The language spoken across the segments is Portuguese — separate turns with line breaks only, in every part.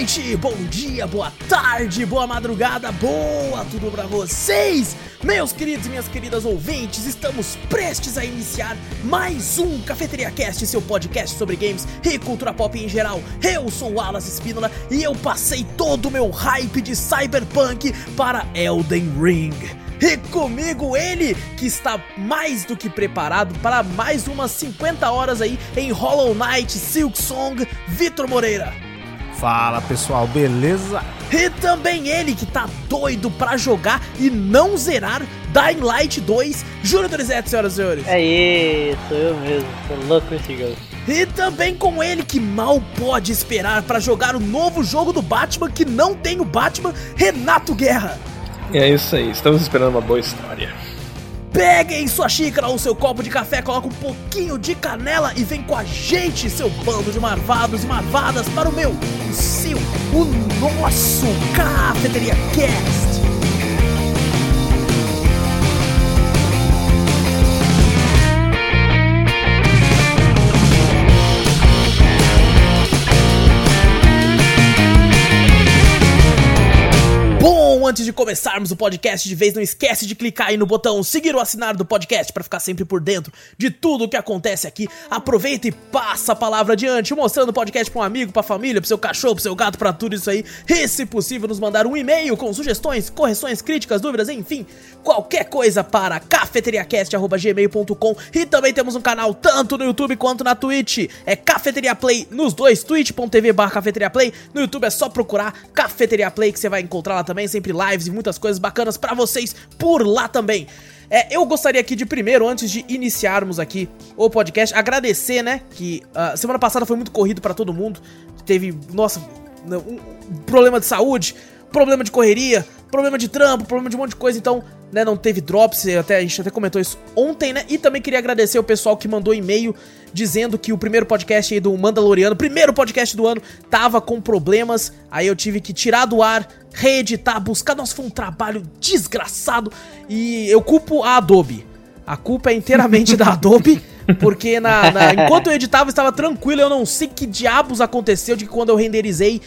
noite, bom dia, boa tarde, boa madrugada, boa tudo pra vocês! Meus queridos e minhas queridas ouvintes, estamos prestes a iniciar mais um Cafeteria Cast, seu podcast sobre games e cultura pop em geral. Eu sou Wallace Espínola e eu passei todo o meu hype de Cyberpunk para Elden Ring. E comigo ele, que está mais do que preparado para mais umas 50 horas aí em Hollow Knight Silk Song, Vitor Moreira.
Fala pessoal, beleza?
E também ele que tá doido pra jogar e não zerar Dying Light 2, Júlio Dorizete, senhoras e senhores.
Aí, sou eu mesmo, tô louco com esse jogo.
E também com ele que mal pode esperar para jogar o novo jogo do Batman que não tem o Batman, Renato Guerra.
E é isso aí, estamos esperando uma boa história.
Peguem sua xícara ou seu copo de café, coloca um pouquinho de canela e vem com a gente, seu bando de marvados e marvadas, para o meu, o seu, o nosso Cafeteria Cast. Antes de começarmos o podcast de vez, não esquece de clicar aí no botão seguir ou assinar do podcast para ficar sempre por dentro de tudo o que acontece aqui. Aproveita e passa a palavra adiante, mostrando o podcast para um amigo, para família, para seu cachorro, para seu gato, para tudo isso aí. E se possível, nos mandar um e-mail com sugestões, correções, críticas, dúvidas, enfim, qualquer coisa para cafeteriacast@gmail.com. E também temos um canal tanto no YouTube quanto na Twitch. É Cafeteria Play nos dois, twitch.tv/cafeteriaplay. No YouTube é só procurar Cafeteria Play que você vai encontrar lá também, sempre lives e muitas coisas bacanas pra vocês por lá também. É, eu gostaria aqui de primeiro, antes de iniciarmos aqui o podcast, agradecer, né? Que ah, semana passada foi muito corrido pra todo mundo. Teve, nossa, um problema de saúde, problema de correria, problema de trampo, problema de um monte de coisa, então, né, não teve drops, até, a gente até comentou isso ontem, né? E também queria agradecer o pessoal que mandou e-mail dizendo que o primeiro podcast aí do Mandaloriano, primeiro podcast do ano, tava com problemas, aí eu tive que tirar do ar, reeditar, buscar, nossa, foi um trabalho desgraçado, e eu culpo a Adobe. A culpa é inteiramente da Adobe, porque na, na- enquanto eu editava estava tranquilo, eu não sei que diabos aconteceu de que quando eu renderizei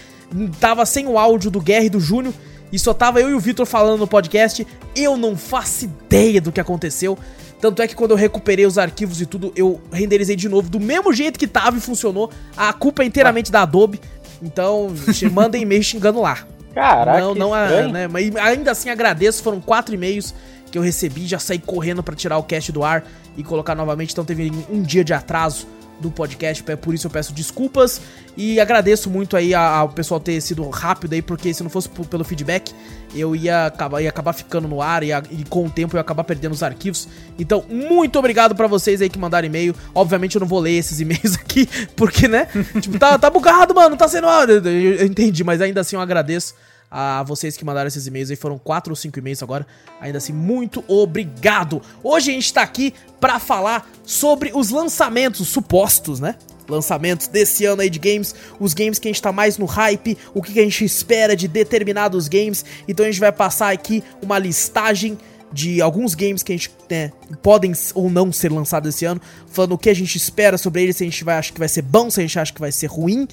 tava sem o áudio do Guerra e do Júnior e só tava eu e o Vitor falando no podcast. Eu não faço ideia do que aconteceu. Tanto é que quando eu recuperei os arquivos e tudo, eu renderizei de novo do mesmo jeito que tava e funcionou. A culpa é inteiramente da Adobe. Então, mandem e-mail xingando lá.
Caraca,
não, não, a- né, mas ainda assim agradeço, foram quatro e-mails que eu recebi, já saí correndo pra tirar o cast do ar e colocar novamente, então teve um dia de atraso do podcast, é por isso eu peço desculpas e agradeço muito aí ao pessoal ter sido rápido aí, porque se não fosse pelo feedback, eu ia acabar, ia acabar ficando no ar ia- e com o tempo eu ia acabar perdendo os arquivos. Então, muito obrigado pra vocês aí que mandaram e-mail. Obviamente eu não vou ler esses e-mails aqui, porque, né? tipo, tá, tá bugado, mano, tá sendo. Eu, eu entendi, mas ainda assim eu agradeço a vocês que mandaram esses e-mails aí. Foram quatro ou cinco e-mails agora. Ainda assim, muito obrigado. Hoje a gente tá aqui pra falar sobre os lançamentos supostos, né? Lançamentos desse ano aí de games, os games que a gente tá mais no hype, o que a gente espera de determinados games. Então a gente vai passar aqui uma listagem de alguns games que a gente né, podem ou não ser lançados esse ano, falando o que a gente espera sobre eles, se a gente vai achar que vai ser bom, se a gente acha que vai ser ruim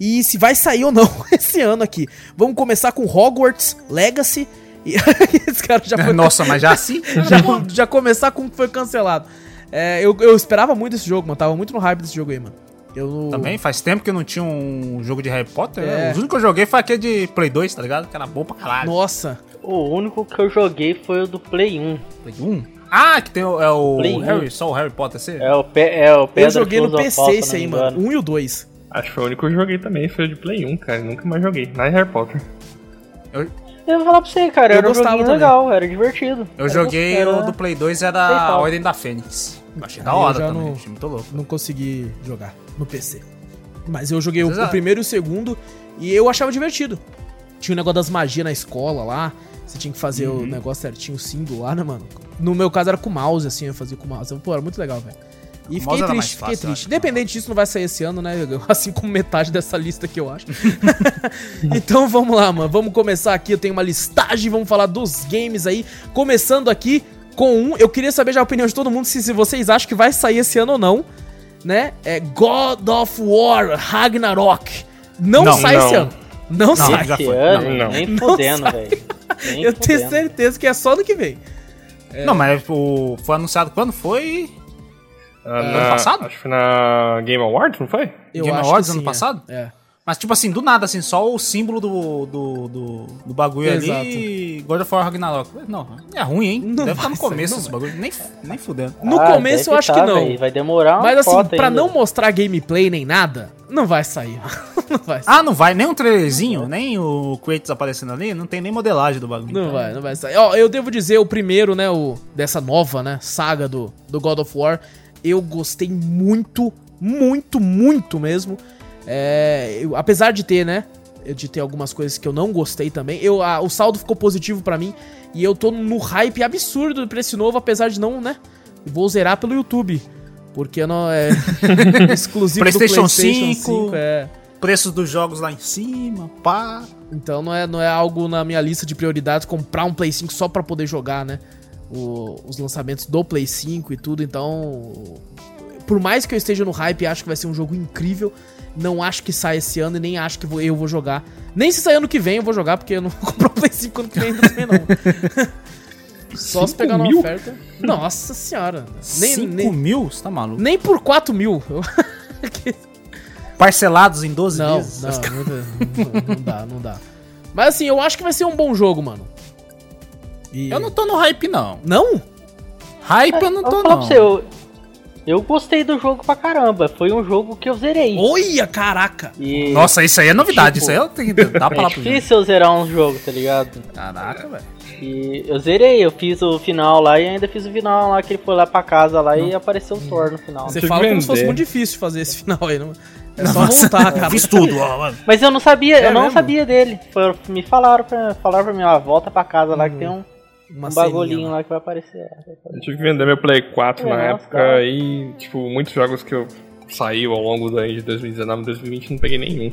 e se vai sair ou não esse ano aqui. Vamos começar com Hogwarts Legacy. E esse cara já foi
Nossa, mas já assim?
já, já começar com o que foi cancelado. É, eu, eu esperava muito esse jogo, mano. Tava muito no hype desse jogo aí, mano. Eu
Também faz tempo que eu não tinha um jogo de Harry Potter.
É.
né? O único que eu joguei foi aquele de Play 2, tá ligado? Que era bom pra caralho.
Nossa.
O único que eu joguei foi o do Play 1.
Play 1? Ah, que tem o, é o
Play
Harry, só o Harry Potter, assim?
É o, pe é o Pedra
eu joguei no PC
se
esse aí, mano.
engano.
Um e o dois.
Acho que foi o único que eu joguei também, foi o de Play 1, cara. Nunca mais joguei. Nada de Harry Potter.
Eu,
Eu vou falar pra você, cara,
Eu
era um
gostava
joguinho
também.
legal, era divertido.
eu
Era
joguei
era-
o do Play 2, era a. Ordem da Fênix. Achei da hora
já
também,
não-
achei muito louco.
Não consegui jogar no PC. Mas eu joguei o,
Mas
o
é-
primeiro e o segundo e eu achava divertido. Tinha o negócio das magias na escola lá. Você tinha que fazer o negócio certinho, o símbolo lá, né, mano? No meu caso era com mouse, assim, eu fazia com mouse. Pô, era muito legal, velho. E fiquei triste, fiquei
fácil,
triste.
acho.
Independente disso, não vai sair esse ano, né? Assim como metade dessa lista que eu acho. então vamos lá, mano. Vamos começar aqui. Eu tenho uma listagem, vamos falar dos games aí. Começando aqui com um. Eu queria saber já a opinião de todo mundo se, se vocês acham que vai sair esse ano ou não. Né? É God of War Ragnarok. Não,
Não,
sai esse
não.
ano. Não, sai.
já
Esse
foi.
ano,
Não, não.
nem
Não
fudendo, velho. Nem
Eu tenho certeza que é só ano que vem.
Não, mas o, foi anunciado quando? Foi
Ah,
ano
na-
passado?
Acho que foi na Game Awards, não foi?
Eu
Game
acho
Awards
que
ano
sim,
passado?
É. é.
Mas, tipo assim, do nada, assim, só o símbolo do, do, do, do bagulho
Exato.
ali God of War Ragnarok. Não, é ruim, hein?
Não
Deve estar no começo esse bagulho. Nem, nem fudendo.
No
Ah,
começo
deve
eu acho
tá,
que não.
véi, Vai demorar uma
Mas assim, pra
ainda.
não mostrar gameplay nem nada, não vai sair. não vai sair.
Ah, não vai? Nem um trailerzinho, nem o Kratos aparecendo ali, não tem nem modelagem do bagulho.
Não
Então,
vai, não vai sair. Ó, eu devo dizer, o primeiro, né, o dessa nova, né, saga do, do God of War, eu gostei muito, muito, muito mesmo. É, eu- apesar de ter, né, de ter algumas coisas que eu não gostei também, eu, a- o saldo ficou positivo pra mim e eu tô no hype absurdo pra esse novo, apesar de não, né, vou zerar pelo YouTube. Porque não é exclusivo
PlayStation
do PlayStation
5.
é.
Preços dos jogos lá em cima, pá.
Então não é, não é algo na minha lista de prioridades comprar um Play 5 só pra poder jogar, né? O- os lançamentos do Play 5 e tudo. Então, por mais que eu esteja no hype e acho que vai ser um jogo incrível, não acho que sai esse ano e nem acho que vou- eu vou jogar. Nem se sair ano que vem eu vou jogar, porque eu não vou comprar o Play 5 ano que vem ainda também não. Só se pegar
mil?
oferta. Nossa senhora. Nem,
5
nem,
mil? Você tá maluco?
nem por 4 mil.
Parcelados em 12
Não, não, não, não, não dá, não dá. Mas assim, eu acho que vai ser um bom jogo, mano. E-
Eu não tô no hype, não.
Não?
Hype eu não
Eu
tô,
vou falar
não.
pra você, eu, eu gostei do jogo pra caramba. Foi um jogo que eu zerei.
Olha, caraca!
E
Nossa, isso aí é novidade.
Tipo,
isso aí eu tenho que dar pra
é
lá pro
difícil eu zerar um jogo, tá ligado?
Caraca, velho.
E eu zerei, eu fiz o final lá e ainda fiz o final lá que ele foi lá pra casa lá e apareceu o Thor no final.
Você fala como se fosse muito difícil fazer esse final aí, não? É só voltar, cara.
Fiz tudo, ó. mano.
Mas eu não sabia,
É
eu não
mesmo?
sabia dele. Foi- me falaram pra, falaram pra mim, ó, volta pra casa lá que tem um,
Uma
um bagulhinho
lá.
lá que vai aparecer.
Eu tive que vender meu Play 4 na
Nossa,
época
cara.
e, tipo, muitos jogos que eu saiu ao longo do ano de 2019 e 2020 não peguei nenhum.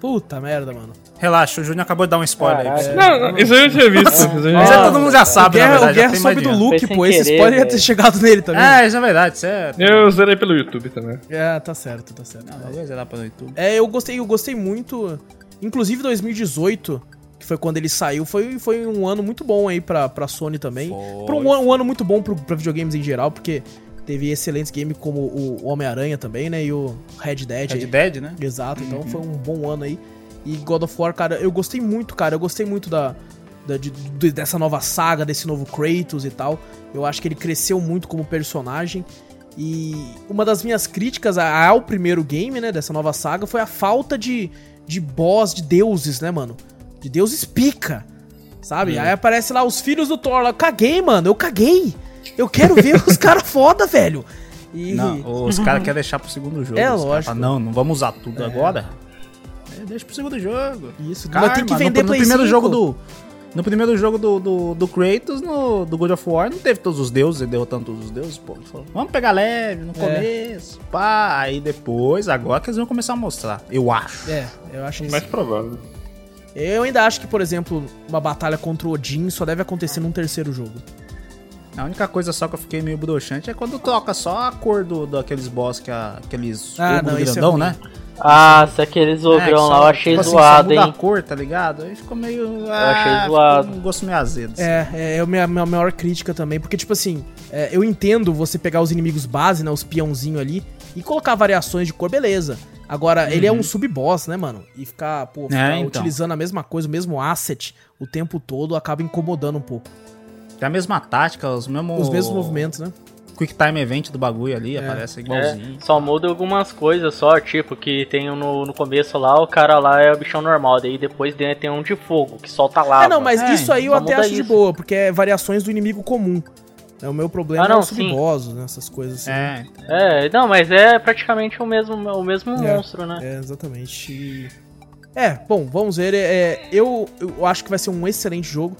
Puta merda, mano.
Relaxa, o Júnior acabou de dar um spoiler aí. pra você.
Caralho.
Não, não, isso eu já tinha visto. isso eu já-
todo mundo já sabe,
o Guerra,
na verdade.
o Guerra soube do. Luke,
sem
pô.
Querer,
spoilers ia ter
velho.
chegado nele também.
É, isso é verdade, isso é...
Eu zerei pelo YouTube também.
É, tá certo, tá certo.
Não, eu vou zerar pelo YouTube.
É, eu gostei, eu gostei muito. Inclusive 2018, que foi quando ele saiu, foi, foi um ano muito bom aí pra, pra Sony também.
Foi.
Um, ano- um ano muito bom pro, pra videogames em geral, porque teve excelentes games como o Homem-Aranha também, né? E o Red Dead.
Red
aí.
Dead, né?
Exato, então foi um bom ano aí. E God of War, cara, eu gostei muito, cara. Eu gostei muito da, da- de- de- dessa nova saga, desse novo Kratos e tal. Eu acho que ele cresceu muito como personagem. E uma das minhas críticas ao primeiro game, né, dessa nova saga, foi a falta de, de boss, de deuses, né, mano? De deuses pica, sabe? Aí aparece lá os filhos do Thor lá. Eu caguei, mano, eu caguei. Eu quero ver os caras foda, velho. E...
Não, os caras querem deixar pro segundo jogo.
É, lógico.
falam, não, não vamos usar tudo agora. É, deixa pro segundo jogo.
Isso, mas tem que
no-
vender
no,
Play
primeiro
5.
jogo do No primeiro jogo do, do, do Kratos, no, do God of War, não teve todos os deuses, ele derrotando todos os deuses, pô. Ele falou, vamos pegar leve no
É.
começo, pá. Aí depois, agora que eles vão começar a mostrar. Eu acho.
É, eu acho que
Mais
sim.
provável.
Eu ainda acho que, por exemplo, uma batalha contra o Odin só deve acontecer num terceiro jogo.
A única coisa só que eu fiquei meio broxante é quando troca só a cor do, daqueles boss, que é aqueles
Ah, não, é
grandão,
ruim.
né?
Ah, se aqueles
É,
ogrão
que
lá eu achei
tipo assim, só
zoado,
muda
hein?
a cor, tá ligado? Aí ficou meio... Eu
achei zoado.
Um gosto meio azedo. assim.
É, é, é a minha, minha maior crítica também, porque, tipo assim, é, eu entendo você pegar os inimigos base, né, os peãozinhos ali, e colocar variações de cor, beleza. Agora, ele é um sub-boss, né, mano? E ficar, pô, ficar
então.
utilizando a mesma coisa, o mesmo asset o tempo todo, acaba incomodando um pouco.
Tem a mesma tática, os mesmos...
Os mesmos movimentos, né?
Quick Time Event do bagulho ali, aparece
É,
igualzinho.
só muda algumas coisas só, tipo, que tem um no, no começo lá, o cara lá é o bichão normal, daí depois dele tem um de fogo, que solta lava.
Ah, não, mas
É,
isso aí eu até acho de
isso.
boa, porque é variações do inimigo comum. É, o meu problema
Ah,
é
não,
os
sim.
sub-bosses, né, essas coisas assim.
É,
É, não, mas é praticamente o mesmo, o mesmo
É.
monstro, né?
É, exatamente. É, bom, vamos ver. É, eu, eu acho que vai ser um excelente jogo.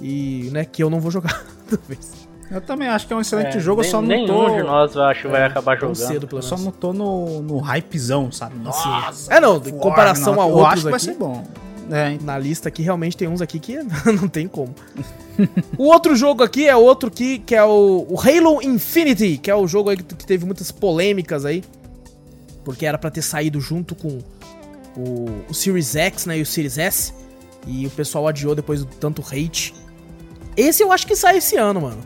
E, né, que eu não vou jogar talvez.
eu também acho que é um excelente
É,
jogo, eu
nem-
só não
nenhum
tô...
de nós, eu acho, vai
É,
acabar
tão
jogando.
cedo, pelo
Eu só
menos.
não tô no, no hypezão, sabe? Nossa!
É, não, em comparação
War,
a
Eu
outros
acho que vai
aqui.
ser bom. É.
Na lista aqui, realmente tem uns aqui que não tem como. o outro jogo aqui é outro que, que é o, o Halo Infinity, que é o jogo aí que, que teve muitas polêmicas aí. Porque era pra ter saído junto com o, o Series X, né, e o Series S. E o pessoal adiou depois do tanto hate. Esse eu acho que sai esse ano, mano.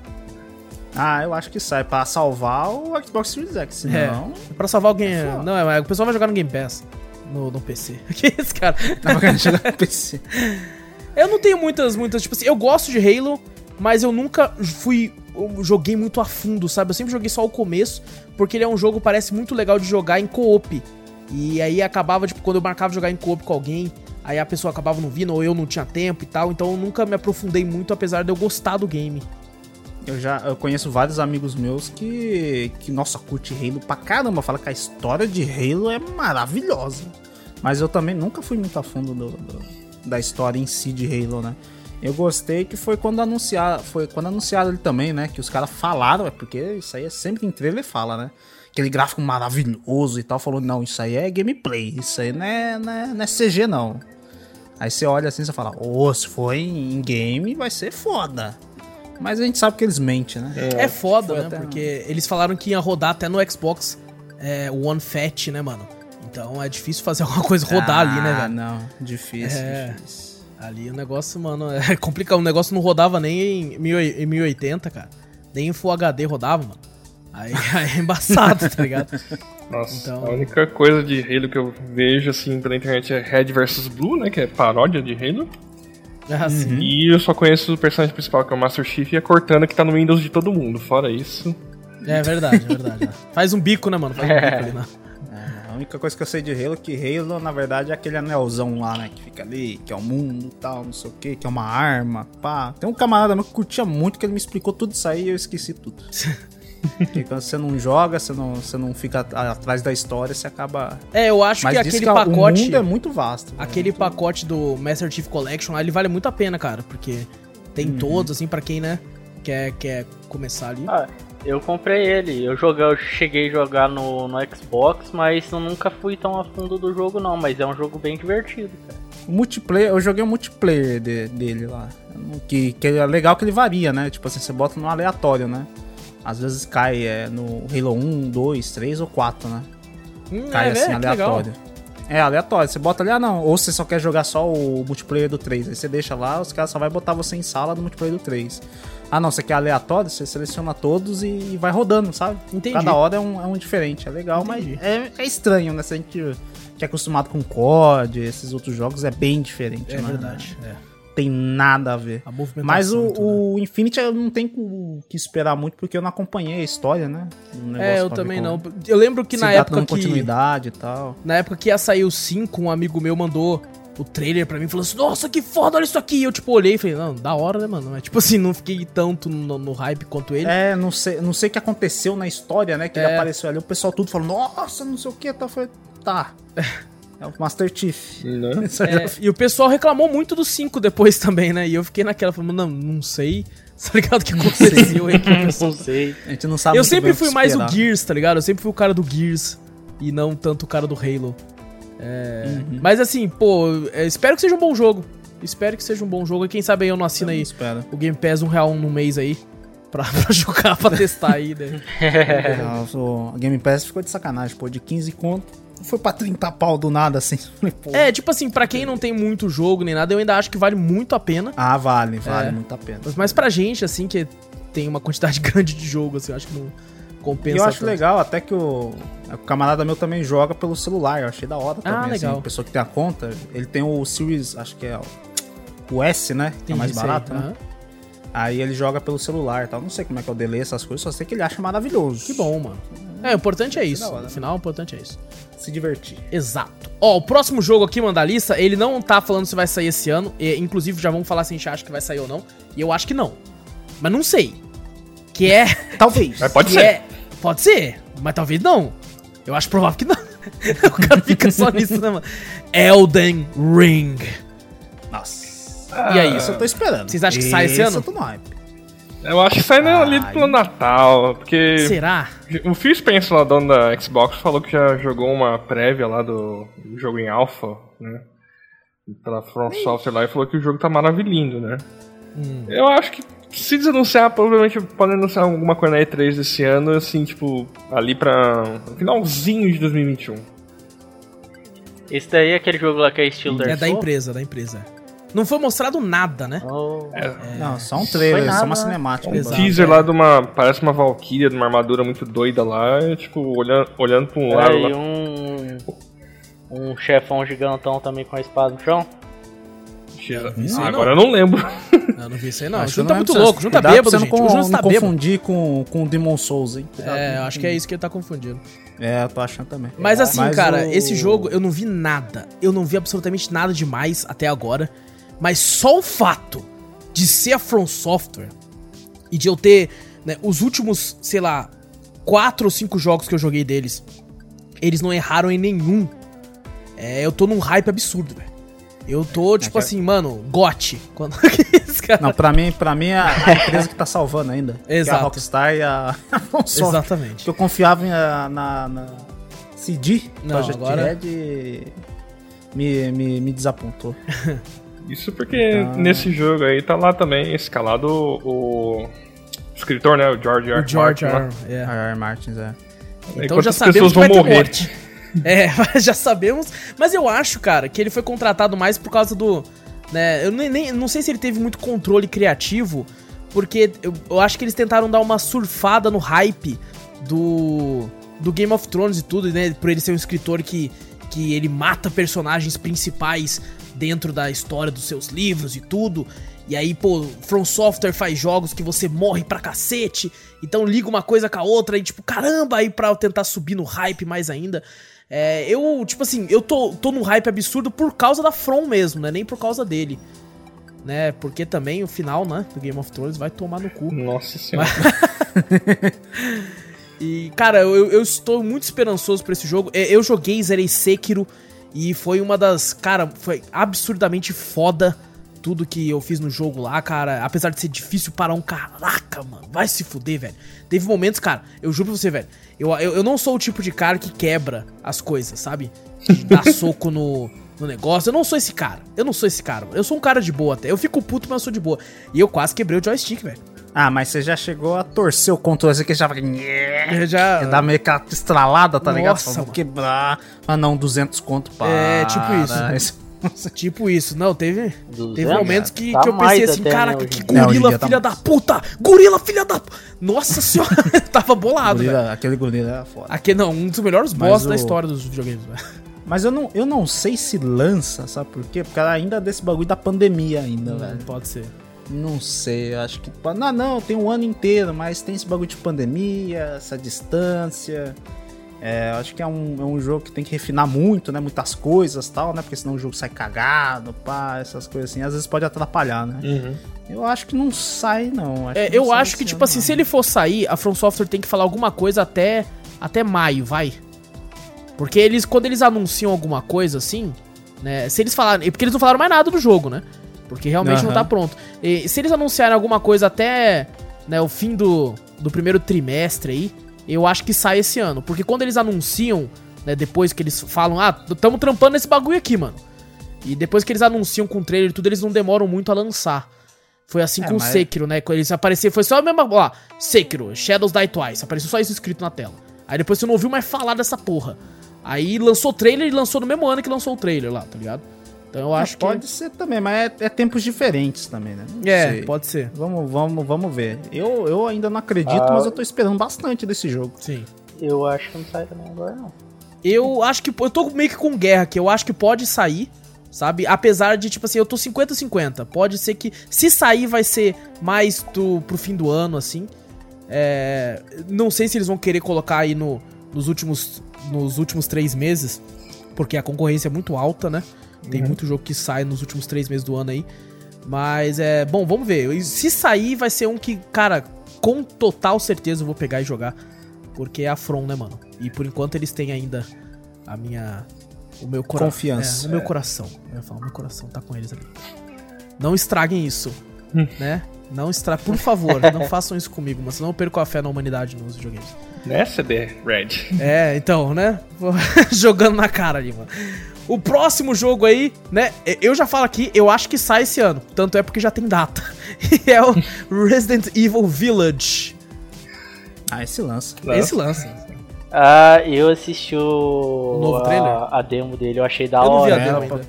Ah, eu acho que sai pra salvar o Xbox Series X, senão...
É, pra salvar alguém.
É foda.
não, é, o pessoal vai jogar no Game Pass. No, no PC. que esse cara?
Não vai jogar no PC.
Eu não tenho muitas, muitas, tipo assim, eu gosto de Halo, mas eu nunca fui. Eu joguei muito a fundo, sabe? Eu sempre joguei só o começo, porque ele é um jogo parece muito legal de jogar em co-op. E aí acabava, tipo, quando eu marcava jogar em co-op com alguém, aí a pessoa acabava não vindo, ou eu não tinha tempo e tal, então eu nunca me aprofundei muito, apesar de eu gostar do game.
Eu já eu conheço vários amigos meus que, que, nossa, curte Halo pra caramba. Fala que a história de Halo é maravilhosa. Mas eu também nunca fui muito a fundo do, do- da história em si de Halo, né? Eu gostei que foi quando anunciaram, foi quando anunciaram ele também, né? Que os caras falaram, é porque isso aí é sempre em trailer fala, né? Aquele gráfico maravilhoso e tal, falou, não, isso aí é gameplay, isso aí não é, não é, não é CG não. Aí você olha assim e fala, ô, se for em game vai ser foda. Mas a gente sabe que eles mentem, né?
É, foda,
foi
né?
até-
Porque eles falaram que ia rodar até no Xbox é, One Fat, né, mano? Então é difícil fazer alguma coisa rodar ali, né,
Ah,
velho?
não, difícil,
É.
difícil.
Ali o negócio, mano, é complicado. O negócio não rodava nem em, em 1080, cara. Nem em Full HD rodava, mano. Aí, aí é embaçado, tá ligado?
Nossa,
Então-
a única coisa de Halo que eu vejo assim pela internet é Red vs Blue, né? Que é paródia de Halo.
É assim.
E eu só conheço o personagem principal, que é o Master Chief, e a Cortana, que tá no Windows de todo mundo. Fora isso.
É verdade, é verdade. né? Faz um bico, né, mano? Faz um bico ali, né?
É, a única coisa que eu sei de Halo é que Halo, na verdade, é aquele anelzão lá, né? Que fica ali, que é o mundo e tal, não sei o que, que é uma arma, pá. Tem um camarada meu que curtia muito, que ele me explicou tudo isso aí e eu esqueci tudo. Porque quando você não joga, você não, você não fica atrás da história, você acaba.
É, eu acho
Mas
que aquele
que
pacote.
o mundo é muito vasto.
Aquele pacote do Master Chief Collection lá, ele vale muito a pena, cara. Porque tem
Uhum.
todos, assim, pra quem, né, quer, quer começar ali.
Ah, eu comprei ele. Eu, joguei, eu cheguei a jogar no, no Xbox, mas eu nunca fui tão a fundo do jogo, não. Mas é um jogo bem divertido, cara.
O multiplayer, eu joguei o multiplayer de- dele lá. Que, que é legal que ele varia, né? Tipo assim, você bota no aleatório, né? Às vezes cai é, no Halo 1, 2, 3 ou 4, né?
Hum,
Cai
é,
assim,
é,
aleatório. É, aleatório. Você bota ali, ah não, ou você só quer jogar só o multiplayer do 3. Aí você deixa lá, os caras só vai botar você em sala do multiplayer do 3. Ah não, você quer aleatório, você seleciona todos e, e vai rodando, sabe?
Entendi.
Cada hora é um, é um diferente. É legal,
Entendi.
mas é, é estranho, né? Se a gente que é acostumado com COD, esses outros jogos, é bem diferente,
É
né?
verdade. É.
Tem nada a ver.
A movimentação.
Mas o, o Infinity eu não tenho o que esperar muito, porque eu não acompanhei a história, né? Um
É, eu também
como-
não. Eu lembro que
se
na
tá
época que.
continuidade e tal.
Na época que ia sair o 5, um amigo meu mandou o trailer pra mim e falou assim: Nossa, que foda, olha isso aqui. E eu, tipo, olhei e falei: Não, da hora, né, mano? Mas, tipo assim, não fiquei tanto no, no hype quanto ele.
É, não sei, não sei o que aconteceu na história, né? Que
É.
ele apareceu ali, o pessoal tudo falando, nossa, não sei o que, tá, foi, tá. É o Master Chief.
Né?
Já-
É, e o pessoal reclamou muito do 5 depois também, né? E eu fiquei naquela, falando, não, não sei. Tá ligado o que aconteceu aí?
Não sei.
A gente não sabe
Eu sempre fui mais o. Gears, tá ligado? Eu sempre fui o cara do Gears e não tanto o cara do Halo. É,
Uhum.
Mas assim, pô, é, espero que seja um bom jogo. Espero que seja um bom jogo. E quem sabe aí eu não assino
Eu
aí
Espera.
o Game Pass um real no mês aí. Pra, pra jogar, pra testar aí, né?
Não, o Game Pass ficou de sacanagem, pô, de 15 conto. Foi pra 30 pau do nada, assim.
É, tipo assim, pra quem não tem muito jogo nem nada, eu ainda acho que vale muito a pena.
Ah, vale, vale
É.
muito a pena.
Mas, mas pra gente, assim, que tem uma quantidade grande de jogo, assim, eu acho que não compensa.
E eu acho
tanto.
legal até que o, o camarada meu também joga pelo celular. Eu achei da hora também.
Ah,
assim,
legal.
a pessoa que tem a conta, ele tem o Series, acho que é o, o S, né? Que é mais barato, né?
Aham.
Aí ele joga pelo celular e tal. Não sei como é que eu delay essas coisas, só sei que ele acha maravilhoso.
Que bom, mano. É, o importante é isso. No
né?
final, o importante é isso.
Se divertir.
Exato. Ó, o próximo jogo aqui, mano, da lista, ele não tá falando se vai sair esse ano. E, inclusive, já vamos falar se a gente acha que vai sair ou não. E eu acho que não. Mas não sei. Que é.
Talvez.
Mas pode
que
ser.
é- pode ser, mas talvez não. Eu acho provável que não. o cara fica só nisso, né, mano? Elden Ring.
Nossa.
E aí,
Isso eu tô esperando.
Vocês acham que sai esse ano?
eu tô no hype.
Eu acho que sai ali
Ai.
pelo Natal, porque
Será?
o Phil Spencer, lá, dono da Xbox, falou que já jogou uma prévia lá do jogo em alpha, né? Pela From Software lá e falou que o jogo tá maravilhindo, né?
Hum.
Eu acho que se desanunciar, provavelmente podem anunciar alguma coisa na E3 desse ano, assim, tipo, ali pra finalzinho de 2021.
Esse daí é aquele jogo lá que é estilo Dark
É da empresa, da empresa. Não foi mostrado nada, né?
Oh.
Não, só um trailer, só uma
nada.
cinemática.
Um teaser
é.
lá de uma. Parece uma Valkyria, de uma armadura muito doida lá, e, tipo, olhando, olhando pra um lado
É, e
lá.
um. Um chefão gigantão também com a espada no chão.
Ah,
aí
agora eu não lembro.
Eu não vi isso aí, não.
Acho
O tá
não é
muito louco. O Júnior tá bêbado,
você
gente.
não,
O
con-
tá
não
bêbado.
confundir com, com o Demon Souls, hein? Cuidado.
É, eu acho que é isso que ele tá confundindo.
É, eu tô achando também.
Mas assim,
Mas
cara,
o-
esse jogo eu não vi nada. Eu não vi absolutamente nada demais até agora. Mas só o fato de ser a From Software e de eu ter né, os últimos, sei lá, quatro ou cinco jogos que eu joguei deles, eles não erraram em nenhum. É, eu tô num hype absurdo, velho. Eu tô, tipo
que-
assim, mano, gote. Quando...
Não, pra mim, pra mim é a empresa que tá salvando ainda. Que é
Exato.
a Rockstar e a From Software.
Exatamente.
Que eu confiava em, na, na, na CD,
Não,
Project
agora-
Red e me, me, me desapontou.
Isso porque nesse jogo aí tá lá também escalado o, o escritor, né? O George R.
O George
Martin, lá.
R. é.
A R. Martins, é.
Então
Enquanto
já
as
sabemos
pessoas
que vai
vão
ter
morrer.
morte. É, já sabemos. Mas eu acho, cara, que ele foi contratado mais por causa do. Né, eu nem, nem- não sei se ele teve muito controle criativo, porque eu, eu acho que eles tentaram dar uma surfada no hype do. do Game of Thrones e tudo, né? Por ele ser um escritor que, que ele mata personagens principais dentro da história dos seus livros e tudo. E aí, pô, From Software faz jogos que você morre pra cacete. Então liga uma coisa com a outra e, tipo, caramba, aí pra tentar subir no hype mais ainda. É, eu, tipo assim, eu tô, tô num hype absurdo por causa da From mesmo, né? Nem por causa dele. Né? Porque também o final, né, do Game of Thrones vai tomar no cu.
Nossa senhora.
E, cara, eu, eu estou muito esperançoso pra esse jogo. É, Eu joguei, zerei Sekiro e foi uma das. Cara, foi absurdamente foda tudo que eu fiz no jogo lá, cara. Apesar de ser difícil para um caraca, mano. Vai se fuder, velho. Teve momentos, cara, eu juro pra você, velho. Eu, eu, eu não sou o tipo de cara que quebra as coisas, sabe? De dar soco no, no negócio. Eu não sou esse cara. Eu não sou esse cara. mano. Eu sou um cara de boa até. Eu fico puto, mas eu sou de boa. E eu quase quebrei o joystick, velho.
Ah, mas você já chegou a torcer o controle assim que já vai.
Já.
Dar meio que aquela estralada, tá ligado?
Nossa,
Fala, Vou
mano.
quebrar. Ah, não, 200 conto para.
É, tipo isso. Tipo isso. Não, teve. Teve
200?
momentos que,
Tá
que eu pensei assim,
né,
caraca, que gorila
dia tá
filha
mais.
da puta! Gorila filha da. Nossa senhora! Tava bolado, velho.
Gorila, aquele gorila era foda.
Aqui não, um dos melhores boss da
o-
história dos videogames, velho.
Mas eu não, eu não sei se lança, sabe por quê? Porque ainda é desse bagulho da pandemia ainda, velho.
Pode ser.
Não sei, acho que. Não, não, tem um ano inteiro, mas tem esse bagulho de pandemia, essa distância. É, acho que é um, é um jogo que tem que refinar muito, né? Muitas coisas e tal, né? Porque senão o jogo sai cagado, pá, essas coisas assim. Às vezes pode atrapalhar, né?
Uhum.
Eu acho que não sai, não. Acho
É,
não
eu
sai
acho que, tipo
ano,
assim,
não.
se ele for sair, a From Software tem que falar alguma coisa até, até maio, vai. Porque eles, quando eles anunciam alguma coisa assim, né? Se eles falarem. Porque eles não falaram mais nada do jogo, né? Porque realmente não
Aham.
tá pronto. E se eles anunciarem alguma coisa até né, o fim do, do primeiro trimestre aí, eu acho que sai esse ano. Porque quando eles anunciam, né, depois que eles falam, ah, tamo trampando nesse bagulho aqui, mano. E depois que eles anunciam com o trailer e tudo, eles não demoram muito a lançar. Foi assim
É,
com o
mas-
Sekiro, né? Quando eles apareceram, foi só a mesma. Ó, Sekiro, Shadows Die Twice. Apareceu só isso escrito na tela. Aí depois você não ouviu mais falar dessa porra. Aí lançou o trailer e lançou no mesmo ano que lançou o trailer lá, tá ligado? Então eu acho
É,
que.
Pode ser também, mas é, é tempos diferentes também, né?
É,
sei.
pode ser.
Vamos, vamos, vamos ver. Eu, eu ainda não acredito,
Ah.
mas eu tô esperando bastante desse jogo.
Sim.
Eu acho que não sai também agora, não.
Eu acho que. Eu tô meio que com guerra aqui. Eu acho que pode sair, sabe? Apesar de, tipo assim, eu tô 50-50. Pode ser que. Se sair, vai ser mais do, pro fim do ano, assim. É, não sei se eles vão querer colocar aí no, nos, últimos, nos últimos três meses. Porque a concorrência é muito alta, né? Tem muito jogo que sai nos últimos três meses do ano aí. Mas é. Bom, vamos ver. Se sair, vai ser um que, cara, com total certeza eu vou pegar e jogar. Porque é a From, né, mano? E por enquanto eles têm ainda a minha. O meu coração.
Confiança.
É, o meu coração. Eu ia falar, o meu coração tá com eles ali. Não estraguem isso, né? Não estra... Por favor, não façam isso comigo, mas senão eu perco a fé na humanidade nos videogames.
Né, CD Red?
É, então, né? Jogando na cara ali, mano. O próximo jogo aí, né? Eu já falo aqui, eu acho que sai esse ano. Tanto é porque já tem data. E é o Resident Evil Village.
Ah, esse lança.
Não.
Esse lança.
Ah, eu assisti o.
O novo trailer?
A, a demo dele, eu achei da
Eu não vi a
hora.
demo ainda.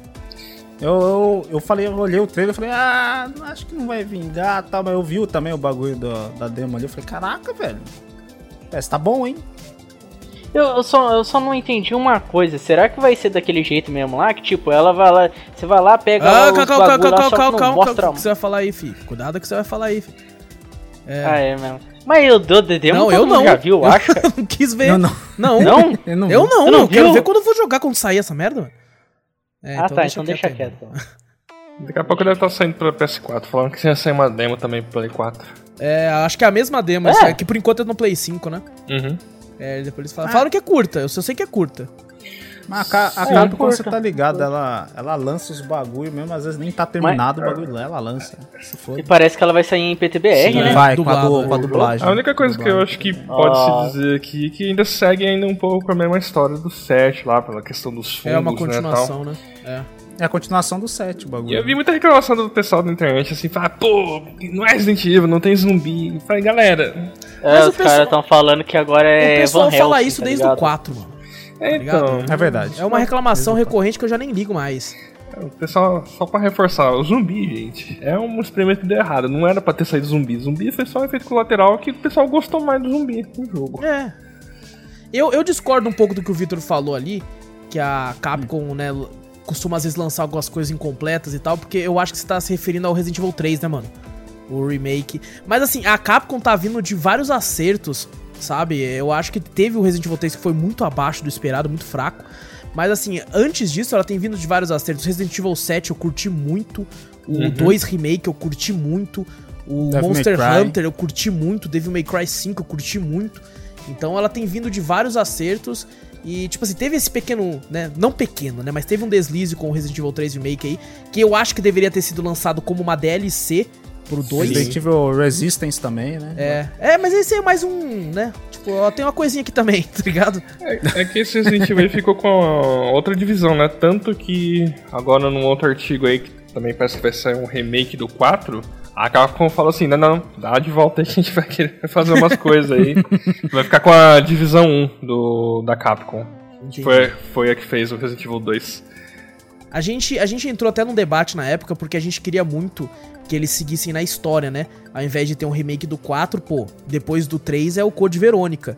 Eu, eu, eu falei, eu olhei o trailer e falei, ah, acho que não vai vingar e tal, mas eu vi também o bagulho do- da demo ali. Eu falei, caraca, velho. Parece que tá bom, hein?
Eu, eu só, eu só não entendi uma coisa. Será que vai ser daquele jeito mesmo lá? Que tipo, ela vai lá. Você vai lá, pega lá
Ah,
os
calma, calma, calma, calma,
que
calma,
não
calma.
mostra...
O que você vai falar aí, fi? Cuidado que você vai falar aí, fi.
Ah, é mesmo. Mas eu dou de demo,
Não, eu não.
já viu, eu acho. cara.
não quis ver.
Eu não.
Não,
Não?
Eu não.
Eu não,
Você não
eu quero ver quando eu vou jogar, quando sair essa merda, mano. É,
ah, tá, então deixa quieto.
mano.
Daqui a pouco deve estar saindo pra PS4, falando que ia sair uma demo também pro Play 4.
É, acho que é a mesma demo,
É?
é que por enquanto é no Play 5, né?
Uhum.
É, depois eles falam. Falaram que é curta, eu só sei que é curta.
Mas a, a
É,
Capcom, quando você
curta.
tá ligado, ela, ela lança os bagulho mesmo, às vezes nem tá terminado o bagulho ela lança. Se for.
E parece que ela vai sair em PTBR,
Sim.
né?
Vai, com a,
Dublado,
du-
né?
com a dublagem.
A única coisa que eu acho que pode
Ah.
se dizer aqui é que ainda segue ainda um pouco a mesma história do 7 lá, pela questão dos fundos,
É uma
né, tal.
continuação, né? É.
É a continuação do 7, o bagulho.
E eu vi muita reclamação do pessoal da internet, assim, falar, pô, não é Resident Evil, não tem zumbi. Eu falei, galera,
É, os
pessoal-
caras estão falando que agora é
o pessoal
Van
fala
Helsing,
isso
tá
desde o 4, mano.
é,
ligado?
então,
É verdade.
É uma reclamação recorrente que eu já nem ligo mais.
o pessoal, só pra reforçar, o zumbi, gente, é um experimento que deu errado, não era pra ter saído zumbi. Zumbi foi só um efeito colateral que o pessoal gostou mais do zumbi no jogo.
É. Eu, eu discordo um pouco do que o Victor falou ali, que a Capcom, né, costuma às vezes lançar algumas coisas incompletas e tal, porque eu acho que você tá se referindo ao Resident Evil 3, né, mano? O remake. Mas assim, a Capcom tá vindo de vários acertos, sabe? Eu acho que teve o Resident Evil 3 que foi muito abaixo do esperado, muito fraco. Mas assim, antes disso, ela tem vindo de vários acertos. Resident Evil 7 eu curti muito. O 2 Remake eu curti muito. O
Devil
Monster. Hunter eu curti muito. Devil May Cry 5 eu curti muito. Então ela tem vindo de vários acertos. E, tipo assim, teve esse pequeno, né? Não pequeno, né? Mas teve um deslize com o Resident Evil 3 Remake aí. Que eu acho que deveria ter sido lançado como uma DLC pro 2.
Resident Evil Resistance também, né?
É, é, mas esse é mais um, né? Tipo, ó, tem uma coisinha aqui também, tá ligado?
É, é que esse Resident Evil aí ficou com outra divisão, né? Tanto que agora num outro artigo aí, que também parece que vai sair um remake do 4, a Capcom falou assim, não, não, dá de volta aí que a gente vai querer fazer umas coisas aí. Vai ficar com a divisão 1 do, da Capcom.
Entendi.
Foi, foi a que fez o Resident Evil 2.
A gente, a gente entrou até num debate na época porque a gente queria muito que eles seguissem na história, né? Ao invés de ter um remake do 4, pô, depois do 3 é o Code Verônica.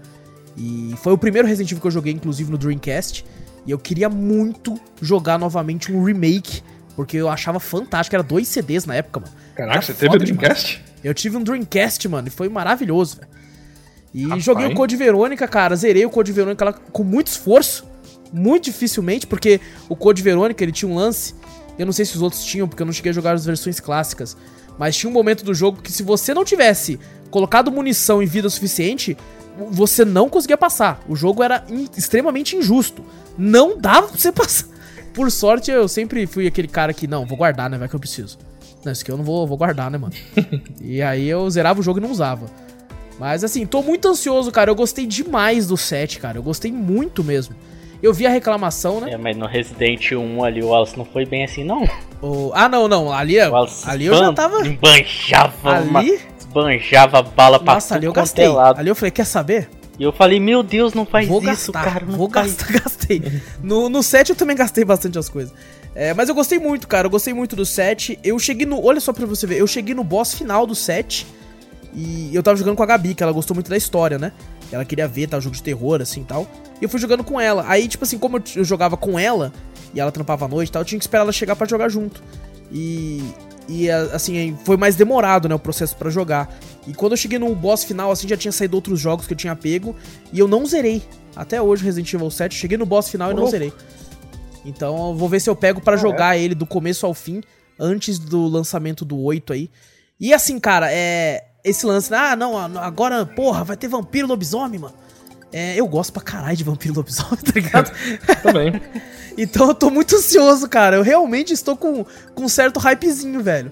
E foi o primeiro Resident Evil que eu joguei, inclusive no Dreamcast. E eu queria muito jogar novamente um remake, porque eu achava fantástico. Era dois CDs na época, mano.
Caraca,
Era
você teve o Dreamcast?
Eu tive um Dreamcast, mano, e foi maravilhoso, velho. E
Rapaz.
joguei o Code Verônica, cara. Zerei o Code Verônica lá com muito esforço. Muito dificilmente, porque o Code Verônica ele tinha um lance. Eu não sei se os outros tinham, porque eu não cheguei a jogar as versões clássicas. Mas tinha um momento do jogo que se você não tivesse colocado munição e vida suficiente, você não conseguia passar. O jogo era in- extremamente injusto. Não dava pra você passar. Por sorte, eu sempre fui aquele cara que, não, vou guardar, né? Vai que eu preciso. Não, isso aqui eu não vou, vou guardar, né, mano? e aí eu zerava o jogo e não usava. Mas assim, tô muito ansioso, cara. Eu gostei demais do set, cara. Eu gostei muito mesmo. Eu vi a reclamação, né?
É, mas no Resident 1 ali o Wallace não foi bem assim, não.
O- Ah, não, não. Ali, ali eu já tava.
Esbanjava, uma-
Ali?
esbanjava bala pra
Nossa, ali eu gastei.
é lado.
Ali eu falei, quer saber?
E eu falei, meu Deus, não faz
vou
isso,
gastar,
cara. Não
vou
faz
gastar, gastei. No, no set eu também gastei bastante as coisas. É, mas eu gostei muito, cara. Eu gostei muito do set. Eu cheguei no. Olha só pra você ver. Eu cheguei no boss final do set. E eu tava jogando com a Gabi, que ela gostou muito da história, né? Ela queria ver, tá? Jogo de terror, assim e tal. E eu fui jogando com ela. Aí, tipo assim, como eu, eu jogava com ela, e ela trampava à noite e tal, eu tinha que esperar ela chegar pra jogar junto. E. E assim, foi mais demorado, né, o processo pra jogar. E quando eu cheguei no boss final, assim, já tinha saído outros jogos que eu tinha pego. E eu não zerei. Até hoje, Resident Evil 7, cheguei no boss final e não zerei. Então eu vou ver se eu pego pra jogar ele do começo ao fim, antes do lançamento do 8 aí. E assim, cara, é. Esse lance, ah, não, agora, porra, vai ter vampiro lobisomem, mano. É, eu gosto pra caralho de vampiro lobisomem, tá ligado?
Também.
então eu tô muito ansioso, cara. Eu realmente estou com, com um certo hypezinho, velho.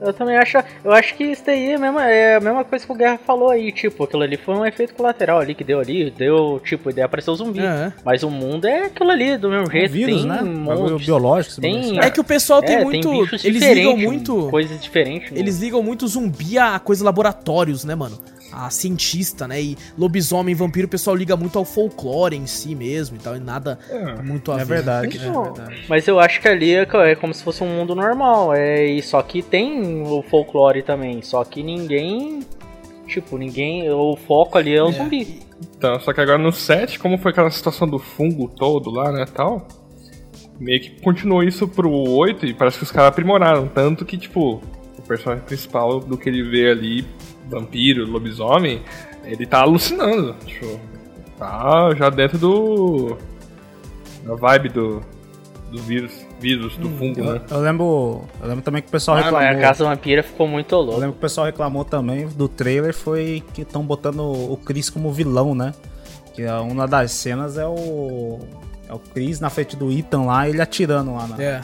Eu também acho. Eu acho que isso daí é a, mesma, é a mesma coisa que o Guerra falou aí. Tipo, aquilo ali foi um efeito colateral ali que deu ali. Deu, tipo, ideia apareceu zumbi.
É.
Mas o mundo é aquilo ali, do mesmo jeito.
vírus,
tem
né?
um
Bagulho
monte-
biológico.
tem-
bagulho.
É que o pessoal tem
é,
muito.
bichos
eles ligam
diferentes,
muito.
Coisas diferentes. né?
Eles ligam muito zumbi a coisa laboratórios, né, mano? A cientista, né? E lobisomem vampiro o pessoal liga muito ao folclore em si mesmo e tal, e nada
É.
muito a
É
ver.
verdade, é
Não,
verdade.
Mas eu acho que ali é, é como se fosse um mundo normal. É, e só que tem o folclore também. Só que ninguém. Tipo, ninguém. O foco ali é o zumbi.
Então, só que agora no 7, como foi aquela situação do fungo todo lá, né, tal, meio que continuou isso pro 8 e parece que os caras aprimoraram, tanto que, tipo, o personagem principal do que ele vê ali, vampiro, lobisomem, ele tá alucinando, tipo, tá já dentro do... da vibe do, do vírus, vírus, do fungo, né.
Eu, eu lembro, eu lembro também que o pessoal
Ah, mas
reclamou.
a Casa Vampira ficou muito
Eu
louca.
lembro que o pessoal reclamou também do trailer foi que estão botando o Chris como vilão, né? Que é uma das cenas é o é o Chris na frente do Ethan lá, ele atirando lá na,
É.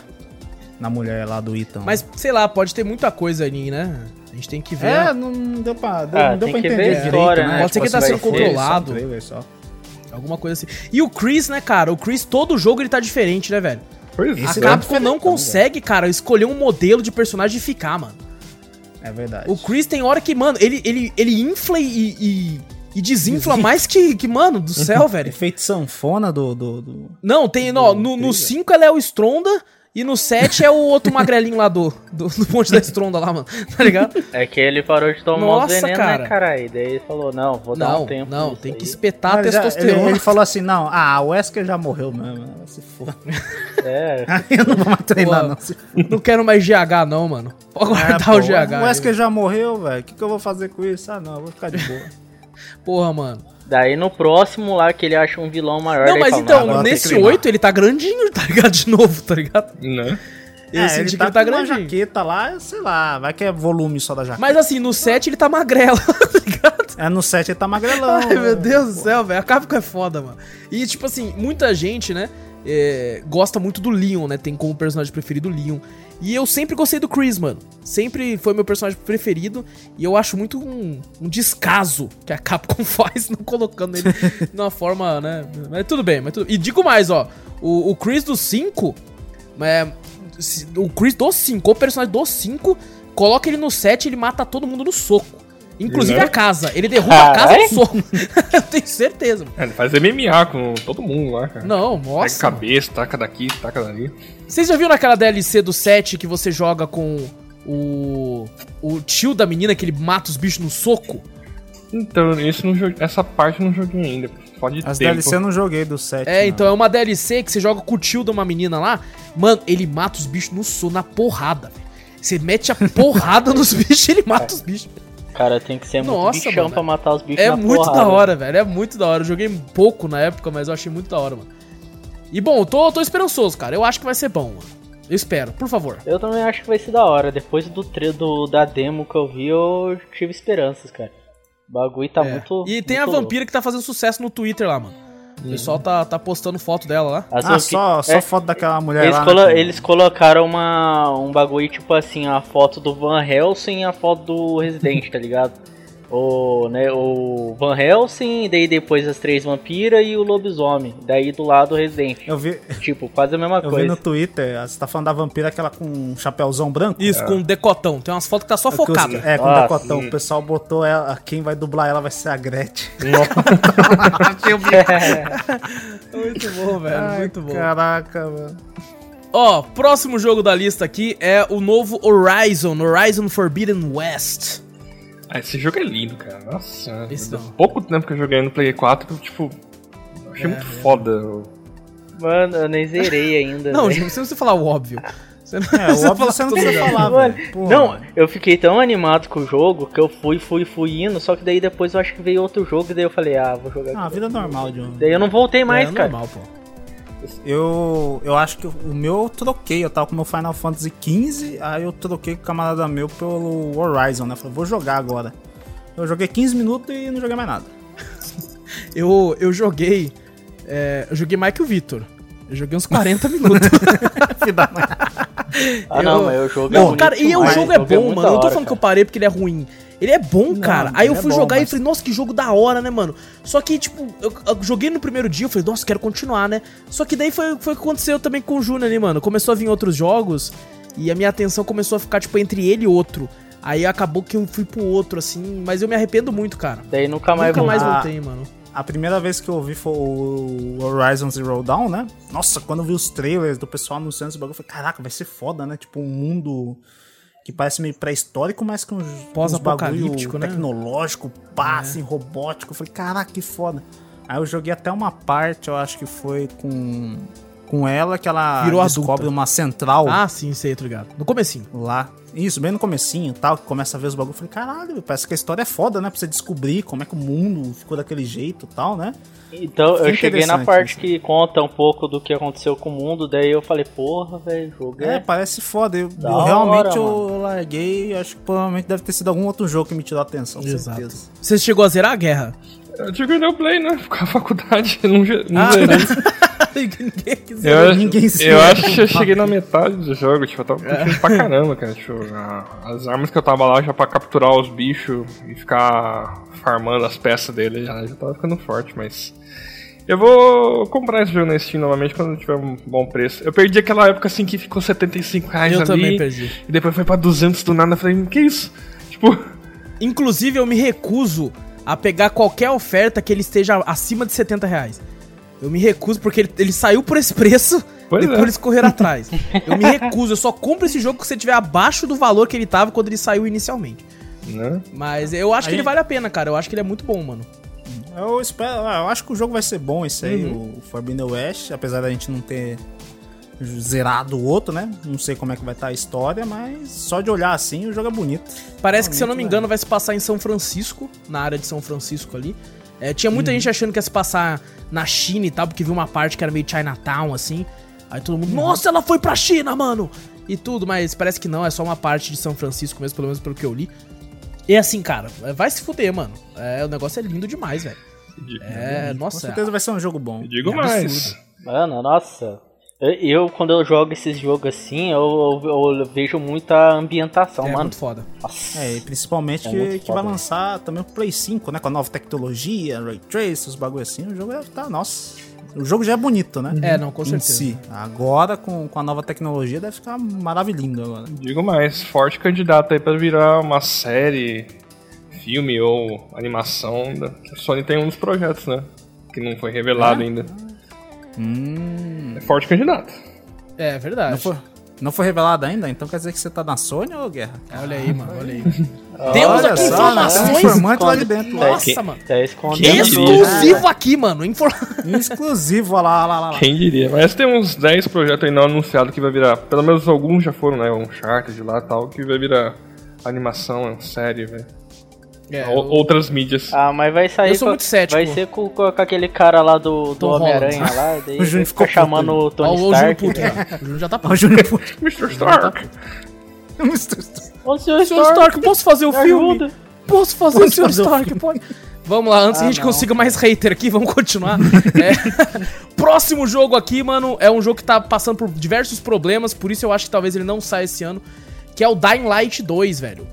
na mulher lá do Ethan.
Mas, sei lá, pode ter muita coisa ali, né? A gente tem que ver.
é, não deu pra, deu,
Ah,
não deu pra entender direito,
história,
né?
né?
Pode ser que ele tá sendo
só
controlado.
trailer só.
Alguma coisa assim. E o Chris, né, cara? O Chris, todo jogo ele tá diferente, né, velho?
Pois
A
é.
Capcom não
diferentão,
consegue, cara, escolher um modelo de personagem e ficar, mano.
É verdade.
O Chris tem hora que, mano, ele, ele, ele infla e, e, e desinfla mais que, que, mano, do céu, velho.
Efeito sanfona do. do, do-
Não, tem, ó,
Do
no, no
trailer.
5 ela é o Stronda e no 7 é o outro magrelinho lá do, do, do monte da Stronda lá, mano. Tá ligado?
É que ele parou de tomar
Nossa,
os venenos,
cara.
né, caralho? Daí ele falou, não, vou dar
Não,
um tempo
não, tem
aí.
que espetar a
Ele já-
testosterona.
Ele, ele falou assim: não, ah, o Wesker já morreu mesmo. Se for.
É,
eu não vou mais treinar,
Pô,
não. Se
Não quero mais GH, não, mano. Pode guardar
É, pô,
o GH.
O
aí,
Wesker já morreu, velho. O que, que eu vou fazer com isso? Ah, não, eu vou ficar de boa.
Porra, mano.
daí no próximo lá que ele acha um vilão maior.
Não, mas
fala,
então,
que
nesse
treinar.
8 ele tá grandinho, tá ligado? De novo, tá ligado?
Né?
Eu
é,
senti
ele
que
tá
ele tá
com uma
grandinho.
jaqueta lá, sei lá, vai que é volume só da jaqueta.
Mas assim, no 7 ele tá magrelo, tá ligado?
É, no 7 ele tá magrelão.
Ai, meu? Deus do céu, velho. A Capcom é foda, mano. E, tipo assim, muita gente, né, é, gosta muito do Leon, né? Tem como personagem preferido o Leon. E eu sempre gostei do Chris, mano. Sempre foi meu personagem preferido. E eu acho muito um, um descaso que a Capcom faz não colocando ele de uma forma, né? Mas tudo bem, mas tudo... E digo mais, ó. O, o Chris do 5. É, o Chris do 5, o personagem do 5, coloca ele no 7 ele mata todo mundo no soco. Inclusive
Né?
a casa. Ele derruba a casa no
Carai.
soco. eu tenho certeza, mano.
É, ele faz MMA com todo mundo lá, cara.
Não,
Pega
nossa.
cabeça, taca daqui, taca dali.
Vocês já viram naquela DLC do 7 que você joga com o. O tio da menina que ele mata os bichos no soco?
Então, esse não joguei- essa parte eu não joguei ainda. Pode
As
tempo.
DLC eu não joguei do 7.
É, então é uma DLC que você joga com o tio de uma menina lá. Mano, ele mata os bichos no soco, na porrada, velho. Você mete a porrada nos bichos e ele mata os bichos.
Cara, tem que ser muito
Nossa,
bichão
mano.
pra matar os bichos
É muito
porrada.
da hora, velho. É muito da hora. Eu joguei pouco na época, mas eu achei muito da hora, mano. E bom, eu tô, tô esperançoso, cara. Eu acho que vai ser bom, mano. Eu espero, por favor.
Eu também acho que vai ser da hora. Depois do, tre do da demo que eu vi, eu tive esperanças, cara. O bagulho tá
É.
muito.
E tem a
muito
vampira que tá fazendo sucesso no Twitter lá, mano. O pessoal tá, tá postando foto dela lá.
Ah, só, só
é,
foto daquela mulher
eles,
lá.
colo-
né,
eles colocaram uma, um bagulho tipo assim, a foto do Van Helsing e a foto do Resident, tá ligado? O, né, o Van Helsing, daí depois as três vampiras e o lobisomem. Daí do lado o Resident.
Eu vi,
Tipo, quase a mesma
eu vi
coisa.
no Twitter, você tá falando da vampira aquela com um chapéuzão branco?
Isso, com decotão. Tem umas fotos que tá só
É que os-
focada.
É, com
Ah,
decotão.
sim.
O pessoal botou ela, quem vai dublar ela vai ser a Gretchen.
Muito bom, velho.
Ai,
muito bom.
Caraca, mano.
Ó, próximo jogo da lista aqui é o novo Horizon, Horizon Forbidden West.
Ah, esse jogo é lindo, cara. Nossa,
Esse
faz pouco tempo que eu joguei no Play 4, eu, tipo, achei
É,
muito foda. eu-
Mano, eu nem zerei ainda.
Não, gente, você não precisa falar o óbvio. Você não
É, o óbvio você não precisa falar,
Mano, não, eu fiquei tão animado com o jogo que eu fui, fui, fui indo, só que daí depois eu acho que veio outro jogo e daí eu falei, ah, vou jogar
Ah, vida normal de um.
Daí eu não voltei mais,
é
cara.
normal, pô.
Eu, eu acho que o meu eu troquei. Eu tava com o meu Final Fantasy XV, aí eu troquei com o camarada meu pelo Horizon, né? Falei, vou jogar agora. Eu joguei 15 minutos e não joguei mais nada.
Eu, eu joguei. é, eu joguei mais que o Vitor. Eu joguei uns 40 minutos.
Ah, não, mas o jogo é
Não,
bonito
cara, e o
demais,
jogo é bom, mano. Eu não tô falando que eu
cara.
parei porque ele é ruim. Ele é bom,
Não,
cara. Aí eu
é
fui
bom,
jogar e
mas-
falei, nossa, que jogo da hora, né, mano? Só que, tipo, eu, eu joguei no primeiro dia, eu falei, nossa, quero continuar, né? Só que daí foi, foi o que aconteceu também com o Júnior ali, mano. Começou a vir outros jogos e a minha atenção começou a ficar, tipo, entre ele e outro. Aí acabou que eu fui pro outro, assim, mas eu me arrependo muito, cara.
Daí nunca mais
Nunca mais voltei, mano.
A primeira vez que eu ouvi foi o Horizon Zero Dawn, né? Nossa, quando eu vi os trailers do pessoal anunciando esse bagulho, eu falei, caraca, vai ser foda, né? Tipo, um mundo que parece meio pré-histórico, mas com
Pós-apocalíptico, né?
tecnológico, pá, assim, robótico. Eu falei, caraca, que foda. Aí eu joguei até uma parte, eu acho que foi com, com ela, que ela
Virou
descobre
adulta.
uma central
Ah, sim, sei, tô ligado. No comecinho.
lá. Isso, bem no comecinho e tal, que começa a ver os bagulhos. Eu falei, caralho, parece que a história é foda, né? Pra você descobrir como é que o mundo ficou daquele jeito e tal, né?
Então eu cheguei na parte
isso.
que conta um pouco do que aconteceu com o mundo, daí eu falei, porra, velho, jogo
É,
é.
parece foda. Eu, eu
hora,
realmente eu larguei. Acho que provavelmente deve ter sido algum outro jogo que me tirou a atenção. com
Exato.
certeza.
Você chegou a zerar a guerra?
Eu tive no play, né? Com a faculdade, eu não, não
Ah,
zerei.
Ninguém quiser.
Eu, acho-
Ninguém
eu
zera.
acho que eu cheguei na metade do jogo, tipo, eu tava curtindo pra caramba, cara. Tipo, as armas que eu tava lá já pra capturar os bichos e ficar farmando as peças dele já, já tava ficando forte, mas. Eu vou comprar esse jogo na Steam novamente quando tiver um bom preço. Eu perdi aquela época assim que ficou 75 reais
Eu
ali.
também perdi.
E depois foi pra 200 do nada. Eu falei, que isso? Tipo,
Inclusive, eu me recuso a pegar qualquer oferta que ele esteja acima de 70 reais. Eu me recuso porque ele, ele saiu por esse preço,
Pois
depois
é.
eles correram atrás. Eu me recuso, eu só compro esse jogo se você tiver abaixo do valor que ele tava quando ele saiu inicialmente.
né?
Mas eu acho que
Aí-
ele vale a pena, cara. Eu acho que ele é muito bom, mano.
Eu espero. ah, Eu acho que o jogo vai ser bom esse aí,
Uhum.
o Forbidden West, apesar da gente não ter zerado o outro, né? Não sei como é que vai estar a história, mas só de olhar assim o jogo é bonito.
Parece que, se eu não me engano, vai se passar em São Francisco, na área de São Francisco ali. É, tinha muita gente achando que ia se passar na China e tal, porque viu uma parte que era meio Chinatown, assim. Aí todo mundo, nossa, ela foi pra China, mano! E tudo, mas parece que não, é só uma parte de São Francisco mesmo, pelo menos pelo que eu li. E assim, cara, é, vai se fuder, mano. É, o negócio é lindo demais, velho. É,
Com
nossa,
certeza vai ser um jogo bom.
Digo
É
mais.
absurdo.
Mano, nossa. Eu, quando eu jogo esses jogos assim, eu, eu- eu vejo muita ambientação,
é
mano.
muito foda.
Nossa.
É, e principalmente
É
que, que vai
foda.
lançar também o Play 5, né? Com a nova tecnologia, Ray Trace, os bagulho assim. O jogo deve tá, nossa. O jogo já é bonito, né?
É, não, com
Em
certeza.
si. Agora, com, com a nova tecnologia, deve ficar maravilhoso agora.
Digo mais, forte candidato aí pra virar uma série, filme ou animação. da- A Sony tem um dos projetos, né? Que não foi revelado ainda.
Hum.
É forte candidato.
É verdade.
Não foi, não foi revelado ainda? Então quer dizer que você tá na Sony ou Guerra?
Olha aí, mano, olha aí. Temos
Olha
aqui
só, né?
informações.
Informante lá de dentro. lá.
Nossa,
Quem-
mano.
Tá?
Exclusivo aqui, mano. Infor...
Exclusivo, olha lá, olha lá, olha lá.
Quem diria? Mas tem uns 10 projetos aí não anunciados que vai virar. Pelo menos alguns já foram, né? Um Charter lá e tal, que vai virar animação, série, velho.
É,
Ou- Outras mídias.
Ah, mas vai sair.
Eu sou
com-
muito cético.
Vai ser com, com aquele cara lá do, do Homem-Aranha lá. Daí
O Júnior ficou
chamando o
Ó,
Tony
o Júnior
Stark.
puto já. O Júnior já tá
Olha o
puto.
Júnior Puto.
Mr. Stark!
Ô, senhor
Senhor
Stark,
Stark, posso fazer o
me
filme?
ajuda.
Posso fazer o
o
Stark? Pode. Vamos lá, antes
Ah,
a gente
não.
consiga mais hater aqui, vamos continuar. É. Próximo jogo aqui, mano, é um jogo que tá passando por diversos problemas, por isso eu acho que talvez ele não saia esse ano, que é o Dying Light 2, velho.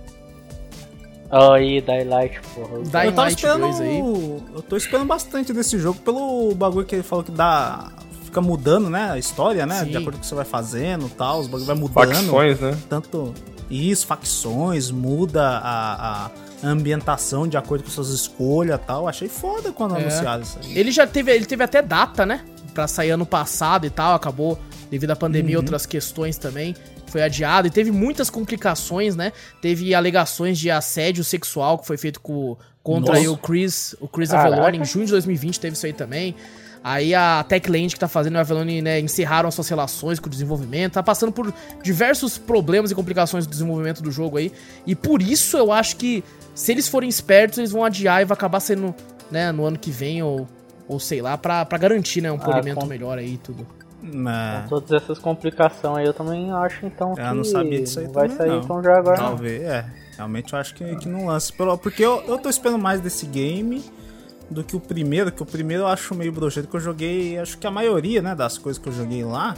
Aí, Daylight, porra.
Dying
eu tava
Light
esperando.
2 aí.
Eu tô esperando bastante desse jogo pelo bagulho que ele falou que dá. Fica mudando, né? A história, né?
Sim.
De acordo com o que você vai fazendo e tal. Os bagulho vai mudando.
Facções, né?
Tanto. Isso, facções, muda a, a ambientação de acordo com suas escolhas e tal. Achei foda quando
É.
anunciaram isso aí.
Ele já teve, ele teve até data, né? Pra sair ano passado e tal, acabou devido à pandemia e
Uhum.
outras questões também. Foi adiado e teve muitas complicações, né? Teve alegações de assédio sexual que foi feito com, contra o Chris, o Chris
Caraca.
Avellone em junho de 2020 teve isso aí também. Aí a Techland que tá fazendo o Avellone, né, encerraram as suas relações com o desenvolvimento, tá passando por diversos problemas e complicações do desenvolvimento do jogo aí. E por isso eu acho que se eles forem espertos, eles vão adiar e vai acabar sendo, né, no ano que vem ou ou sei lá, pra, pra garantir, né, um polimento
com-
melhor aí e tudo.
É,
Todas essas complicações aí eu também acho, então.
Eu não
que
sabia disso aí
não vai sair
não.
tão já agora. não.
talvez, é. Realmente eu acho que, que não lança. Pelo- Porque eu, eu tô esperando mais desse game do que o primeiro, que o primeiro eu acho meio broxante, que eu joguei, acho que a maioria, né, das coisas que eu joguei lá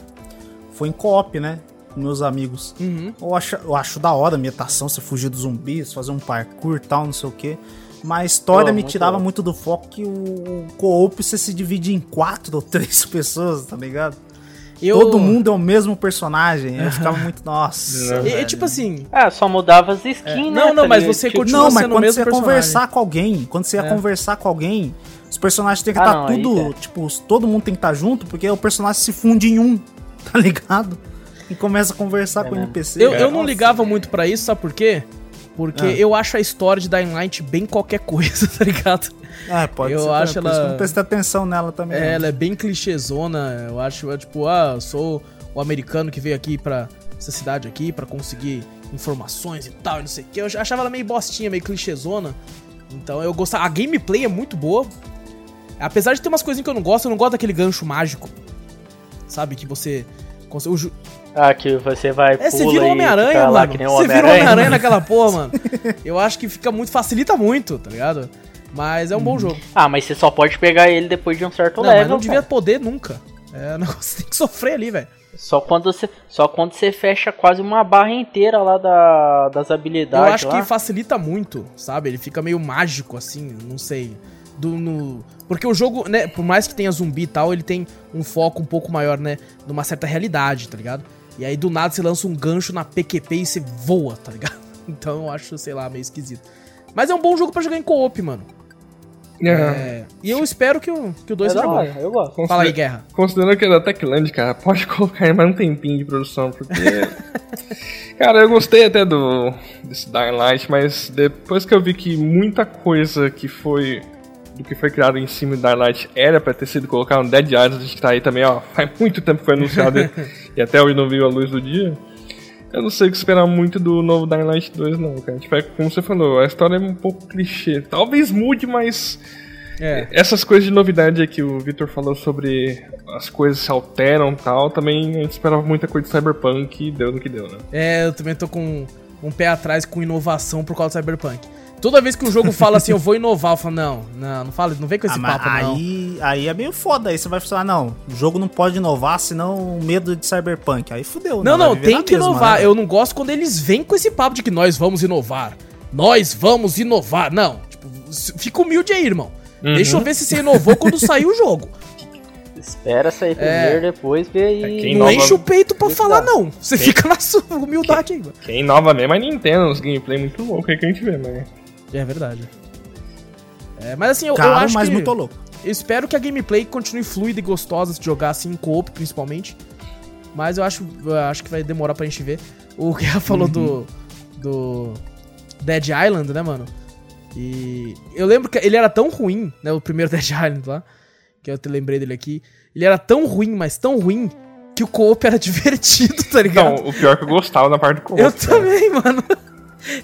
foi em co-op, né, com meus amigos.
Uhum.
Eu acho, eu acho da hora a ambientação, você fugir dos zumbis, fazer um parkour e tal, não sei o que. Mas a história
Pô,
me tirava
louco.
muito do foco que o, co-op você se divide em quatro ou três pessoas, tá ligado?
Eu-
todo mundo é o mesmo personagem. Eu ficava muito, nossa.
E- e, tipo assim,
Ah, só mudava as skins, né?
Não, não,
tá
mas você
Tipo,
continua
Não, mas
sendo o
quando
mesmo
você ia
personagem.
conversar com alguém, quando você ia
É.
conversar com alguém, os personagens têm que
Ah,
estar
não, aí
tudo,
é.
tipo, todo mundo tem que estar junto, porque o personagem se funde em um, tá ligado? E começa a conversar
É
com o. NPC.
Eu, eu não
Nossa.
ligava muito pra isso, sabe por quê? Porque
Ah.
eu acho a história de Dying Light bem qualquer coisa, tá ligado?
É, pode
eu
ser.
acho
por isso
ela-
não prestei atenção nela também.
É, ela é bem clichêzona. Eu acho, é, tipo, ah, eu sou o americano que veio aqui pra essa cidade aqui pra conseguir informações e tal, e não sei o que. Eu achava ela meio bostinha, meio clichêzona. Então eu gostava. A gameplay é muito boa. Apesar de ter umas coisinhas que eu não gosto, eu não gosto daquele gancho mágico. Sabe? Que você. o
Ah, que você vai
É, você vira o Homem-Aranha, mano.
que nem o
Você vira o
Homem-Aranha.
Naquela porra, mano. Eu acho que fica muito. facilita muito, tá ligado? Mas é um bom jogo.
Ah, mas você só pode pegar ele depois de um certo
Não, mas
level,
não devia
cara.
poder nunca. É, não, você tem que sofrer ali, velho.
Só quando você, só quando você fecha quase uma barra inteira lá da, das
Eu
habilidades
acho
lá.
que facilita muito, sabe? Ele fica meio mágico, assim, não sei. Do, no... Porque o jogo, né, por mais que tenha zumbi e tal, ele tem um foco um pouco maior, né? Numa certa realidade, tá ligado? E aí do nada você lança um gancho na PQP e você voa, tá ligado? Então eu acho, sei lá, meio esquisito. Mas é um bom jogo pra jogar em co-op, mano.
É.
É, E eu espero que o 2 que o dois
É
seja bom.
eu gosto.
Fala aí, Guerra.
Considerando que é da Techland, cara, pode colocar aí mais um tempinho de produção, porque. cara, eu gostei até do desse Dying Light, mas depois que eu vi que muita coisa que foi. do que foi criado em cima do Dying Light era pra ter sido colocado no Dead Island, a gente tá aí também, ó, faz muito tempo que foi anunciado e até hoje não viu a luz do dia. Eu não sei o que esperar muito do novo Dying Light 2, não, cara. Tipo, é como você falou, a história é um pouco clichê. Talvez mude, mas
É.
essas coisas de novidade aí que o Victor falou sobre as coisas se alteram e tal, também a gente esperava muita coisa de Cyberpunk e deu no que deu, né?
É, eu também tô com um pé atrás com inovação por causa do Cyberpunk. Toda vez que um jogo fala assim, eu vou inovar, eu falo, não, não, não fala, não vem com esse
Ah,
papo, não.
aí, aí é meio foda. Aí você vai falar, não, o jogo não pode inovar, senão o medo de cyberpunk. Aí fudeu.
Não,
né? Vai
não,
viver
tem que
mesma,
inovar.
né?
Eu não gosto quando eles vêm com esse papo de que nós vamos inovar. Nós vamos inovar. Não, tipo, fica humilde aí, irmão.
Uhum.
Deixa eu ver se você inovou quando sair o jogo.
Espera sair primeiro, depois vê aí.
É, quem
não enche o peito pra falar, não. Você fica na sua humildade aí, mano.
Quem inova mesmo é Nintendo, uns gameplay muito louco aí que a gente vê, mas.
É verdade. É, mas assim, eu, eu
Caro,
acho
mas
que...
muito louco.
Eu espero que a gameplay continue fluida e gostosa de jogar assim em co-op, principalmente. Mas eu acho, eu acho que vai demorar pra gente ver. O Guerra falou do. do. Dead Island, né, mano? E. Eu lembro que ele era tão ruim, né? O primeiro Dead Island lá. Que eu te lembrei dele aqui. Ele era tão ruim, mas tão ruim. Que o co-op era divertido, tá ligado?
Não, o pior é que eu gostava da parte do co
eu também, mano.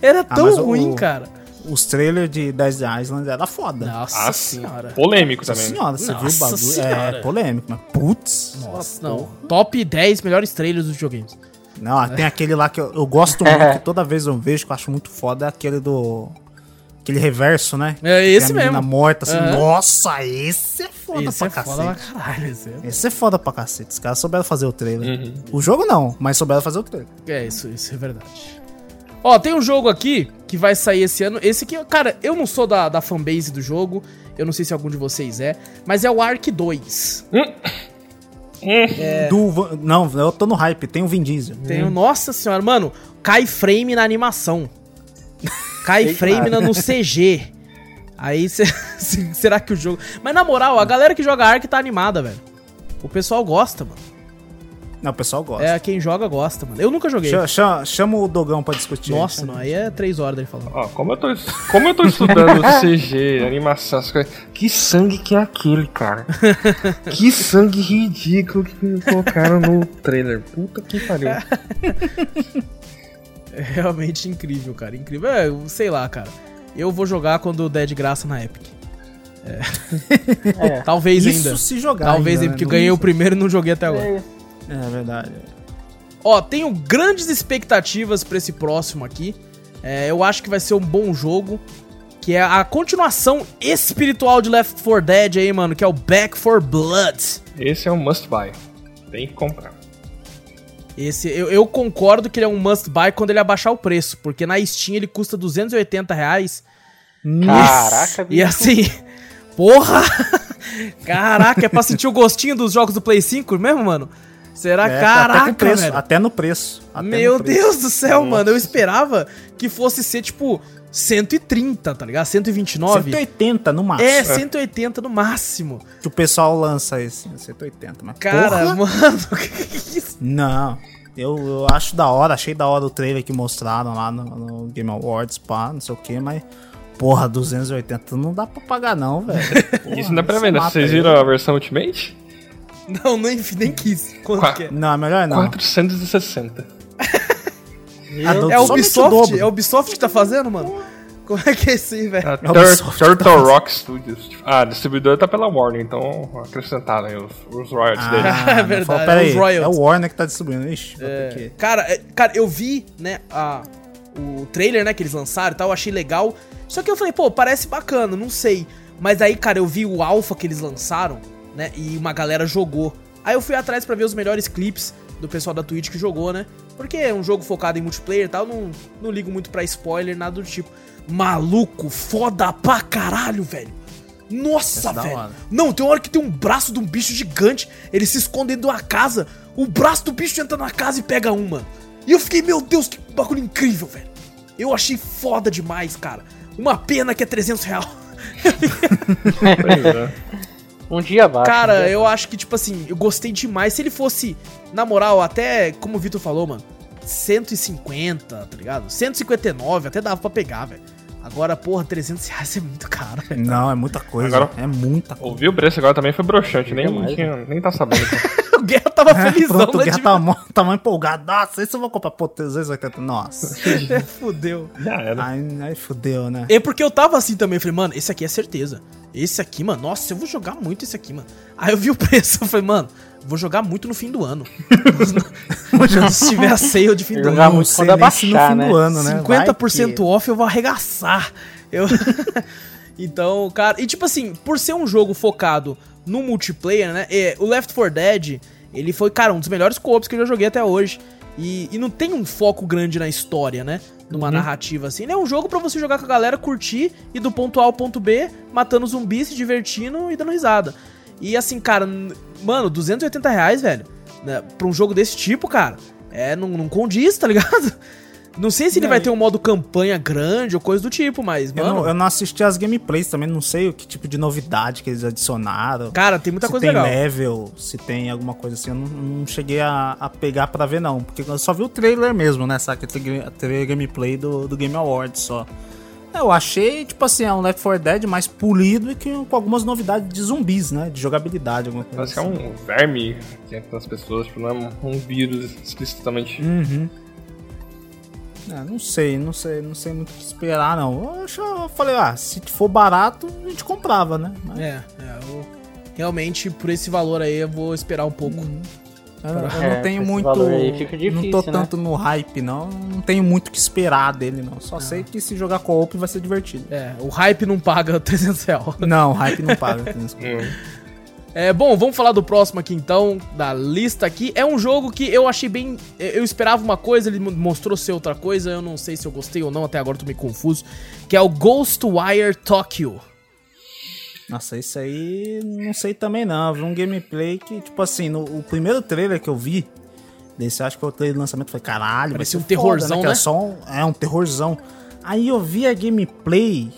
Era
Ah,
tão
o-
ruim, cara.
Os trailers de Dead Island era foda.
Nossa
Ah,
senhora.
Polêmico
Nossa
também.
senhora, você viu o
Nossa
bagulho?
senhora.
É polêmico, mas putz.
Nossa, não. Top 10 melhores trailers dos videogames.
Não, tem aquele lá que eu, eu gosto muito, que toda vez eu vejo, que eu acho muito foda, é aquele do. Aquele reverso, né?
É esse
a menina
mesmo.
morta assim. Nossa, esse é foda
Esse
pra
é
cacete.
foda pra caralho. Esse é...
Esse é foda pra cacete. Os caras souberam fazer o trailer.
Uhum.
O jogo não, mas souberam fazer o trailer.
É, isso, isso é verdade. Ó, tem um jogo aqui que vai sair esse ano. Esse aqui, cara, eu não sou da, da fanbase do jogo. Eu não sei se algum de vocês é. Mas é o Ark 2. É.
Do, não, eu tô no hype, tem o Vin Diesel.
Tem o. Nossa senhora, mano. Cai frame na animação. Cai
Eita.
frame na- no CG. Aí cê- será que o jogo. Mas na moral, a galera que joga Ark tá animada, velho. O pessoal gosta, mano.
Não, o pessoal gosta.
É, quem joga gosta, mano. Eu nunca joguei.
Cha- cha- chama o Dogão pra discutir.
Nossa,
aí.
não, aí é três horas dele falando.
Ó, como eu tô, como eu tô estudando CG, animação, essas coisas. Que sangue que é aquele, cara? que sangue ridículo que me colocaram no trailer. Puta que pariu.
É realmente incrível, cara. Incrível. É, sei lá, cara. Eu vou jogar quando der de graça na Epic.
É.
Talvez
Isso
ainda.
se jogar.
Talvez
ainda,
ainda, porque
né?
eu ganhei o primeiro e não joguei até agora.
É,
É verdade.
Ó, tenho grandes expectativas pra esse próximo aqui. É, eu acho que vai ser um bom jogo. Que é a continuação espiritual de Left 4 Dead aí, mano. Que é o Back 4 Blood.
Esse é um must buy. Tem que comprar.
Esse, eu, eu concordo que ele é um must buy quando ele abaixar o preço. Porque na Steam ele custa 280 reais.
Caraca,
E assim, porra! Caraca, é pra sentir o gostinho dos jogos do Play 5 mesmo, mano? Será?
É,
Caraca,
até, preço,
velho.
até no preço. até
Meu
no preço.
Deus do céu,
Nossa.
mano. Eu esperava que fosse ser, tipo, 130, tá ligado? 129.
180 no máximo.
É, 180 no máximo.
Que o pessoal lança esse, 180. Mas
Cara,
porra,
mano, que que é isso?
Não. Eu, eu acho da hora, achei da hora o trailer que mostraram lá no, no Game Awards, pá, não sei o que, mas. Porra, 280 não dá pra pagar, não, velho.
Isso não é pra vender.
mata
Vocês viram a versão Ultimate?
Não, nem, nem quis. Quanto
Qua-
que é?
Não, é melhor não.
460.
Ah,
É
o
Ubisoft? É a Ubisoft que tá fazendo, mano? Como é que é isso aí, velho?
É o
Tur-
Ubisoft.
Turtle Rock Studios. Ah, a distribuidora tá pela Warner, então acrescentaram aí os, os royalties dele.
É
Ah,
verdade,
fala,
é
pera aí,
os royalties.
é o Warner que tá distribuindo. Ixi, que...
Cara, é- cara, eu vi, né, a, o trailer, né, que eles lançaram e tal, eu achei legal. Só que eu falei, pô, parece bacana, não sei. Mas aí, cara, eu vi o alpha que eles lançaram, né, e uma galera jogou. Aí eu fui atrás pra ver os melhores clipes do pessoal da Twitch que jogou, né? Porque é um jogo focado em multiplayer e tal, não, não ligo muito pra spoiler, nada do tipo. Maluco, foda pra caralho, velho. Nossa,
Essa é
velho. Não, tem uma hora que tem um braço de um bicho gigante, ele se esconde dentro de uma casa, o braço do bicho entra na casa e pega um, mano. E eu fiquei, meu Deus, que bagulho incrível, velho. Eu achei foda demais, cara. Uma pena que é 300 reais.
Pois é.
Um dia um
Cara,
dia
eu acho que, tipo assim, eu gostei demais. Se ele fosse, na moral, até, como o Vitor falou, mano, 150, tá ligado? 159, até dava pra pegar, velho. Agora, porra, 300 reais é muito caro, velho.
Não, é muita coisa.
Agora-
É muita coisa.
Ouvi o preço agora também foi broxante, nem,
Demais,
tinha, nem tá sabendo.
O Guerra tava
É,
felizão,
pronto, o
né?
Guerra
de-
tá, mó- tá mó empolgado. Nossa, esse eu vou comprar. Pô, 380. Nossa.
Fudeu.
Já era.
aí, aí fudeu, né?
É porque eu tava assim também, eu falei, mano, esse aqui é certeza. Esse aqui, mano, nossa, eu vou jogar muito esse aqui, mano. Aí eu vi o preço, eu falei, mano, vou jogar muito no fim do ano. Se tiver a sale de fim do
Jogar
ano.
muito
sei
quando
se no
abaixar,
fim
né?
do ano, né?
50%
Vai que-
off eu vou arregaçar. Eu... então, cara, e tipo assim, por ser um jogo focado no multiplayer, né? é, o Left 4 Dead, ele foi, cara, um dos melhores co-ops que eu já joguei até hoje. E, e não tem um foco grande na história, né? Numa narrativa assim. Ele é um jogo pra você jogar com a galera, curtir, e do ponto A ao ponto B, matando zumbis, se divertindo e dando risada. E assim, cara, mano, 280 reais, velho, né, pra um jogo desse tipo, cara, é, não, não condiz, tá ligado? Não sei se ele vai ter um modo campanha grande ou coisa do tipo, mas,
Eu
mano,
não, eu não assisti as gameplays também, não sei o que tipo de novidade que eles adicionaram.
cara, tem muita
se
coisa
tem
legal.
level, se tem alguma coisa assim, eu não, não cheguei a, a pegar pra ver não, porque eu só vi o trailer mesmo, né, sabe, aquele trailer gameplay do, do Game Awards só. Eu achei, tipo assim, é um Left 4 Dead mais polido e que, com algumas novidades de zumbis, né, de jogabilidade, alguma coisa
Parece que é
assim.
um verme que entra nas pessoas, tipo, não é um, um vírus explicitamente.
Uhum. É, não sei, não sei, não sei muito o que esperar, não. Eu, acho- eu falei, ah, se for barato, a gente comprava, né? Mas-
É, é, eu, realmente, por esse valor aí, eu vou esperar um pouco.
Eu, eu
É,
não tenho
com esse
muito.
fica
não tô
difícil, né?
tanto no hype, não. Não tenho muito o que esperar dele, não. Só sei que se jogar co-op vai ser divertido.
É, o hype não paga 300 reais.
Não, hype não paga.
Hum.
É, bom, vamos falar do próximo aqui então, da lista aqui. É um jogo que eu achei bem. Eu esperava uma coisa, ele mo- mostrou ser outra coisa. Eu não sei se eu gostei ou não, até agora eu tô meio confuso. Que é o Ghostwire Tokyo.
Nossa, isso aí não sei também não. Eu vi um gameplay que, tipo assim, no o primeiro trailer que eu vi, desse acho que o trailer de lançamento, foi caralho,
Parecia um terrorzão,
foda, Que é
né?
só um, é um terrorzão. Aí eu vi a gameplay,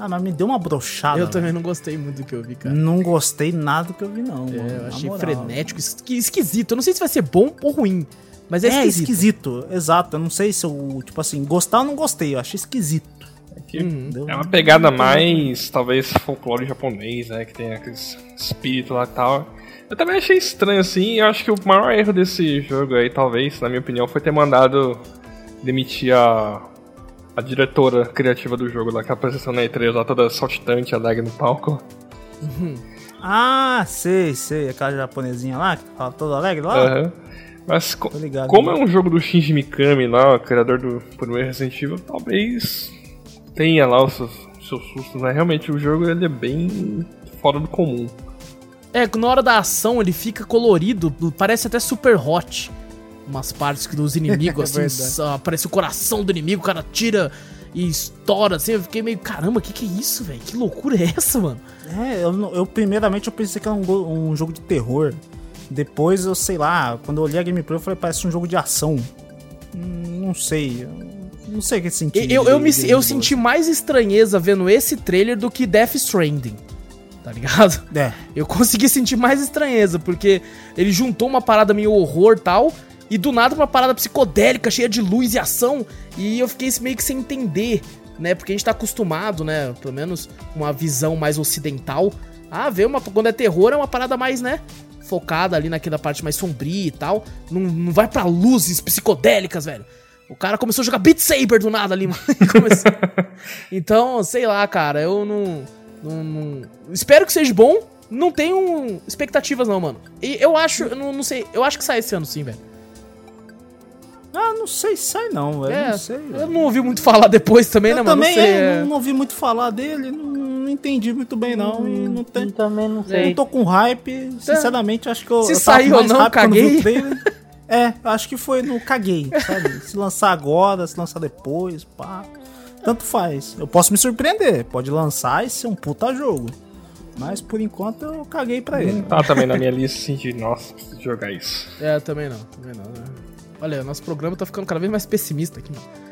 ah, mas me deu uma brochada.
eu também não gostei muito do que eu vi, cara.
Não gostei nada do que eu vi, não.
É,
mano,
eu achei
moral.
frenético, esqui- esquisito. Eu não sei se vai ser bom ou ruim, mas é,
É
esquisito.
esquisito. exato. Eu não sei se eu, tipo assim, gostar ou não gostei, eu achei esquisito.
É que
Entendeu?
é uma pegada mais, talvez, folclore japonês, né? Que tem aqueles espíritos lá e tal. Eu também achei estranho, assim, eu acho que o maior erro desse jogo aí, talvez, na minha opinião, foi ter mandado demitir a, a diretora criativa do jogo lá, que apareceu na E3 lá, toda saltitante, alegre no palco.
Ah, sei, sei. Aquela japonesinha lá, que fala toda alegre lá.
Aham. Mas co-
ligado.
como é um jogo do Shinji Mikami lá, o criador do primeiro Resident Evil, talvez tenha lá os seus, seus sustos, né? Realmente o jogo ele é bem fora do comum.
É, na hora da ação ele fica colorido, parece até super hot. Umas partes que dos inimigos, assim,
verdade.
só aparece o coração do inimigo, o cara tira e estoura, assim. Eu fiquei meio, caramba, que que é isso, velho? Que loucura é essa, mano?
É, eu, eu primeiramente eu pensei que era um, um jogo de terror. Depois eu sei lá, quando eu olhei a gameplay eu falei, parece um jogo de ação. Hum, Não sei. Não sei o que sentir.
Eu, eu, me, eu senti mais estranheza vendo esse trailer do que Death Stranding. Tá ligado?
É,
Eu consegui sentir mais estranheza, porque ele juntou uma parada meio horror e tal, e do nada uma parada psicodélica, cheia de luz e ação, e eu fiquei meio que sem entender, né? Porque a gente tá acostumado, né? Pelo menos uma visão mais ocidental. Ah, ver uma. Quando é terror é uma parada mais, né? Focada ali naquela parte mais sombria e tal. Não, não vai pra luzes psicodélicas, velho. O cara começou a jogar Beat Saber do nada ali, mano. Então, sei lá, cara, eu não, não, não- Espero que seja bom. Não tenho expectativas, não, mano. E eu acho, eu não, não sei, eu acho que sai esse ano sim, velho.
Ah, não sei se sai não, velho.
É,
não sei.
eu não ouvi muito falar depois também, né,
Eu
mano?
também
não sei.
é,
é.
não ouvi muito falar dele, não, não entendi muito bem não. E não tem.
Eu também não
Eu
sei.
não tô com hype, sinceramente, acho que eu.
Se
eu com
ou não,
hype quando vi
caguei.
É, acho que foi no caguei, sabe? se lançar agora, se lançar depois, pá. Tanto faz. Eu posso me surpreender, pode lançar e ser um puta jogo. Mas por enquanto eu caguei pra ele.
Tá também na minha lista assim de, nossa, preciso jogar isso.
É, também não, também não. né? Olha, nosso programa tá ficando cada vez mais pessimista aqui, mano.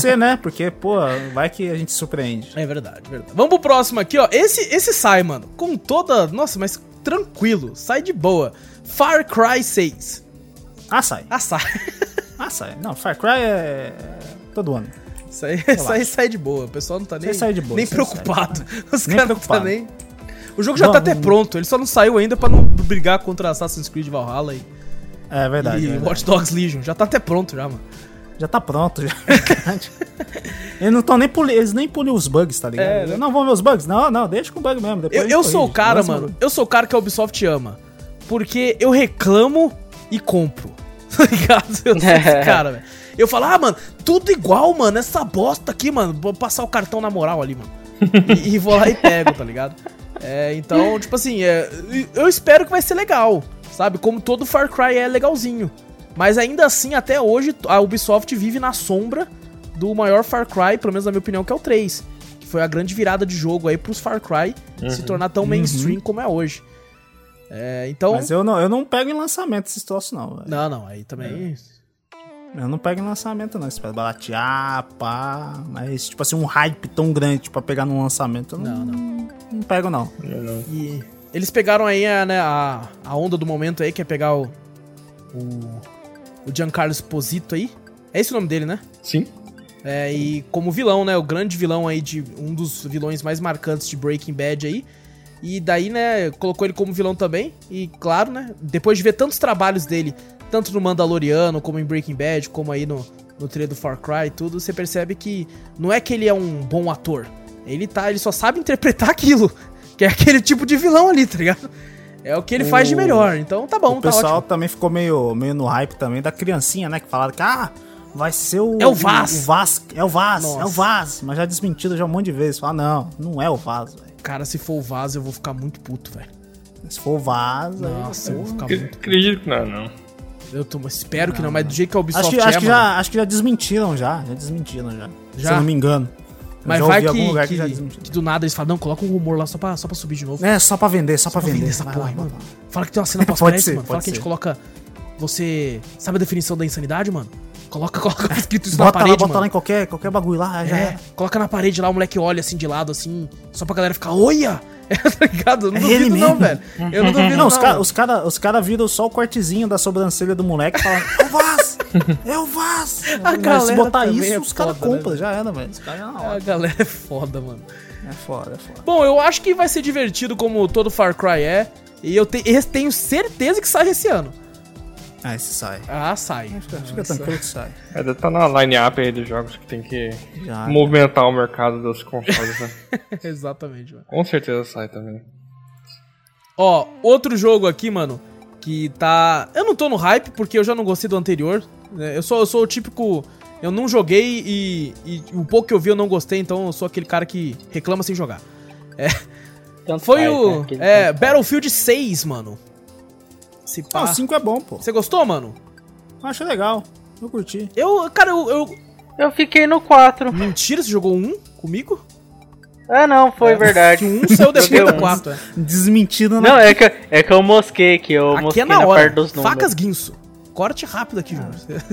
Ser, né? Porque, pô, vai que a gente surpreende.
É verdade, verdade. Vamos pro próximo aqui, ó. Esse, esse sai, mano, com toda. Nossa, mas tranquilo, sai de boa. Far Cry 6.
Ah, sai.
Ah, sai.
Ah, sai. Não, Far Cry é. todo ano.
Isso aí, isso aí sai de boa. O pessoal não tá nem,
sai de boa,
nem preocupado. Os caras não tá nem. O jogo já tá
Vamos.
até pronto, ele só não saiu ainda pra não brigar contra Assassin's Creed Valhalla e,
É verdade.
e
é verdade.
Watch Dogs Legion. Já tá até pronto já, mano.
Já tá pronto, já. eles não estão nem poli... Eles nem puliam os bugs, tá ligado?
É, né?
Não vão ver os bugs? Não, não, deixa com o bug mesmo. depois
Eu, eu sou o cara,
um
mano. Eu sou o cara que a Ubisoft ama. Porque eu reclamo e compro. Tá ligado? Eu sou esse cara, velho. Eu falo, ah, mano, tudo igual, mano. Essa bosta aqui, mano. Vou passar o cartão na moral ali, mano. E, e vou lá e pego, tá ligado? É, então, tipo assim, é, eu espero que vai ser legal, sabe? Como todo Far Cry é legalzinho. Mas ainda assim, até hoje, a Ubisoft vive na sombra do maior Far Cry, pelo menos na minha opinião, que é o 3. Que foi a grande virada de jogo aí pros Far Cry se tornar tão mainstream como é hoje. É, então.
Mas eu não, eu não pego em lançamento esses troços, não. velho.
Não, não, aí também.
Eu não pego em lançamento, não. Espero baratear, pá. Mas, tipo assim, um hype tão grande pra pegar num lançamento, eu não,
Não,
não, pego, não.
E eles pegaram aí a, né, a, a onda do momento aí, que é pegar o. O, o Giancarlo Esposito aí. É esse o nome dele, né?
Sim.
É, e como vilão, né? O grande vilão aí de. Um dos vilões mais marcantes de Breaking Bad aí. E daí, né, colocou ele como vilão também. E claro, né? Depois de ver tantos trabalhos dele, tanto no Mandaloriano, como em Breaking Bad, como aí no, no trailer do Far Cry e tudo, você percebe que não é que ele é um bom ator. Ele tá. Ele só sabe interpretar aquilo. Que é aquele tipo de vilão ali, tá ligado? É o que ele faz de
O-
melhor. Então tá bom,
o
tá
pessoal
ótimo.
também ficou meio, meio no hype também da criancinha, né? Que falaram que, ah, vai ser o...
É o Vaz.
O, Vaz, é o Vaz,
Nossa.
é o Vaz. Mas já desmentido já um monte de vezes. Fala, não, não é o Vaz, velho.
Cara, se for o Vaz, eu vou ficar muito puto, velho.
Se for o Vaz, aí...
Nossa, eu vou ficar muito
Acredito que não, não.
Eu tô, espero que não, mas do jeito que a Ubisoft
Acho que,
é,
acho, que já, acho que já desmentiram já. Já desmentiram já. Se
Já?
eu não me engano.
Mas vai que,
lugar
que,
já
que do nada eles falam, não, coloca um rumor lá só pra, só pra subir de novo.
É, só pra vender, só, pra
Pra
vender.
essa
Vai
porra
lá,
mano.
lá.
Fala que tem uma cena pós-crédito,
ser,
mano. Fala
pode
que a gente
ser.
coloca. Você. Sabe a definição da insanidade, mano? Coloca, coloca escrito isso na
Bota lá,
parede,
bota lá
mano.
em qualquer, qualquer bagulho lá, já
É,
é.
coloca na parede lá, o moleque olha assim de lado, assim, só pra galera ficar, olha! É, tá ligado? Eu não
É
duvido,
ele
não, velho. Eu não duvido,
Não, os caras cara, os cara viram só o cortezinho da sobrancelha do moleque e falam: É o Vaz! É o Vaz! Mas
galera
se botar isso,
é
os caras
foda, né,
compram, já era, velho. Os caras na
A galera é foda, mano.
É foda, é foda.
Bom, eu acho que vai ser divertido como todo Far Cry é. E eu te- eu tenho certeza que sai esse ano.
Ah, esse sai.
Ah, sai.
Fica, fica
Nossa.
tranquilo que sai.
É, deve tá na line-up aí dos jogos que tem que
Já.
movimentar o mercado dos consoles, né?
Exatamente, mano.
Com certeza sai também.
Ó, outro jogo aqui, mano, que tá. Eu não tô no hype porque eu já não gostei do anterior. né? Eu sou, eu sou o típico. Eu não joguei e, e o pouco que eu vi eu não gostei, então eu sou aquele cara que reclama sem jogar.
Tanto
Foi
faz, né?
o.
Aquele
É. Battlefield 6, mano. Se
Ah,
pá.
o 5 é bom, pô.
Você gostou, mano?
Acho legal. Eu curti.
Eu, cara, eu, eu.
Eu fiquei no 4.
Mentira, você jogou um comigo?
Ah, não, foi
É,
verdade.
Um saiu depois do
um.
4. É.
Desmentindo
Não, é que, é que eu mosquei aqui, eu
Aqui
mosquei
é na
na
hora.
parte dos números.
Facas guinso. Corte rápido aqui, Júnior.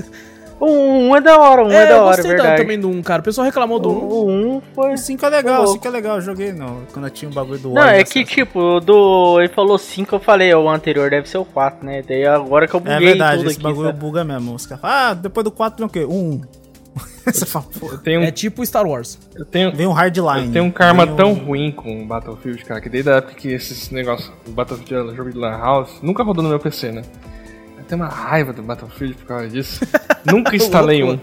O 1 é da hora, o 1 é,
É,
da
eu
hora, verdade.
também do 1, cara. O pessoal reclamou do 1.
O 1 foi...
O 5 é legal, o 5 é legal, eu joguei no, quando eu tinha o bagulho do
Não,
War
é que
acesso.
tipo, do. Ele falou 5, eu falei, o anterior deve ser o 4, né? Daí agora que eu buguei
É verdade,
tudo
esse
aqui.
bagulho
sabe?
buga mesmo. Os caras falam, ah, depois do 4 vem o quê? Um. Você fala, pô,
Eu tenho,
É tipo Star Wars.
eu tenho,
vem um hardline.
eu tenho um karma
vem
tão
um-
ruim com o Battlefield, cara, que desde a época que esses negócios, o Battlefield jogo de Lan House, nunca rodou no meu PC, né? Eu tenho uma raiva do Battlefield por causa disso. nunca instalei um.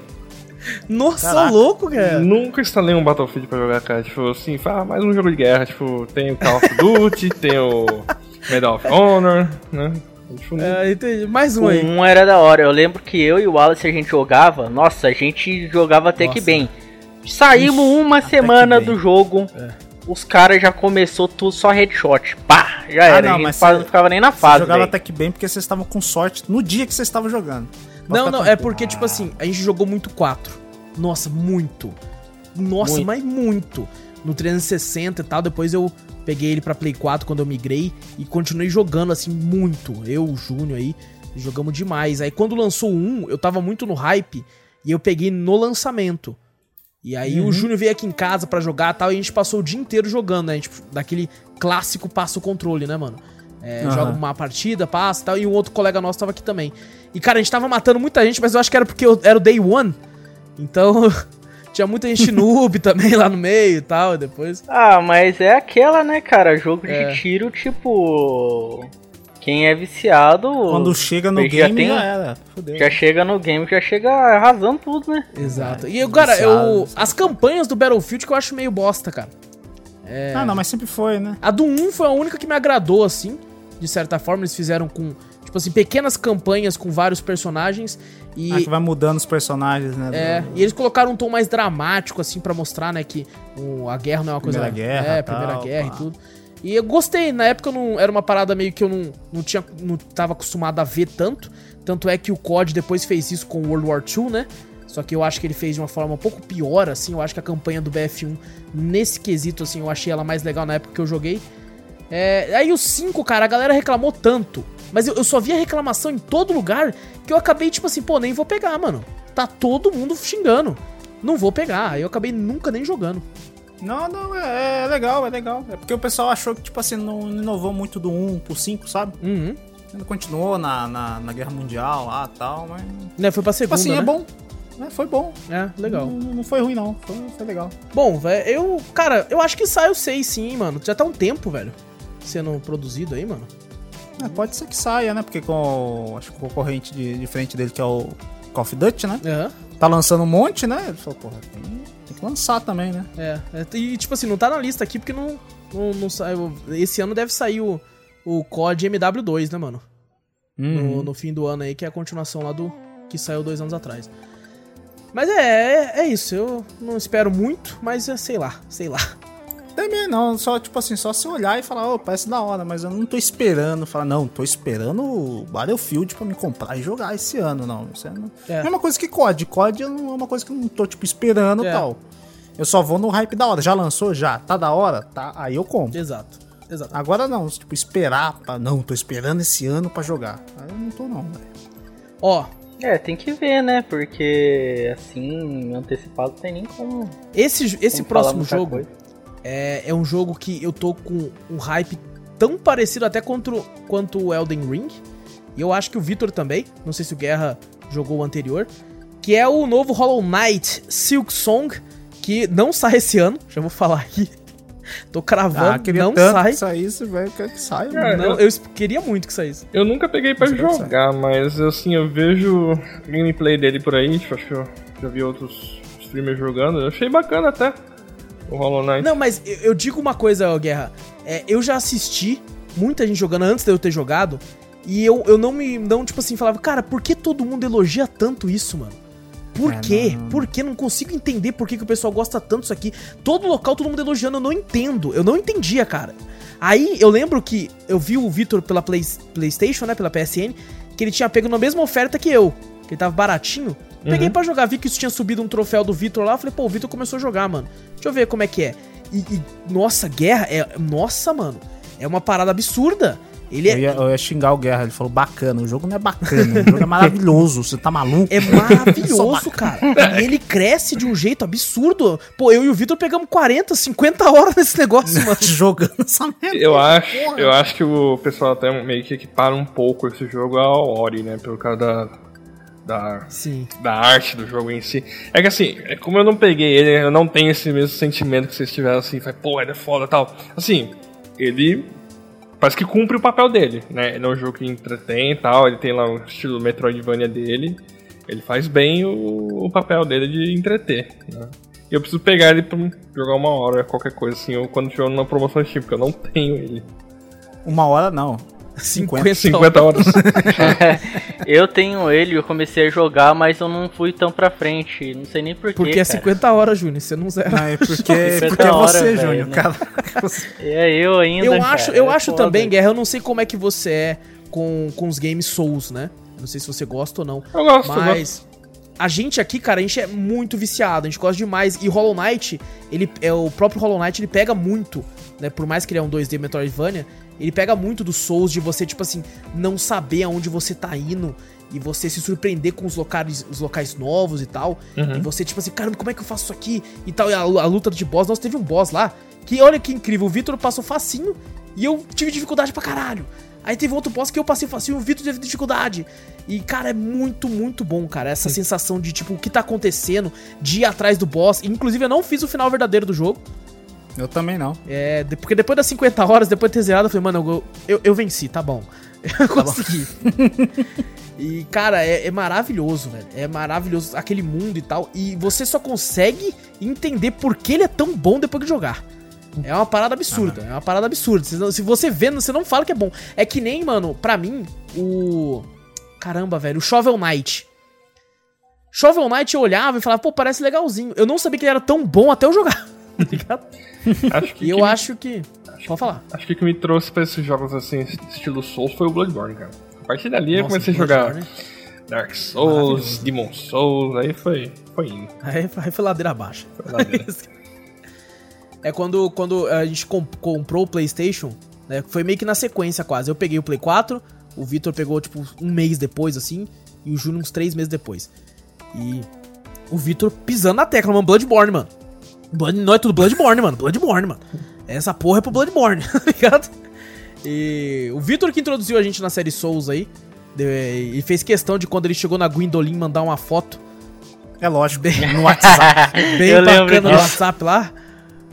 Nossa,
Caraca.
louco, cara.
Nunca instalei um Battlefield pra jogar, cara. Tipo, assim, fala, mais um jogo de guerra. Tipo, tem o Call of Duty, tem o Medal of Honor, né? Tipo,
É, entendi. Mais um
O
aí.
1 era da hora. Eu lembro que eu e o Wallace a gente jogava. Nossa, a gente jogava até que
Nossa.
bem. Saímos
Ixi,
uma
que
semana do jogo.
É.
Os caras já começou tudo só headshot. Pá! Já
Ah,
era.
não,
a gente
mas
não ficava nem na
Você
fase.
jogava até que bem porque vocês estavam com sorte no dia que vocês estavam jogando.
Não, não, é porque, tipo assim, a gente jogou muito 4. Nossa, muito. Nossa,
Muito.
mas muito. No 360 e tal, depois eu peguei ele pra Play 4 quando eu migrei e continuei jogando, assim, muito. Eu, o Júnior aí, jogamos demais. Aí quando lançou o 1, eu tava muito no hype e eu peguei no lançamento. E aí
Uhum.
o Júnior veio aqui em casa pra jogar e tal, e a gente passou o dia inteiro jogando, né? A gente, daquele clássico passa o controle, né, mano? É,
Aham.
Joga uma partida, passa e tal, e um outro colega nosso tava aqui também. E, cara, a gente tava matando muita gente, mas eu acho que era porque eu, era o Day One. Então, tinha muita gente noob também lá no meio e tal, e depois...
Ah, mas é aquela, né, cara? Jogo
É.
de tiro, tipo. Quem é viciado.
Quando chega no
já
game
tem-
já era. Fudeu.
Já chega no game, já chega arrasando tudo, né?
Exato. E, eu, cara, eu, as campanhas do Battlefield que eu acho meio bosta, cara.
Ah, não, mas sempre foi, né?
A do 1 foi a única que me agradou, assim. De certa forma, eles fizeram com, tipo assim, pequenas campanhas com vários personagens. E,
Ah, que vai mudando os personagens, né?
é,
do-
e eles colocaram um tom mais dramático, assim, pra mostrar, né, que o- a guerra não é uma coisa...
Primeira guerra,
É,
tal,
Primeira Guerra
pá.
e tudo. E eu gostei, na época não, era uma parada meio que eu não, não tinha, não tava acostumado a ver tanto. Tanto é que o COD depois fez isso com World War II, né? Só que eu acho que ele fez de uma forma um pouco pior, assim. Eu acho que a campanha do BF1, nesse quesito, assim, eu achei ela mais legal na época que eu joguei. É, aí o 5, cara, a galera reclamou tanto. Mas eu, eu só via reclamação em todo lugar que eu acabei, tipo assim, pô, nem vou pegar, mano. Tá todo mundo xingando. Não vou pegar. Aí eu acabei nunca nem jogando.
Não, não, é, é legal, é legal. É porque o pessoal achou que, tipo assim, não inovou muito do 1 pro 5, sabe?
Uhum.
Ainda continuou na, na, na Guerra Mundial lá e tal, mas.
Né, foi pra
Tipo
segunda,
assim,
né?
é bom. É, foi bom.
É, legal.
Não, não foi ruim, não. Foi, foi legal.
Bom, velho, eu. Cara, eu acho que sai o 6 sim, mano. Já tá um tempo, velho. Sendo produzido aí, mano.
É, pode ser que saia, né? Porque com acho que o concorrente de, de frente dele, que é o Call of Duty, né?
Aham.
Tá lançando um monte, né? Ele falou, porra, tem, lançar também, né?
É, é, E, tipo assim, não tá na lista aqui porque não. Não, não saiu. Esse ano deve sair o, o COD MW2, né, mano?
Uhum.
No, no fim do ano aí, que é a continuação lá do. Que saiu dois anos atrás. Mas é, é, é isso. Eu não espero muito, mas é, sei lá, sei lá.
Também não, só tipo assim, só se olhar e falar, ô, parece da hora, mas eu não tô esperando, falar, não, tô esperando o Battlefield pra me comprar e jogar esse ano, não. Isso é não...
É.
Mesma coisa que COD, COD é uma coisa que eu não tô, tipo, esperando e
É.
tal. Eu só vou no hype da hora, já lançou? Já, tá da hora? Tá, aí eu compro.
Exato. Exato.
Agora não, tipo, esperar pra, não, tô esperando esse ano pra jogar. Aí eu não tô não, velho.
Ó,
É, tem que ver, né? Porque assim, antecipado não tem nem como.
esse, esse
como falar
próximo
muita
jogo.
coisa.
É, é um jogo que eu tô com um hype tão parecido até quanto, quanto o Elden Ring. E eu acho que o Victor também. Não sei se o Guerra jogou o anterior. Que é o novo Hollow Knight Silk Song. Que não sai esse ano. Já vou falar aqui. Tô cravando,
Ah, queria
não
tanto
sai.
que saísse, velho, quero que saia,
Cara,
mano.
Não, eu es- queria muito que saísse.
Eu nunca peguei
deve
jogar, mas assim, eu vejo gameplay dele por aí, tipo, acho que eu já vi outros streamers jogando, eu achei bacana até o Hollow Knight.
Não, mas eu, eu digo uma coisa, Guerra. É, eu já assisti muita gente jogando antes de eu ter jogado. E eu, eu não me. Não, tipo assim, falava, cara, por que todo mundo elogia tanto isso, mano? Por
É,
quê?
não-
Por que? Não consigo entender por que, que o pessoal gosta tanto disso aqui. Todo local, todo mundo elogiando, eu não entendo. Eu não entendia, cara. Aí eu lembro que eu vi o Vitor pela Play- PlayStation, né? Pela PSN, que ele tinha pego na mesma oferta que eu. Que ele tava baratinho. Peguei
Uhum.
pra jogar, vi que isso tinha subido um troféu do Vitor lá. Falei, pô, o Vitor começou a jogar, mano. Deixa eu ver como é que é. E, e, nossa, guerra é. Nossa, mano. É uma parada absurda. Ele é,
Eu ia, eu ia xingar o Guerra, ele falou bacana, o jogo não é bacana, o jogo é maravilhoso, você tá maluco?
é maravilhoso, cara. E ele cresce de um jeito absurdo. Pô, eu e o Vitor pegamos 40, 50 horas nesse negócio, mano.
Jogando essa merda.
Eu acho, eu acho que o pessoal até meio que equipara um pouco esse jogo ao Ori, né? Pelo causa da, da,
Sim.
da arte do jogo em si. É que assim, é como eu não peguei ele, eu não tenho esse mesmo sentimento que vocês tiveram assim, vai, pô, ele é foda e tal. Assim, ele parece que cumpre o papel dele, né? Ele é um jogo que entretém e tal, ele tem lá o estilo Metroidvania dele. Ele faz bem o, o papel dele de entreter, né? E eu preciso pegar ele pra jogar uma hora, qualquer coisa assim, ou quando tiver numa promoção Steam, porque eu não tenho ele.
Uma hora não.
50,
50 horas.
eu tenho ele, eu comecei a jogar, mas eu não fui tão pra frente. Não sei nem porquê.
Porque é
cara.
50 horas, Júnior. Você não zera.
Não, é porque,
50
porque é você,
velho,
Júnior,
né?
cara.
É eu ainda.
Eu
cara,
acho, eu
é
acho
foda.
também, Guerra, eu não sei como é que você é com, com os games Souls, né? Eu não sei se você gosta ou não.
Eu gosto, eu gosto.
Mas a gente aqui, cara, a gente é muito viciado, a gente gosta demais. E Hollow Knight, ele é o próprio Hollow Knight, ele pega muito, né? Por mais que ele é um 2D Metroidvania, ele pega muito dos Souls de você, tipo assim, não saber aonde você tá indo e você se surpreender com os locais, os locais novos e tal. E você, tipo assim, caramba, como é que eu faço isso aqui? E tal, e a, a luta de boss. Nossa, teve um boss lá que, olha que incrível, o Vitor passou facinho e eu tive dificuldade pra caralho. Aí teve outro boss que eu passei facinho e o Vitor teve dificuldade. E, cara, é muito, muito bom, cara. Essa sensação de, tipo, o que tá acontecendo, de ir atrás do boss. Inclusive, eu não fiz o final verdadeiro do jogo.
Eu também não.
É, de- porque depois das 50 horas, depois de ter zerado, eu falei, mano, eu, eu, eu venci, tá bom. Eu consegui. e, cara, é, é maravilhoso, velho. É maravilhoso aquele mundo e tal. E você só consegue entender por que ele é tão bom depois de jogar. É uma parada absurda, é uma parada absurda. Se, você vê, você não fala que é bom. É que nem, mano, pra mim, o. Caramba, velho, o Shovel Knight. Shovel Knight eu olhava e falava, pô, parece legalzinho. Eu não sabia que ele era tão bom até eu jogar. Tá ligado?
Acho que,
E eu
que-
acho que. Pode falar.
acho que o que me trouxe pra esses jogos assim, estilo Souls, foi o Bloodborne, cara. A partir dali eu
Nossa,
comecei a jogar
Bloodborne.
Dark Souls. Demon Souls, aí foi, foi indo.
Aí, aí foi ladeira abaixo.
Foi ladeira.
é quando, quando a gente comp- comprou o PlayStation, né? Foi meio que na sequência quase. Eu peguei o Play 4, o Vitor pegou tipo um mês depois, assim, e o Júnior uns três meses depois. E o Vitor pisando na tecla, mano, Bloodborne, mano. Blood, não é tudo Bloodborne, mano. Bloodborne, mano. Essa porra é pro Bloodborne, tá ligado? E o Vitor que introduziu a gente na série Souls aí. E fez questão de quando ele chegou na Gwendolyn mandar uma foto
É lógico, no WhatsApp.
bem
Eu
bacana no. WhatsApp lá.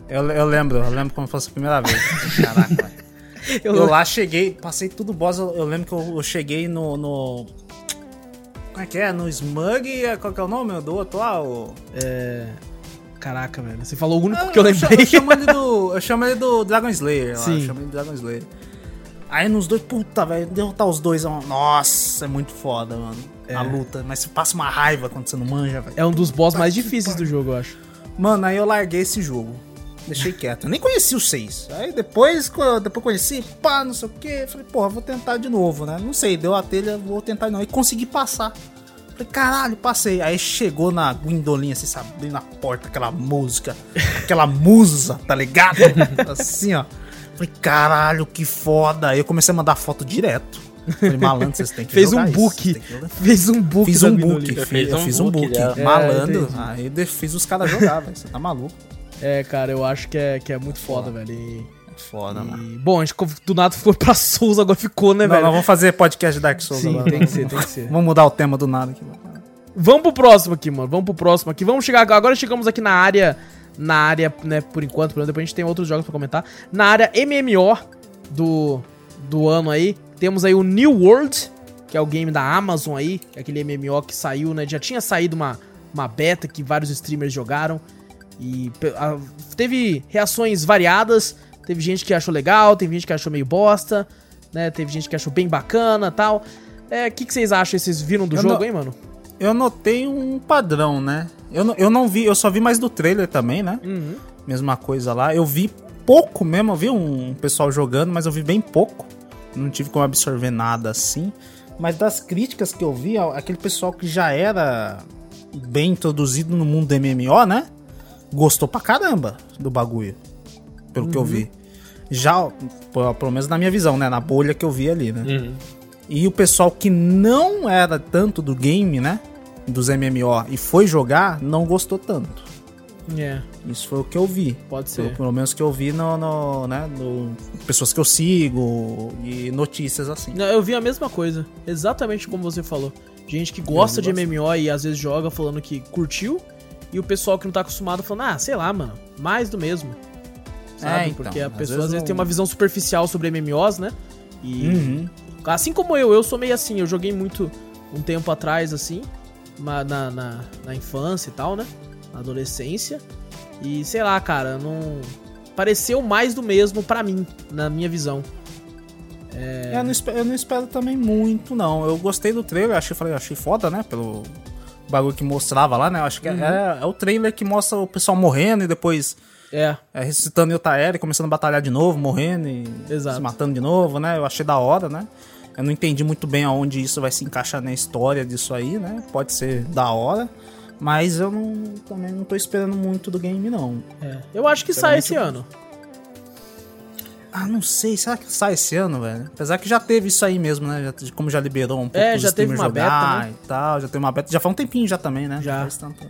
Eu, eu lembro, eu lembro como fosse a primeira vez. Caraca, velho. Eu lá cheguei, passei tudo boss. Eu, eu lembro que eu, eu cheguei no, no. Como é que é? No Smug. e Qual que é o nome do outro lá? O...
Caraca, velho. Você falou o único
Não,
que eu
eu
lembrei.
Eu chamo ele do, eu chamo ele do Dragon Slayer. Lá,
Sim.
Eu chamo ele do Dragon Slayer. Aí nos dois, puta, velho, derrotar os dois é uma... Nossa, é muito foda, mano. A luta. Mas você passa uma raiva quando você não manja, velho.
É um dos boss mais difíceis do jogo, eu acho.
Mano, aí eu larguei esse jogo. Deixei quieto. Eu nem conheci os seis. Aí depois, depois conheci, pá, não sei o que. Falei, porra, vou tentar de novo, né? Não sei, deu a telha, vou tentar de novo. E consegui passar. Falei, caralho, passei. Aí chegou na Gwendolyn, assim, sabe? Na porta, aquela música, aquela musa, tá ligado? Assim, ó. Falei, caralho, que foda. Aí eu comecei a mandar foto direto. Falei, malandro, vocês têm que
Fez
jogar
um
isso,
book. Fez um book
Fiz um book, fiz, eu
um
fiz um
book
book.
dela.
É,
Malandro. aí fiz os caras jogar, velho. Você tá maluco.
É, cara, eu acho que é, que é muito foda, velho. E,
Foda, mano.
e- bom, a gente do nada ficou pra Souls, agora ficou, né,
Não,
velho?
nós vamos fazer podcast de Dark Souls
Sim,
agora.
tem que ser, tem que ser.
Vamos mudar o tema do nada aqui.
Vamos pro próximo aqui, mano. Vamos pro próximo aqui. Vamos chegar. Agora chegamos aqui na área. Na área, né, por enquanto, depois a gente tem outros jogos pra comentar. Na área MMO do, do ano aí. Temos aí o New World, que é o game da Amazon aí. que é Aquele MMO que saiu, né? Já tinha saído uma, uma beta que vários streamers jogaram. E a- teve reações variadas. Teve gente que achou legal, teve gente que achou meio bosta, né? Teve gente que achou bem bacana tal. É, o que, que vocês acham? Vocês viram do
Eu
jogo,
não-
hein, mano?
Eu notei um padrão, né? Eu não, eu não vi, eu só vi mais do trailer também, né?
Uhum.
Mesma coisa lá. Eu vi pouco mesmo, eu vi um pessoal jogando, mas eu vi bem pouco. Não tive como absorver nada assim. Mas das críticas que eu vi, aquele pessoal que já era bem introduzido no mundo do MMO, né? Gostou pra caramba do bagulho. Pelo que eu vi. Já, pelo pelo menos na minha visão, né? Na bolha que eu vi ali, né?
Uhum.
E o pessoal que não era tanto do game, né? Dos MMO e foi jogar, não gostou tanto.
É,
Isso foi o que eu vi.
pode
Pelo,
ser.
pelo menos que eu vi no, no, né, no pessoas que eu sigo e notícias assim.
Não, eu vi a mesma coisa, exatamente como você falou. Gente que gosta de MMO e às vezes joga falando que curtiu, e o pessoal que não tá acostumado falando, ah, sei lá, mano, mais do mesmo. Sabe?
É, então,
Porque a pessoa às vezes
não-
tem uma visão superficial sobre MMOs, né? E
Uhum.
assim como eu, eu sou meio assim, eu joguei muito um tempo atrás, assim, na, na, na infância e tal, né? Na adolescência. E sei lá, cara, não. Pareceu mais do mesmo pra mim, na minha visão.
É, eu, não espero, eu não espero também muito, não. Eu gostei do trailer, achei, falei, achei foda, né? Pelo bagulho que mostrava lá, né? Eu acho que é- é, é o trailer que mostra o pessoal morrendo e depois
É,
é, ressuscitando e começando a batalhar de novo, morrendo e
Exato.
se matando de novo, né? Eu achei da hora, né? Eu não entendi muito bem aonde isso vai se encaixar na história disso aí, né? Pode ser da hora, mas eu não, também não tô esperando muito do game, não.
é. Eu acho que sai esse ano.
Ah, não sei, será que sai esse ano, velho? Apesar que já teve isso aí mesmo, né? Já- como já liberou um pouco
É,
os
já teve uma beta, né?
e tal, já teve uma beta, já faz um tempinho já também, né?
Já.
faz tanto-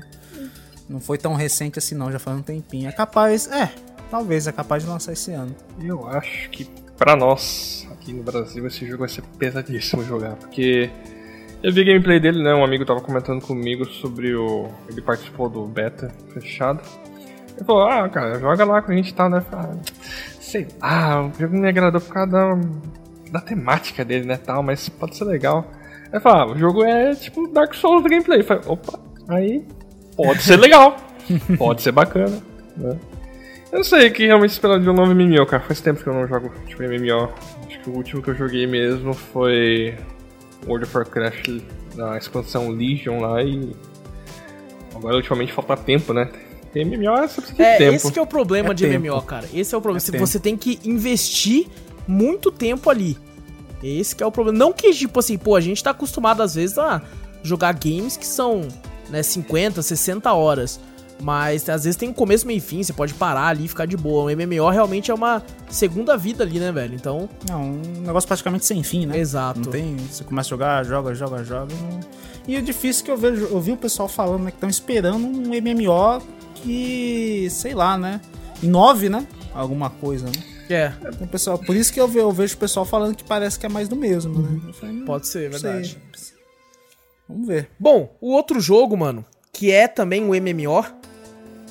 Não foi tão recente assim não, já faz um tempinho. É capaz, é, talvez é capaz de lançar esse ano.
Eu acho que pra nós, aqui no Brasil, esse jogo vai ser pesadíssimo jogar, porque eu vi gameplay dele, né? Um amigo tava comentando comigo sobre o. Ele participou do beta fechado. Ele falou, ah, cara, joga lá com a gente e tal, né? Falei, Ah, sei lá, o jogo me agradou por causa da, da temática dele, né? Tal, mas pode ser legal. Aí falei, ah, o jogo é tipo Dark Souls do gameplay. Eu falei, opa, aí pode ser legal, pode ser bacana, né? Eu não sei o que realmente esperar de um novo MMO, cara. Faz tempo que eu não jogo tipo MMO. Acho que o último que eu joguei mesmo foi World of Warcraft na expansão Legion lá e. Agora ultimamente falta tempo, né? MMO precisa de
É,
tempo.
esse que é o problema
É
de
tempo.
MMO, cara. Esse é o problema.
É tempo.
você tem que investir muito tempo ali. Esse que é o problema. Não que, tipo assim, pô, a gente tá acostumado às vezes a jogar games que são, né, 50, 60 horas. Mas às vezes tem um começo, meio e fim, você pode parar ali e ficar de boa. O MMO realmente é uma segunda vida ali, né, velho? Então,
É um negócio praticamente sem fim, né?
exato.
Não tem. Você começa a jogar, joga, joga, joga. não- E o difícil que eu vejo, eu vi o pessoal falando né, que estão esperando um MMO que, sei lá, né? Inove, né? Alguma coisa, né?
É,
Então, pessoal, por isso que eu, ve- eu vejo o pessoal falando que parece que é mais do mesmo, né? Falei, não
pode ser, é
sei. Vamos ver.
Bom, o outro jogo, mano, que é também um MMO,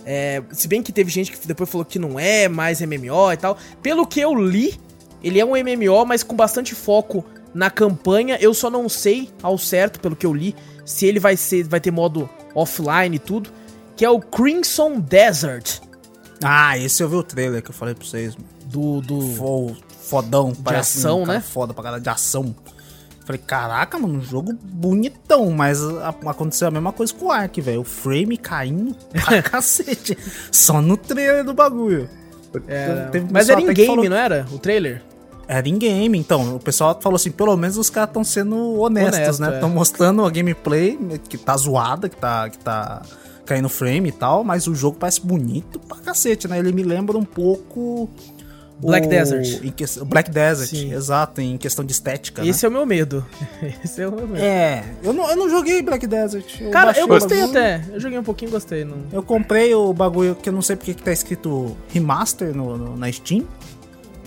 é, se bem que teve gente que depois falou que não é mais MMO e tal, pelo que eu li, ele é um MMO, mas com bastante foco na campanha. Eu só não sei ao certo, pelo que eu li, se ele vai ser, vai ter modo offline e tudo, que é o Crimson Desert
Ah, esse eu vi o trailer que eu falei pra vocês. mano.
do do
Fo- Fodão, parece
ação,
um
né?
Foda pra caralho de ação. Falei, caraca, mano, um jogo bonitão, mas aconteceu a mesma coisa com o Ark, velho. O frame caindo pra cacete. Só no trailer do bagulho.
É,
Teve
mas era em game,
falou-
não era? O trailer?
Era em game, então. O pessoal falou assim: pelo menos os caras estão sendo honestos,
Honesto,
né?
é.
Estão mostrando a gameplay que tá zoada, que tá, que tá caindo frame e tal, mas o jogo parece bonito pra cacete, né? Ele me lembra um pouco.
Black
o-
Desert.
que- Black Desert,
Sim.
exato, em questão de estética. né?
Esse é o meu medo. Esse é o meu medo.
É, eu não, eu não joguei Black Desert. Eu
Cara, eu
o
gostei até. Eu joguei um pouquinho e gostei. Não...
Eu comprei o bagulho que eu não sei porque que tá escrito remaster no, no- na Steam.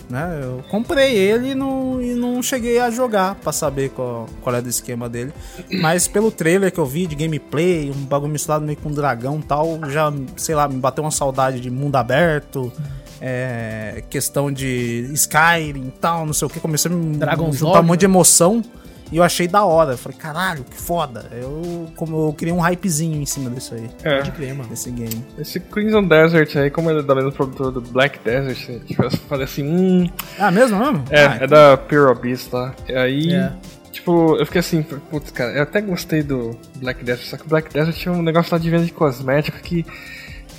Né? Eu comprei ele e não, e não cheguei a jogar pra saber qual, qual é do esquema dele. Mas pelo trailer que eu vi de gameplay, um bagulho misturado meio com dragão e tal, já, sei lá, me bateu uma saudade de mundo aberto. É, questão de Skyrim e tal, não sei o que. Comecei a me
Dragon's
juntar um monte de emoção. E eu achei da hora. Eu falei, caralho, que foda. Eu, como, eu criei um hypezinho em cima disso aí,
É.
Pode crer, mano.
desse game.
Esse Crimson Desert aí, como ele é da mesma produtora do Black Desert, tipo, eu falei assim, hum.
Ah, mesmo, mesmo?
É,
Ah,
é da Pure Abyss lá. E aí,
É.
tipo, eu fiquei assim, putz, cara, eu até gostei do Black Desert, só que o Black Desert tinha um negócio lá de venda de cosmético que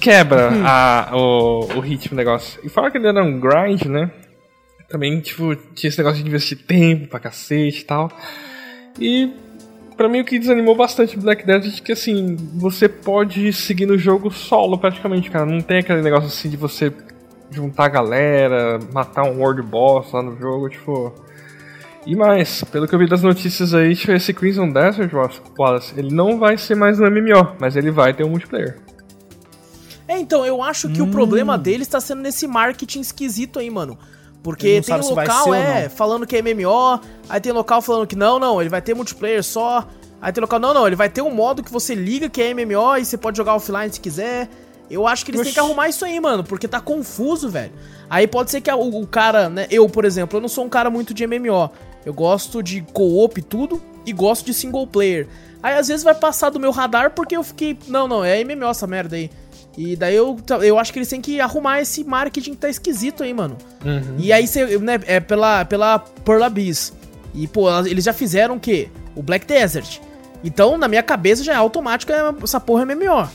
quebra a, o, o ritmo do negócio. E fala que ele era um grind, né? Também, tipo, tinha esse negócio de investir tempo pra cacete e tal. E pra mim o que desanimou bastante o Black Desert é que assim, você pode seguir no jogo solo praticamente, cara. Não tem aquele negócio assim de você juntar a galera, matar um World Boss lá no jogo, tipo. E mais, pelo que eu vi das notícias aí, tipo, esse Crimson Desert, Wallace, ele não vai ser mais um MMO, mas ele vai ter um multiplayer.
É, então, eu acho que
Hum.
o problema deles tá sendo nesse marketing esquisito aí, mano. Porque tem local, é, falando que é MMO, aí tem local falando que não, não, ele vai ter multiplayer só. Aí tem local, não, não, ele vai ter um modo que você liga que é MMO e você pode jogar offline se quiser. Eu acho que eles têm que
Oxi.
arrumar isso aí, mano, porque tá confuso, velho. Aí pode ser que o, o cara, né, eu, por exemplo, eu não sou um cara muito de MMO. Eu gosto de co-op e tudo e gosto de single player. Aí às vezes vai passar do meu radar porque eu fiquei, não, não, é MMO essa merda aí. E daí eu, eu acho que eles têm que arrumar esse marketing que tá esquisito aí, mano. E aí você, né, é pela, pela Pearl Abyss. E, pô, eles já fizeram o quê? O Black Desert. Então, na minha cabeça, já é automático é- essa porra é MMO.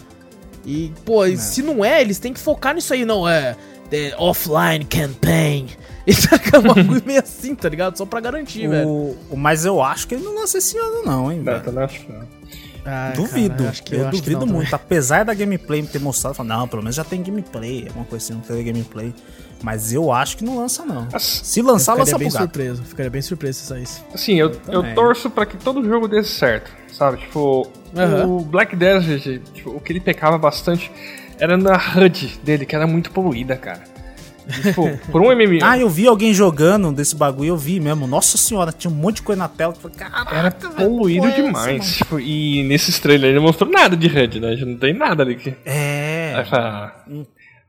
E, pô, se não é, eles têm que focar nisso aí, não. É. The offline campaign. E tá com um bagulho meio assim, tá ligado? Só pra garantir, velho.
O, o- mas eu acho que ele não lança esse ano, não, hein,
Não,
velho.
também acho que não.
Ai,
Duvido.
cara, acho que-
eu
acho que
duvido
não também.
muito. Apesar da gameplay ter mostrado, eu falo, não, pelo menos já tem gameplay, alguma coisa assim, não tem gameplay. Mas eu acho que não lança, não.
Assim,
Se lançar,
Ficaria
lança
bem
pro gato.
surpreso. Ficaria bem surpreso se saísse.
Assim, eu, eu
também.
torço pra que todo jogo dê certo, sabe? Tipo,
Aham.
o Black Desert, tipo, o que ele pecava bastante era na HUD dele, que era muito poluída, cara. Tipo, por um MMO.
Ah, eu vi alguém jogando desse bagulho, eu vi mesmo. Nossa senhora, tinha um monte de coisa na tela. Eu falei, caraca,
Era poluído
é essa,
demais.
mano?
tipo, e nesses trailers ele não mostrou nada de HUD, né? Já não tem nada ali que.
É.
eu ah,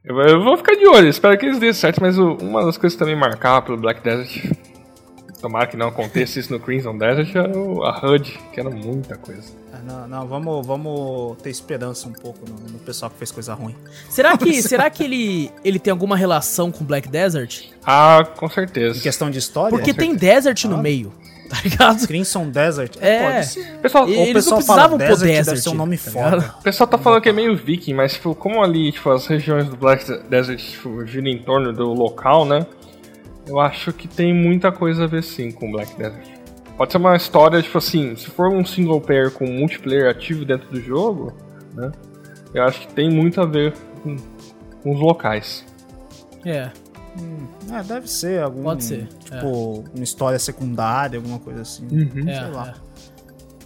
eu, eu vou ficar de olho, espero que eles dêem certo, mas o- uma das coisas que também marcava pelo Black Desert, tomara que não aconteça isso no Crimson Desert, era o- a HUD, que era muita coisa.
Ah, Não, não, vamos, vamos ter esperança um pouco no, no pessoal que fez coisa ruim.
Será que, será que ele, ele tem alguma relação com Black Desert?
Ah, com
Em
certeza.
questão de história,
Porque tem Desert no meio, tá ligado?
Crimson Desert.
É.
pode ser.
Pessoal,
E-
Ou o
Eles
pessoal
não precisavam
fala
pôr
Desert, deve
Desert,
ser um nome
tá
foda.
O pessoal tá falando que é meio viking, mas tipo, como ali, tipo, as regiões do Black Desert tipo, giram em torno do local, né? Eu acho que tem muita coisa a ver sim com o Black Desert. Pode ser uma história, tipo assim, se for um single player com multiplayer ativo dentro do jogo, né? Eu acho que tem muito a ver com, com os locais.
É.
É, deve ser algum.
Pode ser,
Tipo, uma história secundária, alguma coisa assim.
É,
Sei lá.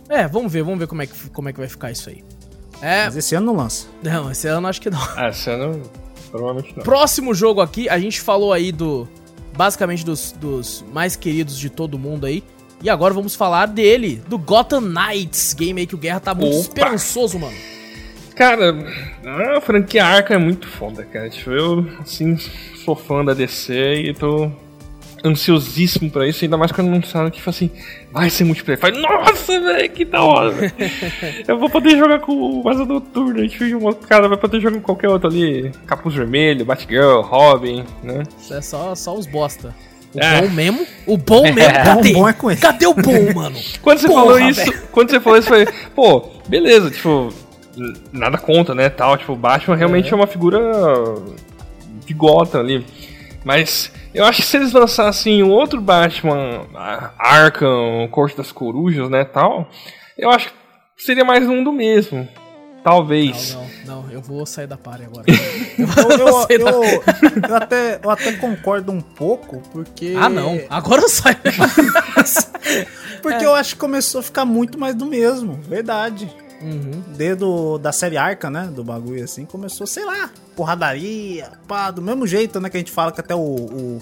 é. É, vamos ver, vamos ver como é que, como é que vai ficar isso aí. É,
Mas esse ano não lança.
não, esse ano acho que não.
Ah, esse ano, provavelmente não.
Próximo jogo aqui, a gente falou aí do. Basicamente dos, dos mais queridos de todo mundo aí. E agora vamos falar dele, do Gotham Knights, game aí que o Guerra tá muito
Opa!
esperançoso, mano.
Cara, a franquia Arca é muito foda, cara. Tipo, eu, assim, sou fã da DC e tô ansiosíssimo pra isso, ainda mais quando anunciaram que, tipo assim, vai ser multiplayer. Falei, nossa, velho, que da hora. eu vou poder jogar com o Asa Noturna, tipo, e um cara vai poder jogar com qualquer outro ali. Capuz Vermelho, Batgirl, Robin, né?
Isso é só, só os bosta. O
É.
bom mesmo, o bom mesmo, cadê?
O bom é com ele.
Cadê o bom, mano?
Quando você
Porra,
falou isso,
velho.
quando você falou isso, foi, pô, beleza, tipo, nada conta, né, tal, tipo, o Batman realmente é, uma figura de Gotham ali. Mas eu acho que se eles lançassem um outro Batman, Arkham, Corte das Corujas, né, tal, eu acho que seria mais um do mesmo. Talvez.
Não, não, não, eu vou sair da party agora.
Eu, eu,
Sei lá.
eu, eu até, eu até concordo um pouco, porque.
Ah, não, agora eu saio.
Porque eu acho que começou a ficar muito mais do mesmo, verdade.
Uhum.
Desde o- da série Arca, né? Do bagulho assim, começou, sei lá, porradaria, pá, do mesmo jeito, né? Que a gente fala que até o, o,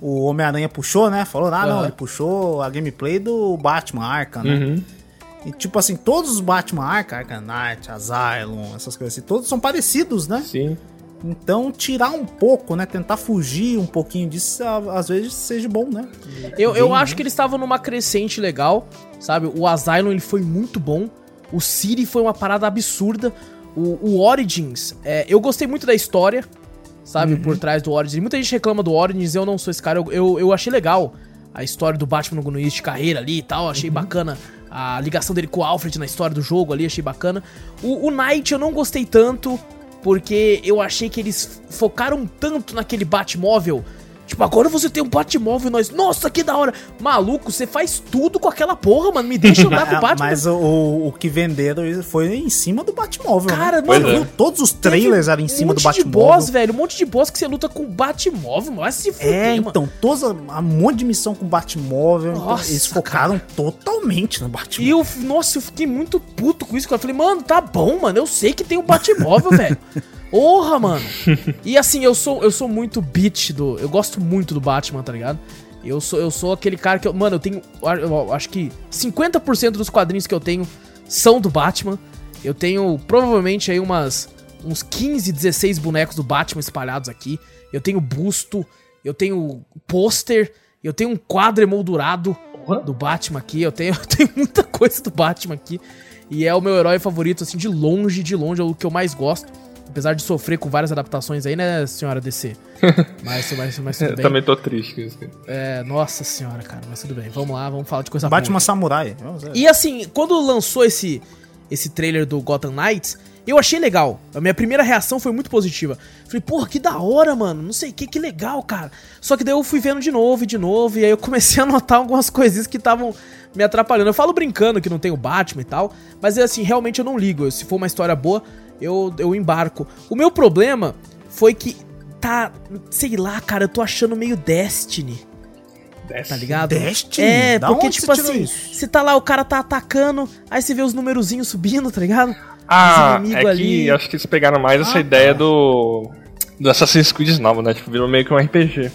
o Homem-Aranha puxou, né? Falou, ah, não,
Aham.
ele puxou a gameplay do Batman Arca, né?
Uhum.
E tipo assim, todos os Batman Arca, Arca Knight, Asylum, essas coisas assim, todos são parecidos, né?
Sim.
Então, tirar um pouco, né? Tentar fugir um pouquinho disso, às vezes seja bom, né?
Eu, eu
Bem,
acho
né?
que eles estavam numa crescente legal, sabe? O Asylum ele foi muito bom. O City foi uma parada absurda. O, o Origins, é, eu gostei muito da história, sabe? Por trás do Origins. Muita gente reclama do Origins, eu não sou esse cara. Eu, eu, eu achei legal a história do Batman no início de carreira ali e tal. Achei bacana a ligação dele com o Alfred na história do jogo ali, achei bacana. O, o Knight eu não gostei tanto, porque eu achei que eles focaram tanto naquele Batmóvel Tipo, agora você tem um Batmóvel e nós. Nossa, que da hora! Maluco, você faz tudo com aquela porra, mano. Me deixa andar com o Batman.
Mas o, o que venderam foi em cima do Batmóvel.
Cara,
né?
mano,
é.
Viu? Todos os trailers eram em cima
um
do
monte de
Batmóvel.
boss, velho. Um monte de boss que você luta com o Batmóvel. Vai se fuder,
É,
mano.
então, todos, um monte de missão com Batmóvel. então,
Nossa,
eles focaram totalmente no
E
Batmóvel.
eu, nossa, eu fiquei muito puto com isso. cara. Eu falei, mano, tá bom, mano. Eu sei que tem o Batmóvel, velho. Porra, mano. E assim, eu sou, eu sou muito bitch do. Eu gosto muito do Batman, tá ligado? Eu sou, eu sou aquele cara que. Eu, mano, eu tenho. Eu acho que 50% dos quadrinhos que eu tenho são do Batman. Eu tenho provavelmente aí umas. Uns 15, 16 bonecos do Batman espalhados aqui. Eu tenho busto, eu tenho pôster, eu tenho um quadro emoldurado do Batman aqui. Eu tenho, eu tenho muita coisa do Batman aqui. E é o meu herói favorito, assim, de longe, de longe, é o que eu mais gosto. Apesar de sofrer com várias adaptações aí, né, senhora DC? Mas, mas, mas tudo
Eu
bem.
também tô triste com isso.
É, nossa senhora, cara, mas tudo bem. Vamos lá, vamos falar de coisa
Batman
boa.
Samurai. Vamos ver.
E assim, quando lançou esse, esse trailer do Gotham Knights, eu achei legal. A minha primeira reação foi muito positiva. Falei, porra, que da hora, mano. Não sei o que, que legal, cara. Só que daí eu fui vendo de novo e de novo, e aí eu comecei a notar algumas coisinhas que estavam me atrapalhando. Eu falo brincando que não tem o Batman e tal, mas assim, realmente eu não ligo. Se for uma história boa, eu, eu embarco. O meu problema foi que tá, sei lá, cara, eu tô achando meio Destiny. Tá ligado?
Destiny?
É,
Da
porque
onde
tipo assim,
isso?
você tá lá, o cara tá atacando, aí você vê os numerozinhos subindo, tá ligado?
Ah, é
inimigos ali.
que acho que eles pegaram mais essa
Ah,
ideia
tá.
do. Do Assassin's Creed novo, né? Tipo, virou meio que um RPG.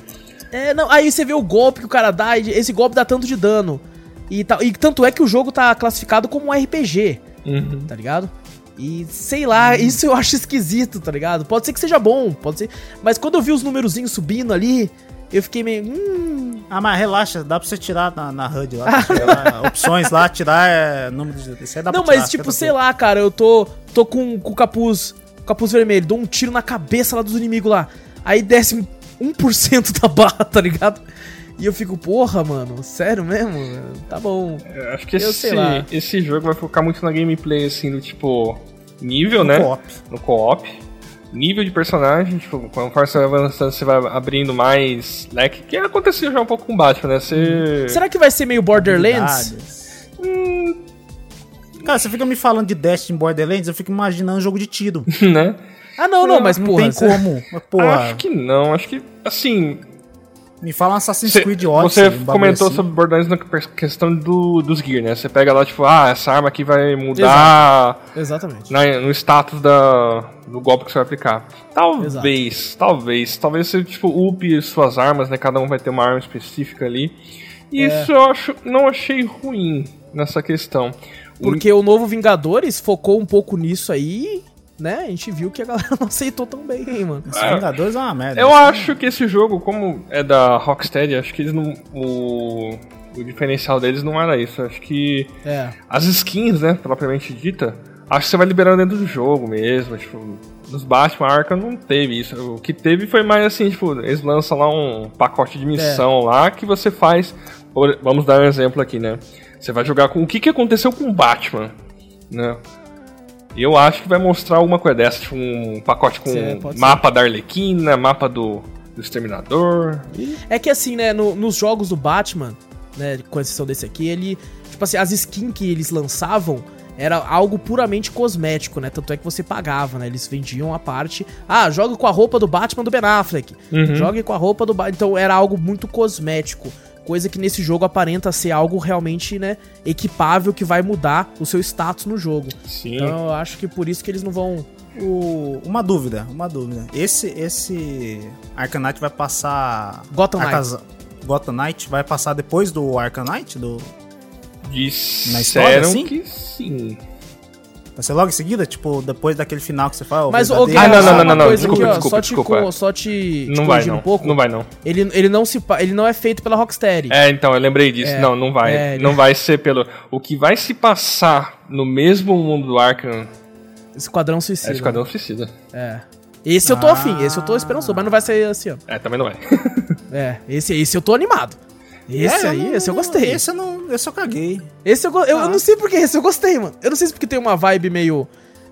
É, não, aí você vê o golpe que o cara dá, e esse golpe dá tanto de dano. E, tal, e tanto é que o jogo tá classificado como um RPG,
Uhum.
tá ligado? E sei lá, isso eu acho esquisito, tá ligado? Pode ser que seja bom, pode ser. Mas quando eu vi os numerozinhos subindo ali, eu fiquei meio. Hum.
Ah, mas relaxa, dá pra você tirar na, na HUD lá. tirar opções lá, tirar é, número de. Isso aí dá
Não,
pra tirar,
mas tipo, sei lá, cara, eu tô, tô com, com o capuz. Capuz vermelho, dou um tiro na cabeça lá dos inimigos lá. Aí desce 1% da barra, tá ligado? E eu fico, porra, mano, sério mesmo? Tá bom.
Eu acho que
Eu
esse,
sei lá.
esse jogo vai focar muito na gameplay, assim, do tipo. Nível,
No
né?
co-op.
No co-op. Nível de personagem, tipo, conforme você vai avançando, você vai abrindo mais leque. Que aconteceu já um pouco com o Batman, né? Você.
Será que vai ser meio Borderlands?
Habilidades. Cara, você fica me falando de Destiny Borderlands, eu fico imaginando um jogo de tiro.
né?
Ah, não, não, mas
não
porra.
tem
cê-
como. Mas, Porra,
Acho que não, acho que. Assim.
Me fala um Assassin's
Cê-
Creed
você
Odyssey. bagulho
comentou
assim.
sobre Borderlands na questão do, dos gear, né? Você pega lá, tipo, ah, essa arma aqui vai mudar
Exatamente.
na- no status da, do golpe que você vai aplicar. Talvez, talvez. Talvez você, tipo, upe suas armas, né? Cada um vai ter uma arma específica ali. E
É.
Isso eu acho, não achei ruim nessa questão.
Porque o novo Vingadores focou um pouco nisso aí, né? A gente viu que a galera não aceitou tão bem, hein, mano.
Os Vingadores é uma merda.
Eu acho que esse jogo, como é da Rocksteady, acho que eles não. O, o diferencial deles não era isso. Acho que
É.
as skins, né, propriamente dita, acho que você vai liberando dentro do jogo mesmo. Tipo, nos Batman Arkham não teve isso. O que teve foi mais assim, tipo, eles lançam lá um pacote de missão lá que você faz. Vamos dar um exemplo aqui, né? Você vai jogar com o que, que aconteceu com o Batman, né? Eu acho que vai mostrar alguma coisa dessa, tipo um pacote com
Sim, pode ser.
mapa da Arlequina, mapa do, do Exterminador.
É que assim, né, no- nos jogos do Batman, né, com exceção desse aqui, ele. Tipo assim, as skins que eles lançavam era algo puramente cosmético, né? Tanto é que você pagava, né? Eles vendiam a parte. Ah, joga com a roupa do Batman do Ben Affleck.
Uhum.
Jogue com a roupa do Batman. Então era algo muito cosmético. Coisa que nesse jogo aparenta ser algo realmente, né, equipável que vai mudar o seu status no jogo.
Sim.
Então eu acho que por isso que eles não vão.
O- uma dúvida, uma dúvida. Esse, esse Arcanite vai passar.
Gotham
Arcas- Gotham Knight vai passar depois do Arcanite? Do... Na história,
Disseram
assim?
que sim.
Vai ser logo em seguida? Tipo, depois daquele final que você fala?
Mas o
verdadeiro-
Ah, não,
Guerra,
não,
só
não, não, desculpa,
aqui, ó,
desculpa,
só
desculpa.
Só te, te
Não vai não.
um pouco.
Não vai não.
Ele, ele, não se, ele não é feito pela Rocksteady.
É, então, eu lembrei disso.
É,
não, não vai.
é, ele-
Não vai ser pelo. O que vai se passar no mesmo mundo do Arkham
Esquadrão
é
Suicida.
Esquadrão Suicida.
É. Esse eu tô
Ah.
afim, esse eu tô esperançoso, mas não vai ser assim, ó.
É, também não é.
É, esse, esse eu tô animado. Esse
É,
aí,
não-
esse eu gostei. Esse,
Esse eu não. Esse eu caguei.
eu, go- eu,
Ah.
eu não sei porque esse eu gostei, mano. Eu não sei se porque tem uma vibe meio.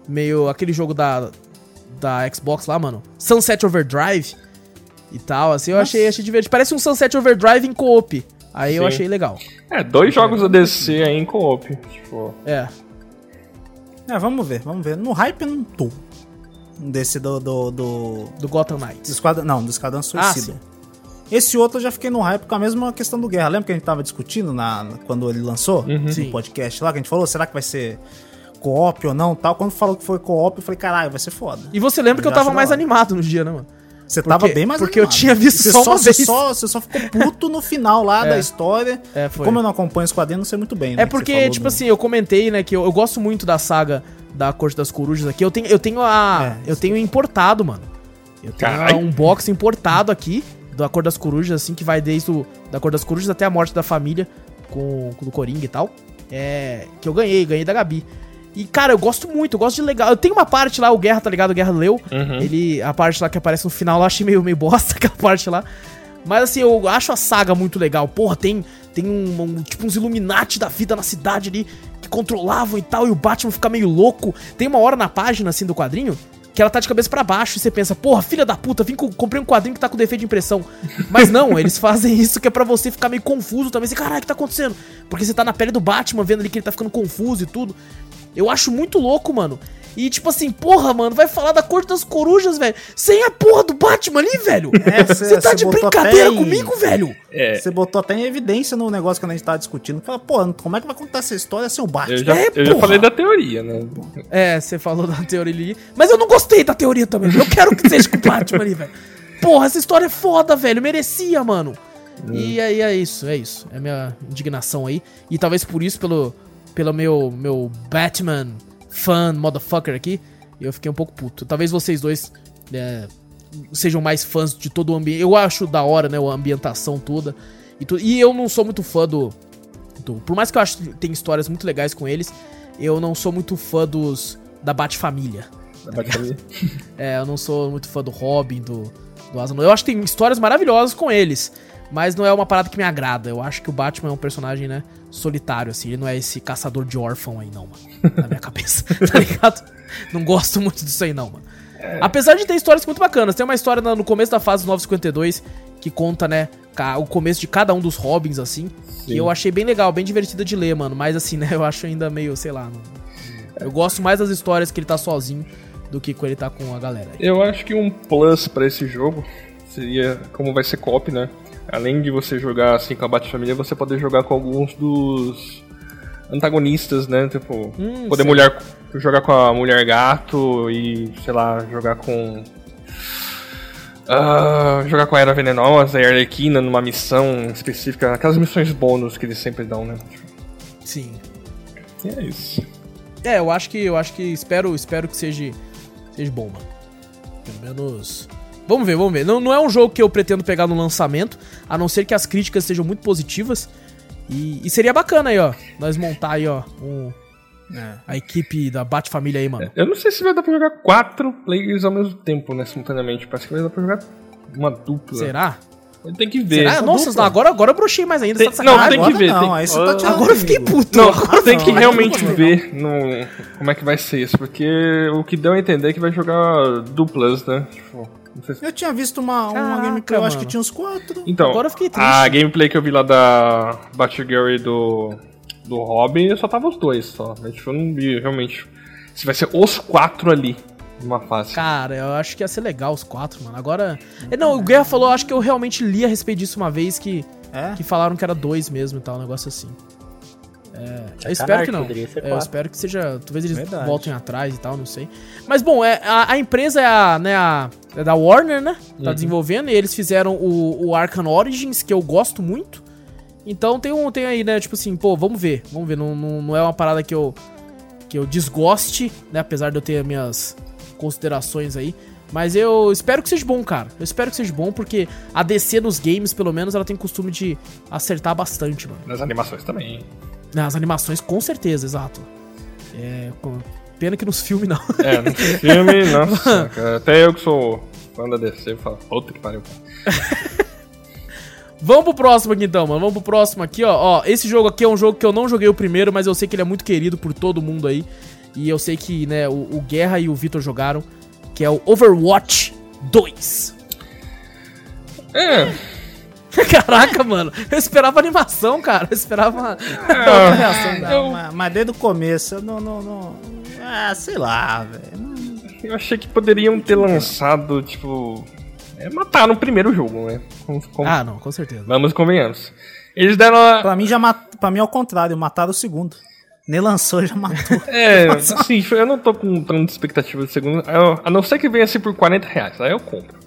Meio aquele jogo da. Da Xbox lá, mano. Sunset Overdrive. e tal, assim, eu achei, achei divertido. Parece um Sunset Overdrive em co-op. Aí eu
Sim.
achei legal.
É, dois jogos da DC aí em co-op. Tipo,
É.
É, vamos ver, vamos ver. No hype eu não tô. Desse do. do, do,
Do Gotham
do
Knights.
Esquadrão, não, do Esquadrão Suicida.
sim.
Esse outro eu já fiquei no hype com a mesma questão do Guerra. Lembra que a gente tava discutindo na, quando ele lançou? No podcast lá, que a gente falou, será que vai ser co-op ou não tal? Quando falou que foi co-op, eu falei, caralho, vai ser foda.
E você lembra que eu tava mais animado no dia, né, mano?
Você
Porque-
tava bem mais
porque eu
animado.
tinha visto
Você
só uma
você
vez.
Só, você só ficou puto no final lá
É.
da história.
É, foi.
Como eu não acompanho os quadrinhos, não sei muito bem, né?
É porque, tipo
do-
assim, eu comentei, né, que eu, eu gosto muito da saga da Corte das Corujas aqui. Eu tenho, eu tenho a.
É,
eu tenho importado, mano. Eu tenho
Caralho.
um box importado aqui da Cor das Corujas, assim, que vai desde o, da Cor das Corujas até a morte da família com, com o Coringa e tal. É. Que eu ganhei, ganhei da Gabi. E, cara, eu gosto muito, eu gosto de legal. Eu tenho uma parte lá, o Guerra, tá ligado? O Guerra leu.
Uhum.
Ele. A parte lá que aparece no final, eu achei meio, meio bosta aquela parte lá. Mas assim, eu acho a saga muito legal. Porra, tem, tem um, um- tipo uns Illuminati da vida na cidade ali que controlavam e tal, e o Batman fica meio louco. Tem uma hora na página, assim, do quadrinho, que ela tá de cabeça pra baixo e você pensa, porra, filha da puta, vim com, comprei um quadrinho que tá com defeito de impressão. Mas não, eles fazem isso que é pra você ficar meio confuso também. Você, caralho, o que tá acontecendo? Porque você tá na pele do Batman, vendo ali que ele tá ficando confuso e tudo. Eu acho muito louco, mano. E tipo assim, porra, mano, vai falar da Corte das Corujas, velho. Sem a porra do Batman ali, velho.
É, cê-
Você tá
cê
de brincadeira
em-
comigo, velho?
É,
Você botou até em evidência no negócio quando a gente tava discutindo. Fala, pô, como é que vai contar essa história sem o Batman?
eu já,
É,
eu já falei da teoria, né?
É, você falou da teoria ali. Mas eu não gostei da teoria também. Eu quero que seja com o Batman ali, velho. Porra, essa história é foda, velho. Merecia, mano. E aí é isso, é isso. É a minha indignação aí. E talvez por isso, pelo, pelo meu, meu Batman fan motherfucker aqui, eu fiquei um pouco puto. Talvez vocês dois é, sejam mais fãs de todo o ambiente. Eu acho da hora, né? A ambientação toda. E, tu- e eu não sou muito fã do, do- Por mais que eu acho que tem histórias muito legais com eles, eu não sou muito fã dos. Da Bat-Família. É, eu não sou muito fã do Robin, do, do Asa Noturna. Eu acho que tem histórias maravilhosas com eles, mas não é uma parada que me agrada. Eu acho que o Batman é um personagem, né, solitário, assim. Ele não é esse caçador de órfão aí, não, mano. Na minha cabeça, tá ligado? Não gosto muito disso aí, não, mano. Apesar de ter histórias muito bacanas. Tem uma história no começo da fase 952 que conta, né, o começo de cada um dos Robins, assim. Que eu achei bem legal, bem divertida de ler, mano. Mas assim, né, eu acho ainda meio, sei lá. não- eu gosto mais das histórias que ele tá sozinho do que quando ele tá com a galera. aí.
Eu acho que um plus pra esse jogo seria, como vai ser cop, né? Além de você jogar assim com a Bat-Família, você pode jogar com alguns dos antagonistas, né? Tipo,
Hum,
poder
sei.
mulher, jogar com a Mulher Gato e, sei lá, jogar com. Ah, jogar com a Era Venenosa e a Arlequina numa missão específica, aquelas missões bônus que eles sempre dão, né?
Sim.
E é isso.
É, eu acho que eu acho que espero, espero que seja seja bom, mano. Pelo menos Vamos ver, vamos ver. Não, não é um jogo que eu pretendo pegar no lançamento, a não ser que as críticas sejam muito positivas. E, e seria bacana aí, ó, nós montar aí, ó, um-
É.
a equipe da Bat Família aí, mano.
Eu não sei se vai dar pra jogar quatro players ao mesmo tempo, né? Simultaneamente. Parece que vai dar pra jogar uma dupla.
Será?
Tem que ver.
Será? Nossa,
dupla?
agora, agora eu brochei mais ainda,
Tem-
você tá
não, tem que ver,
Não,
tem-
aí você tá
Agora eu fiquei puto.
Não,
agora
tem que
não,
realmente
não.
ver no, como é que vai ser isso, porque o que deu a entender é que vai jogar duplas, né? Tipo, se-
Eu tinha visto uma, uma gameplay, eu acho que tinha uns quatro.
Então,
Agora eu fiquei triste.
a gameplay que eu vi lá da Batgirl e do, do Robin, eu só tava os dois só. Tipo, eu não vi realmente se vai ser os quatro ali numa fase.
Cara, eu acho que ia ser legal os quatro, mano. Agora. É, Não, o Guerra falou, acho que eu realmente li a respeito disso uma vez que,
É?
que falaram que era dois mesmo e tal, um negócio assim. É, eu espero que não. É, eu espero que seja. Talvez eles
Verdade.
voltem atrás e tal, não sei. Mas bom, é, a, a empresa é, a, né, a, é da Warner, né? Tá desenvolvendo. E eles fizeram o, o Arkham Origins, que eu gosto muito. Então tem um tem aí, né? Tipo assim, pô, vamos ver. Vamos ver. Não, não, não é uma parada que eu. Que eu desgoste, né? Apesar de eu ter as minhas considerações aí. Mas eu espero que seja bom, cara. Eu espero que seja bom, porque a DC nos games, pelo menos, ela tem costume de acertar bastante, mano.
Nas animações também.
Nas animações, com certeza, exato. É, com- pena que nos filmes não.
É, no filme, nossa, cara, até eu que sou fã da DC, falo, puta que pariu.
Vamos pro próximo aqui então, mano. Vamos pro próximo aqui, ó. Ó, esse jogo aqui é um jogo que eu não joguei o primeiro, mas eu sei que ele é muito querido por todo mundo aí. E eu sei que, né, o, o Guerra e o Vitor jogaram, que é o Overwatch 2.
É,
Caraca, mano. Eu esperava animação, cara. Eu esperava uma, outra reação.
Não, mas, mas desde o começo eu não. não, não ah, sei lá, velho.
eu achei que poderiam ter lançado, tipo. É, mataram o primeiro jogo, né? Com- com-
Ah, não, com certeza.
Vamos convenhamos. Eles deram a.
Pra mim já mat... pra mim é o contrário, mataram o segundo. Nem lançou, já matou.
É, assim, eu não tô com tanta expectativa de segundo. eu- A não ser que venha assim por 40 reais, aí eu compro.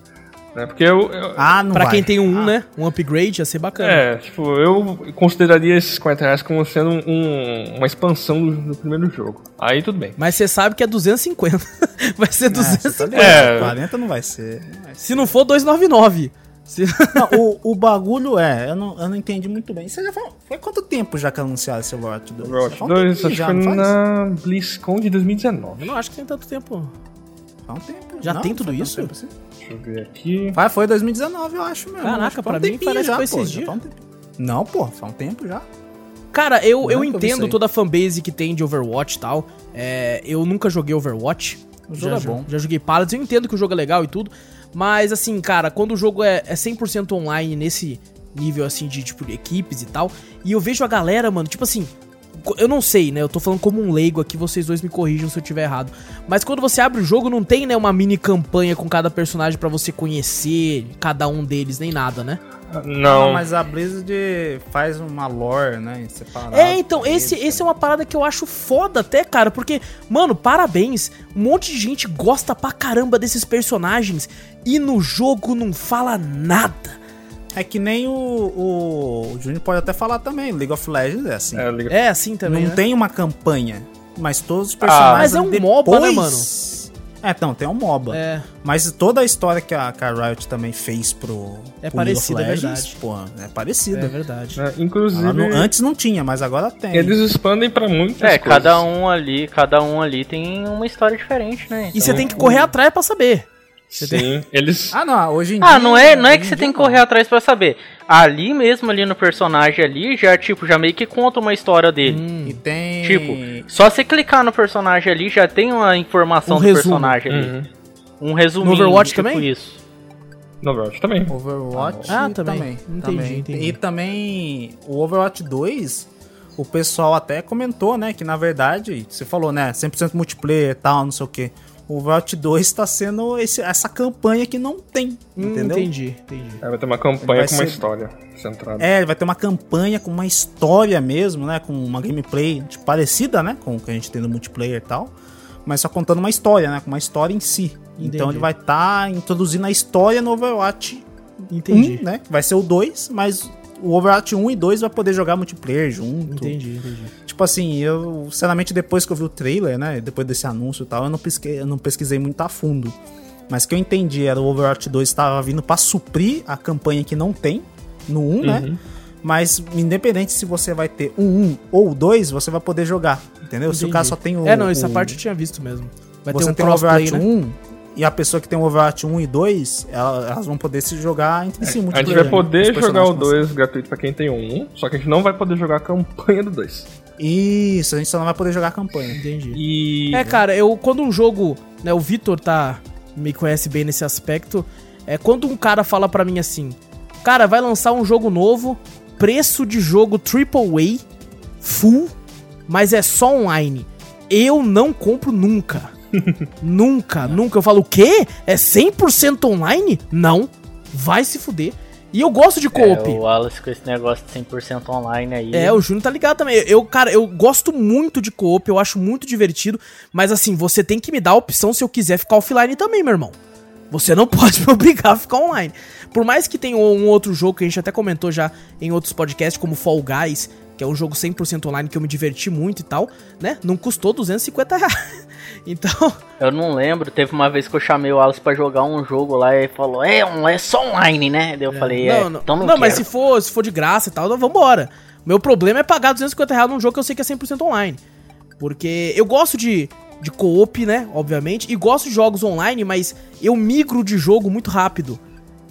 Né? Porque eu. eu-
Ah, não
Pra
vai.
quem tem um 1, né? Um upgrade ia ser bacana.
é, tipo, eu consideraria esses 40 reais como sendo um- uma expansão do, do primeiro jogo. Aí tudo bem.
Mas você sabe que é 250. Vai ser
É, você tá
250.
É.
40 não vai ser. não vai ser.
Se não for 299. Se...
Não, o, o bagulho é, eu não, eu não entendi muito bem. Você já foi, foi quanto tempo já que anunciaram esse Overwatch 2?
Overwatch
Faz um
2,
tempinho
acho que foi na BlizzCon de 2019.
Eu não acho que tem tanto tempo.
Faz um tempo.
Já
Não,
tem tudo isso?
tempo assim.
Deixa eu ver aqui.
Vai, foi 2019, eu acho mesmo.
Caraca, pra
um
mim parece que foi
pô,
esses
já
dias.
um. Não, pô, faz um tempo já.
Cara, eu,
Não
eu
é eu
entendo toda a fanbase que tem de Overwatch e tal. É, eu nunca joguei Overwatch.
O jogo
já,
é bom.
Já joguei Paladins, eu entendo que o jogo é legal e tudo. Mas, assim, cara, quando o jogo é, é 100% online nesse nível, assim, de, tipo, de equipes e tal. E eu vejo a galera, mano, tipo assim... Eu não sei, né? Eu tô falando como um leigo aqui, vocês dois me corrijam se eu tiver errado. Mas quando você abre o jogo, não tem, né, uma mini campanha com cada personagem pra você conhecer cada um deles, nem nada, né?
Não,
mas a Blizzard faz uma lore, né, separado.
É, então, esse, esse é uma parada que eu acho foda até, cara, porque, mano, parabéns, um monte de gente gosta pra caramba desses personagens e no jogo não fala nada.
É que nem o, o, o Júnior pode até falar também, League of Legends é assim.
é, liga-
É assim também,
não
né?
tem uma campanha, mas todos os personagens...
Mas é um
depois...
MOBA, né, mano?
É, então, tem um MOBA.
É,
Mas toda a história que a, que a Riot também fez pro,
É
pro
parecida, é
League of Legends,
verdade.
pô, é
é
parecida.
verdade.
né, Inclusive,
não- antes não tinha, mas agora tem.
eles expandem pra muitas
É,
coisas.
cada um ali, cada um ali tem uma história diferente, né?
E você tem que correr atrás pra saber.
Sim, eles...
Ah, não, hoje em
Ah,
dia...
não é, não é que você
dia
tem que
não.
correr atrás pra saber. Ali mesmo, ali no personagem ali, já tipo, já meio que conta uma história dele.
Hum.
E tem...
Tipo, só você clicar no personagem ali, já tem uma informação
Um
do
resumo.
personagem ali.
Uhum.
Um resuminho.
No Overwatch
tipo
também?
isso.
No Overwatch também.
Overwatch
Ah, também. Entendi,
também.
entendi.
E também o Overwatch 2, o pessoal até comentou, né, que na verdade, você falou, né, 100% multiplayer e tal, não sei o que. O Overwatch 2 tá sendo esse- essa campanha que não tem,
Hum,
entendeu?
entendi, entendi.
Aí vai ter uma campanha com uma
ser-
história centrada.
É, vai ter uma campanha com uma história mesmo, né? Com uma gameplay tipo, parecida, né? Com o que a gente tem no multiplayer e tal. Mas só contando uma história, né? Com uma história em si.
Entendi.
Então ele vai estar introduzindo a história no Overwatch
Entendi.
1, né? Vai ser o 2, mas o Overwatch 1 e 2 vai poder jogar multiplayer junto.
Entendi, entendi.
Tipo assim, eu, sinceramente, depois que eu vi o trailer, né? Depois desse anúncio e tal, eu não pesquei, eu não pesquisei muito a fundo. Mas o que eu entendi era o Overwatch 2 estava vindo pra suprir a campanha que não tem no 1, né?
Uhum.
Mas independente se você vai ter um 1 ou o 2, você vai poder jogar. Entendeu? Se o
Entendi.
cara só tem o.
É, não, essa
o-
parte eu tinha visto mesmo. Vai
você
ter um
tem o Overwatch
né?
1 e a pessoa que tem o Overwatch 1 e 2, ela- elas vão poder se jogar entre si.
A gente vai
né?
poder
Os
jogar o
personagens vão
2 gratuito pra quem tem o 1, só que a gente não vai poder jogar a campanha do 2.
ser- Isso, a gente só não vai poder jogar a campanha.
Entendi.
E.
É, cara, eu quando um jogo, né, o Vitor tá me conhece bem nesse aspecto, é quando um cara fala pra mim assim: "Cara, vai lançar um jogo novo, preço de jogo AAA, full, mas é só online". Eu não compro nunca. nunca, nunca. Eu falo: "O quê? É 100% online?" Não. Vai se fuder. E eu gosto de co-op.
É, o Wallace com esse negócio de 100% online aí.
É, o Júnior tá ligado também. Eu, cara, eu gosto muito de co-op, eu acho muito divertido, mas assim, você tem que me dar a opção se eu quiser ficar offline também, meu irmão. Você não pode me obrigar a ficar online. Por mais que tenha um outro jogo que a gente até comentou já em outros podcasts, como Fall Guys, que é um jogo 100% online que eu me diverti muito e tal, né? Não custou 250 reais. Então,
Eu não lembro, teve uma vez que eu chamei o Wallace pra jogar um jogo lá e ele falou, é, é só online, né? Daí eu falei, é,
não, não,
então não,
não mas se
quero.
for, se for de graça e tal, então vambora. Meu problema é pagar 250 reais num jogo que eu sei que é 100% online. Porque eu gosto de, de co-op, né? Obviamente. E gosto de jogos online, mas eu migro de jogo muito rápido.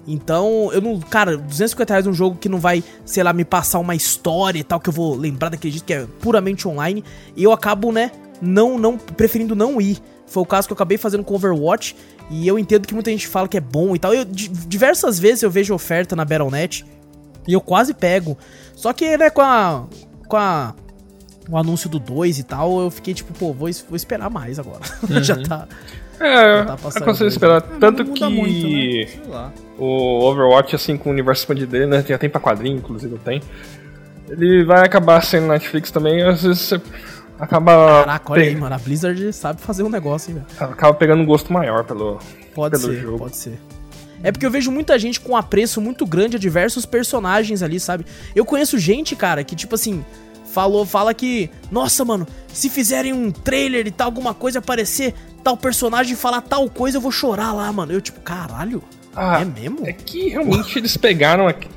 Então, eu não. Cara, 250 reais num jogo que não vai, sei lá, me passar uma história e tal, que eu vou lembrar daquele jeito que é puramente online. E eu acabo, né? Não, não. Preferindo não ir Foi o caso que eu acabei fazendo com Overwatch. E eu entendo que muita gente fala que é bom e tal. Eu, di- diversas vezes eu vejo oferta na Battle.net e eu quase pego. Só que, né, com a. Com a. O anúncio do 2 e tal, eu fiquei tipo, pô, vou, vou esperar mais agora. Já tá.
É,
tá
é
passando
consigo
dois,
esperar.
É,
Tanto que
muito, né?
O Overwatch, assim, com o universo expandido dele, né? Já tem pra quadrinho, inclusive eu tenho. Ele vai acabar sendo Netflix também, às vezes você acaba.
Caraca, olha
pe-
aí, mano. A Blizzard sabe fazer um negócio, hein, velho.
Acaba pegando um gosto maior pelo.
Pode
Pelo
ser,
jogo.
pode ser. É porque eu vejo muita gente com apreço muito grande a diversos personagens ali, sabe? Eu conheço gente, cara, que tipo assim, falou, fala que, nossa, mano, se fizerem um trailer e tal, alguma coisa aparecer tal personagem e falar tal coisa, eu vou chorar lá, mano. Eu tipo, caralho?
Ah,
é mesmo?
É que realmente eles pegaram aqui.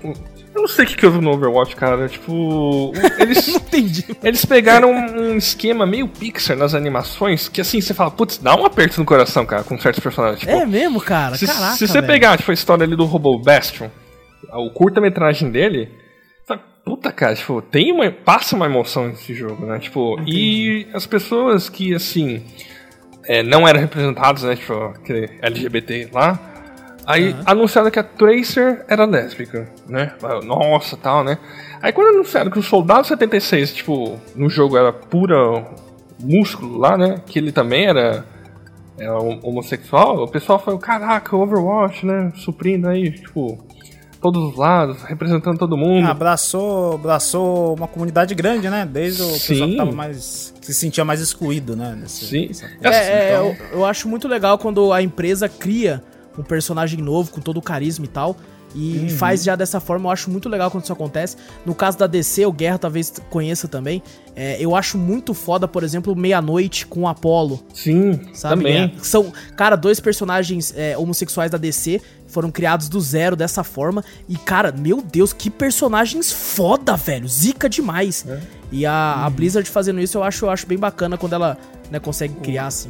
Eu não sei o que, que houve no Overwatch, cara. Tipo. Eles.
Não entendi.
Eles pegaram um esquema meio Pixar nas animações, que assim, você fala, putz, dá um aperto no coração, cara, com certos personagens. Tipo,
É mesmo, cara?
se,
Caraca,
se você
velho.
pegar, tipo, a história ali do robô Bastion, o curta-metragem dele, fala, puta, cara, tipo, tem uma, passa uma emoção nesse jogo, né? Tipo, e as pessoas que, assim, é, não eram representadas, né, tipo, aquele LGBT lá, aí anunciaram que a Tracer era lésbica, né? Nossa, tal, né? Aí quando anunciaram que o Soldado 76, tipo, no jogo era pura músculo lá, né? Que ele também era hom- homossexual, o pessoal falou, caraca, Overwatch, né? Suprindo aí, tipo, todos os lados, representando todo mundo.
Ah, abraçou, abraçou uma comunidade grande, né? Desde o pessoal
Sim.
que tava mais. que se sentia mais excluído, né? Nesse-
Sim.
nessa-
É, é,
Então-
eu, eu acho muito legal quando a empresa cria um personagem novo com todo o carisma e tal. E
Uhum.
faz já dessa forma, eu acho muito legal quando isso acontece. No caso da DC, o Guerra talvez conheça também. é, eu acho muito foda, por exemplo, Meia-Noite com o Apollo.
Sim,
Sabe?
também.
É, são, cara, dois personagens é, homossexuais da DC foram criados do zero dessa forma. E, cara, meu Deus, que personagens foda, velho. Zica demais.
É.
E a,
Uhum.
a Blizzard fazendo isso eu acho, eu acho bem bacana quando ela né, consegue criar assim.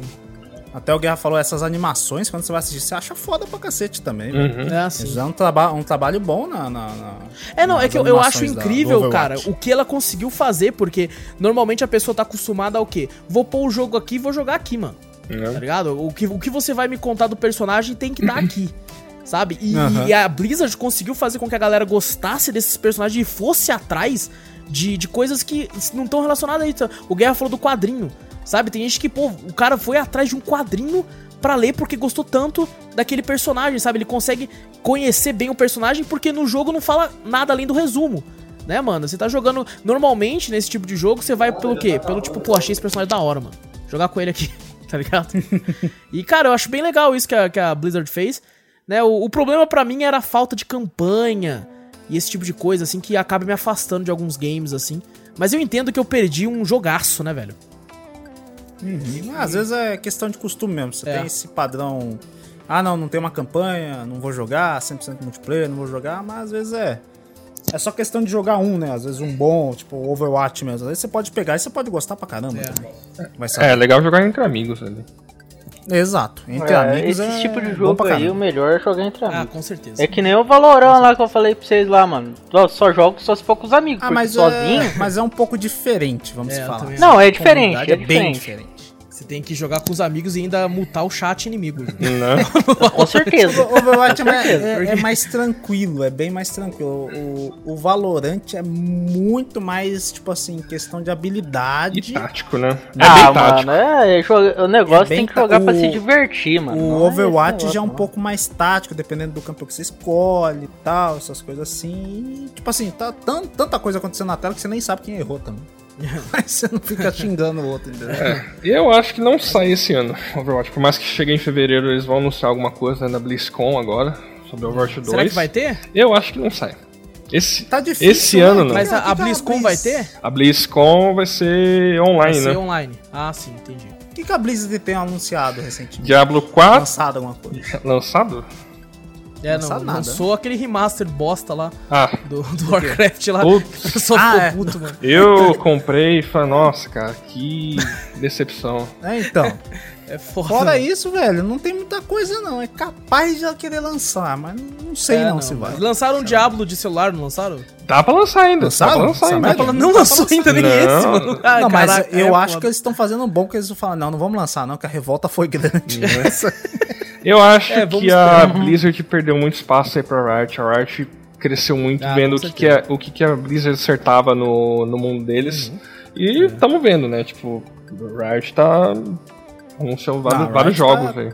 Até o Guerra falou essas animações, quando você vai assistir, você acha foda pra cacete também.
Uhum.
É assim.
Isso é um, traba um trabalho bom na. na- na-
É, não, é que eu, eu acho incrível, cara, o que ela conseguiu fazer, porque normalmente a pessoa tá acostumada ao quê? Vou pôr o jogo aqui e vou jogar aqui, mano. Tá
Né?
ligado? O que, o que você vai me contar do personagem tem que estar aqui. Sabe? E,
Aham.
e a Blizzard conseguiu fazer com que a galera gostasse desses personagens e fosse atrás de, de coisas que não estão relacionadas a isso. O Guerra falou do quadrinho. Sabe? Tem gente que, pô, o cara foi atrás de um quadrinho pra ler porque gostou tanto daquele personagem, sabe? Ele consegue conhecer bem o personagem porque no jogo não fala nada além do resumo. Né, mano? Você tá jogando. Normalmente, nesse tipo de jogo, você vai pelo quê? Pelo tipo, pô, achei esse personagem da hora, mano. Jogar com ele aqui, tá ligado? e, cara, eu acho bem legal isso que a, que a Blizzard fez. Né? O, o problema pra mim era a falta de campanha e esse tipo de coisa, assim, que acaba me afastando de alguns games, assim. Mas eu entendo que eu perdi um jogaço, né, velho?
Uhum. Às vezes é questão de costume mesmo. Você
É.
tem esse padrão. Ah, não, não tem uma campanha, não vou jogar, 100% multiplayer, não vou jogar, mas às vezes é. É só questão de jogar um, né? Às vezes um bom, tipo Overwatch mesmo. Às vezes você pode pegar e você pode gostar pra caramba
É.
também. Vai
É, legal jogar entre amigos ali.
Exato. Entre
É,
amigos
esse
é
tipo de jogo aí, o melhor é jogar entre
Ah,
amigos.
com certeza.
É que nem o Valorant lá que eu falei pra vocês lá, mano. Eu só jogo só se for com os amigos,
Ah, mas
sozinho...
é, mas é um pouco diferente, vamos
É,
falar.
Não, é diferente,
comunidade
é
bem
diferente.
diferente.
Você tem que jogar com os amigos e ainda mutar o chat inimigo.
Né?
Com certeza.
O Overwatch é é- é mais tranquilo, é bem mais tranquilo. O, o Valorant é muito mais, tipo assim, questão de habilidade.
E tático, né? É
ah,
bem tático.
mano, é, é joga- o negócio
É
tem que jogar
tá-
pra se divertir, mano.
O
Não é
Overwatch já é um
negócio,
pouco mais tático, dependendo do campo que você escolhe e tal, essas coisas assim. E, tipo assim, tá tan- tanta coisa acontecendo na tela que você nem sabe quem errou também. Mas você não fica xingando o outro, entendeu?
É, eu acho que não sai esse ano Overwatch. Por mais que chegue em fevereiro, eles vão anunciar alguma coisa né, na BlizzCon agora sobre Overwatch 2.
Será que vai ter?
Eu acho que não sai. Esse,
Tá difícil.
esse ano não.
Mas a, a BlizzCon
Blizz-
vai ter?
A BlizzCon vai ser online,
Vai ser
né?
online. Ah, sim, entendi.
O que, que a Blizzard tem anunciado recentemente?
Diablo 4
Lançado alguma coisa?
lançado?
É,
Não
não, lançou aquele remaster bosta lá
Ah,
do, do Warcraft lá.
Putz.
O pessoal
Ah,
ficou
é.
puto, mano.
eu comprei e falei, nossa, cara, que decepção.
É, então.
É foda.
Fora
mano.
isso, velho, não tem muita coisa não. É capaz de ela querer lançar, mas não sei
É,
não, se vai.
Lançaram um Diablo de celular, não lançaram?
tá pra lançar ainda.
Lançaram?
Tá pra lançar ainda.
não lançou ainda nem
Não.
esse, mano. Ah,
não, mas
caraca,
eu
é
acho
foda.
que eles estão fazendo um bom que eles vão falar, não, não vamos lançar não, que a revolta foi grande. Essa-
Eu acho
É,
que a Blizzard perdeu muito espaço aí pra Riot. A Riot cresceu muito
Ah,
vendo o que, que, a, o que, que a Blizzard acertava no, no mundo deles. E tamo vendo, né? Tipo, a Riot tá anunciando vários,
Não, a
vários
Riot
jogos
tá-
aí.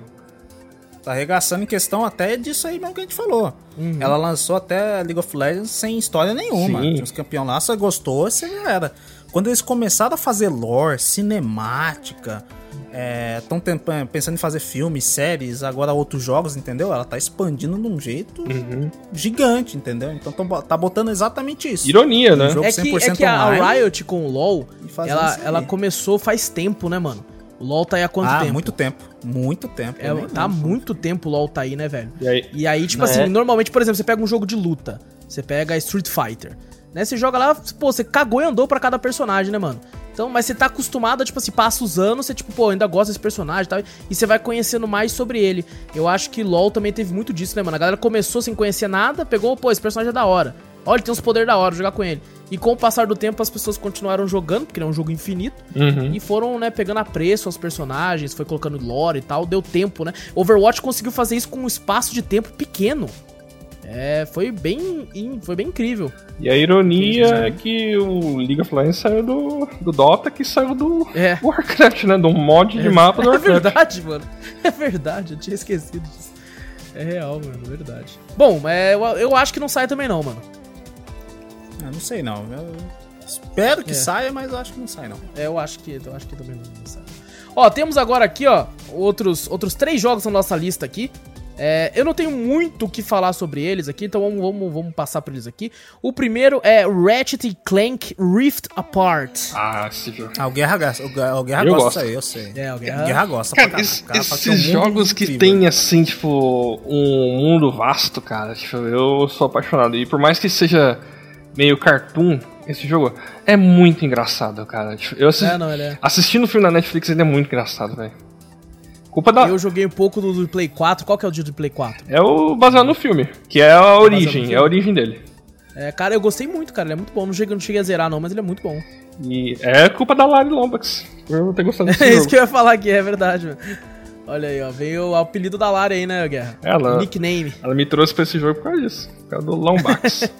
Tá arregaçando em questão até disso aí mesmo que a gente falou.
Uhum.
Ela lançou até League of Legends sem história nenhuma.
Sim.
Tinha os campeões lá, você gostou, você já era. Quando eles começaram a fazer lore, cinemática, estão pensando em fazer filmes, séries, agora outros jogos, entendeu? Ela tá expandindo de um jeito
Uhum.
gigante, entendeu? Então tão tá botando exatamente isso.
Ironia, né?
Um jogo
É que, é
100%
que a
online.
Riot com o LoL, ela, ela começou faz tempo, né, mano? O LoL tá aí há quanto
ah,
tempo?
muito tempo. Muito tempo.
É, tá há muito tempo o LoL tá aí, né, velho?
E aí,
E aí, tipo
Né?
assim, normalmente, por exemplo, você pega um jogo de luta, você pega Street Fighter, né? Você joga lá, pô, você cagou e andou pra cada personagem, né, mano? Então, mas você tá acostumado a, tipo assim, passa os anos, você, tipo, pô, ainda gosta desse personagem e tal, e você vai conhecendo mais sobre ele. Eu acho que LoL também teve muito disso, né, mano? A galera começou sem conhecer nada, pegou, pô, esse personagem é da hora. Olha, ele tem uns poderes da hora, jogar com ele. E com o passar do tempo, as pessoas continuaram jogando, porque é um jogo infinito.
Uhum.
E foram, né, pegando apreço aos personagens, foi colocando lore e tal, deu tempo, né? Overwatch conseguiu fazer isso com um espaço de tempo pequeno. É, foi bem, foi bem incrível.
E a ironia é que o League of Legends saiu do, do Dota, que saiu do
É.
Warcraft, né? Do mod de mapa do
É
Warcraft.
verdade, mano. É verdade, eu tinha esquecido disso. É real, mano, é verdade. Bom, é, eu, eu acho que não sai também não, mano.
Ah, não sei não. Eu espero que
É.
saia, mas eu acho que não sai não.
É, eu acho que, eu acho que também não, não sai. Ó, temos agora aqui, ó, outros, outros três jogos na nossa lista aqui. É, eu não tenho muito o que falar sobre eles aqui, então vamos, vamos, vamos passar por eles aqui. O primeiro é Ratchet e Clank Rift Apart.
Ah, esse jogo.
Ah, o Guerra, gosta- o Guerra, o Guerra
Eu
gosta aí, eu sei.
É, o Guerra-
Guerra, gosta
Cara,
pra cara um
esses jogos que
incrível.
tem, assim, tipo, um mundo vasto, cara, tipo, eu sou apaixonado. E por mais que seja meio cartoon, esse jogo é muito engraçado, cara. Tipo, Eu assisti,
É, não, ele é.
assistindo o filme na Netflix, ele é muito engraçado, velho. Culpa da.
Eu joguei um pouco do, do Play 4. Qual que é o dia do Play 4?
É o baseado no filme, que é a origem, é a origem dele.
É, cara, eu gostei muito, cara. Ele é muito bom. Não cheguei, não cheguei a zerar, não, mas ele é muito bom.
E é culpa da Lari Lombax, eu ter gostado desse
É isso que eu ia falar aqui, é verdade, mano. Olha aí, ó. Veio o apelido da Lara aí, né, Guerra?
Ela-
O nickname.
Ela me trouxe pra esse jogo por causa disso, por causa do Lombax.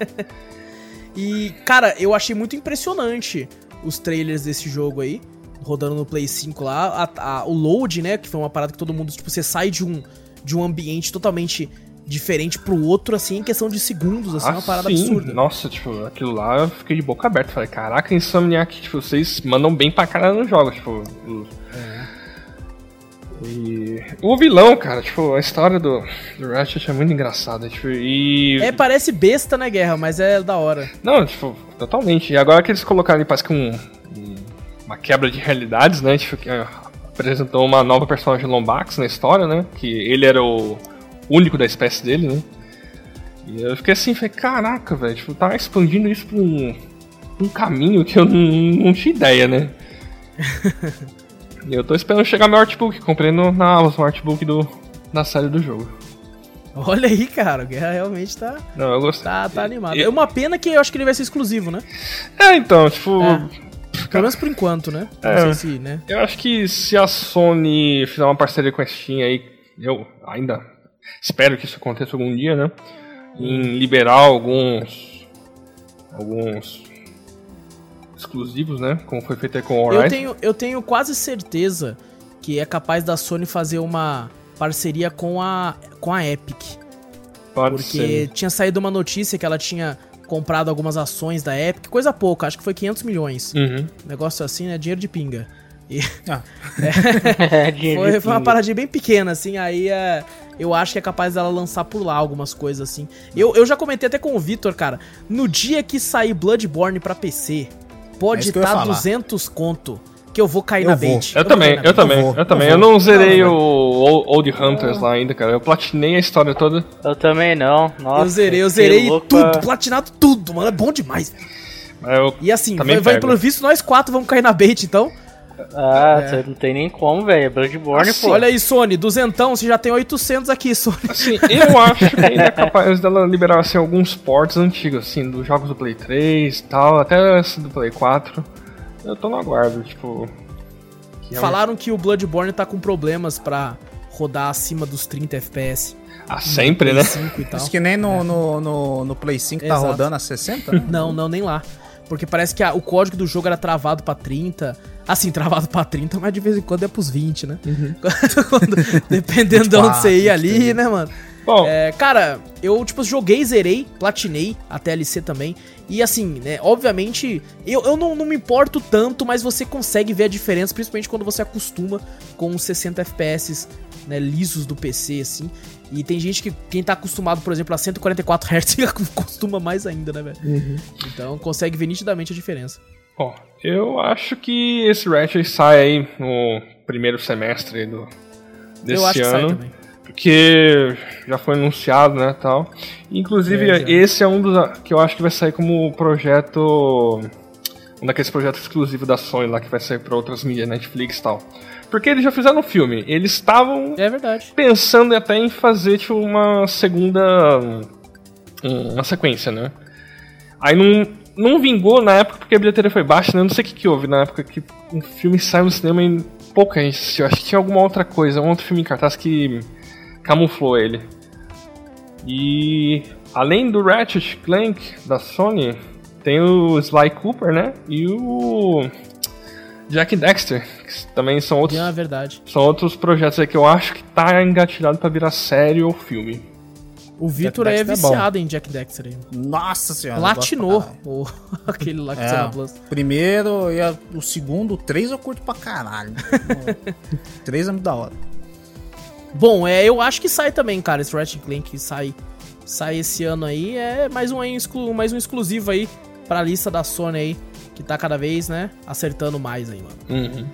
E, cara, eu achei muito impressionante os trailers desse jogo aí, rodando no Play 5 lá. A- a- o load, né, que foi uma parada que todo mundo, tipo, você sai de um, de um ambiente totalmente diferente pro outro, assim, em questão de segundos, assim, é uma parada
Ah, sim.
absurda.
Nossa, tipo, aquilo lá eu fiquei de boca aberta. Falei, caraca, Insomniac, tipo, vocês mandam bem pra caralho nos jogos, tipo. o- E o vilão, cara, tipo, a história do, do Ratchet é muito engraçada, tipo, e.
É, parece besta, né, Guerra, mas é da hora.
Não, tipo, totalmente. E agora que eles colocaram, parece que um- uma quebra de realidades, né? Que ah, apresentou uma nova personagem Lombax na história, né? Que ele era o único da espécie dele, né? E eu fiquei assim, falei, caraca, velho, tipo, tá expandindo isso pra um, um caminho que eu não, não tinha ideia, né? e eu tô esperando chegar meu artbook, comprei no, na Amazon artbook do, da série do jogo.
Olha aí, cara, o Guerra realmente tá,
Não, eu gostei.
tá, tá animado. É uma pena que eu acho que ele vai ser exclusivo, né?
É, então, tipo.
É. Pelo menos por enquanto, né? Não
É.
sei se, né?
Eu acho que se a Sony fizer uma parceria com a Steam aí, eu ainda espero que isso aconteça algum dia, né? Em liberar alguns alguns exclusivos, né? Como foi feito aí com o
Eu
Horizon.
tenho, eu tenho quase certeza que é capaz da Sony fazer uma parceria com a, com a Epic.
Pode
Porque
ser.
tinha saído uma notícia que ela tinha comprado algumas ações da Epic, coisa pouca, acho que foi 500 milhões.
Uhum.
Negócio assim, né? Dinheiro de pinga. E
Ah,
É,
foi,
de
foi uma paradinha bem pequena, assim, aí é, eu acho que é capaz dela lançar por lá algumas coisas assim. Eu, eu já comentei até com o Vitor, cara, no dia que sair Bloodborne pra PC,
É
pode
ia
estar
falar.
200 conto que eu vou cair
Eu
na
vou.
bait.
Eu,
vou
também, eu
bait.
também,
vou,
eu também.
eu
Eu não zerei
Não,
o Old Hunters lá ainda, cara. Eu platinei a história toda.
Eu também não. Nossa,
eu zerei, eu zerei tudo,
pra-
platinado tudo, mano. É bom demais.
Eu
E assim,
Também
vai, vai pelo visto, nós quatro vamos cair na bait, então.
Ah, você não tem nem como, velho. É Bloodborne,
Assim,
pô.
Olha aí, Sony, duzentão, você já tem 800 aqui, Sony.
Assim, eu acho que ainda é capaz dela liberar assim, alguns ports antigos, assim, dos jogos do Play 3 e tal, até esse do Play 4. Eu tô no aguardo, tipo. que é um-
Falaram que o Bloodborne tá com problemas pra rodar acima dos 30 FPS.
Ah, sempre, né?
5 tal.
Acho que nem no, no, no, no Play 5 tá
Exato.
rodando a 60, né?
Não, não, nem lá. Porque parece que a- o código do jogo era travado pra 30. Assim, travado pra 30, mas de vez em quando é pros 20, né? Quando- dependendo de onde você ia
24,
ali, né, mano?
Bom,
É, cara, eu, tipo, joguei, zerei, platinei a TLC também. E assim, né, obviamente, eu, eu não, não me importo tanto, mas você consegue ver a diferença, principalmente quando você acostuma com os 60 FPS né, lisos do PC, assim. E tem gente que, quem tá acostumado, por exemplo, a 144 Hz, acostuma mais ainda, né, velho? Então consegue ver nitidamente a diferença.
Ó, eu acho que esse Ratchet sai aí no primeiro semestre do, desse
eu acho que sai
ano.
também.
Porque já foi anunciado, né, tal. Inclusive,
É,
esse é um dos que eu acho que vai sair como projeto... Um daqueles projetos exclusivos da Sony lá, que vai sair pra outras mídias, Netflix e tal. Porque eles já fizeram um filme. Eles estavam
É verdade.
pensando até em fazer, tipo, uma segunda... um, Uma sequência, né? Aí não, não vingou na época porque a bilheteria foi baixa, né? Eu não sei o que, que houve na época que um filme saiu no cinema e pouca gente assistiu. Acho que tinha alguma outra coisa, um outro filme em cartaz que camuflou ele. E além do Ratchet Clank da Sony, tem o Sly Cooper, né? E o Jack Dexter, que também são outros,
É verdade.
são outros projetos aí que eu acho que tá engatilhado pra virar série ou filme.
O Vitor aí é
é
viciado em Jack Dexter aí.
Nossa senhora.
Platinou
pra
o, aquele lá que na
É,
Plus.
o primeiro e a- o segundo, três eu curto pra caralho. três é muito da hora.
Bom, é, eu acho que sai também, cara, esse Ratchet Clank sai, sai esse ano aí. É mais um, exclu- mais um exclusivo aí pra lista da Sony aí, que tá cada vez, né, acertando mais aí, mano.
Uhum.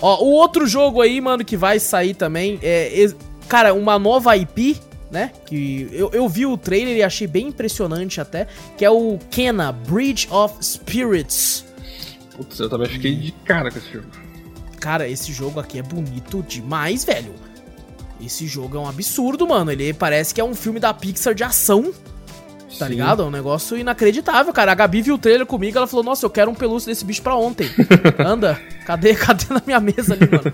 Ó, o outro jogo aí, mano, que vai sair também é, cara, uma nova IP, né, que eu, eu vi o trailer e achei bem impressionante até, que é o Kena, Bridge of Spirits.
Putz, eu também fiquei de cara com esse jogo.
Cara, esse jogo aqui é bonito demais, velho. Esse jogo é um absurdo, mano. Ele parece que é um filme da Pixar de ação. Tá
Sim.
ligado? É um negócio inacreditável, cara. A Gabi viu o trailer comigo, ela falou: Nossa, eu quero um pelúcio desse bicho pra ontem. Anda, cadê, cadê na minha mesa ali, mano?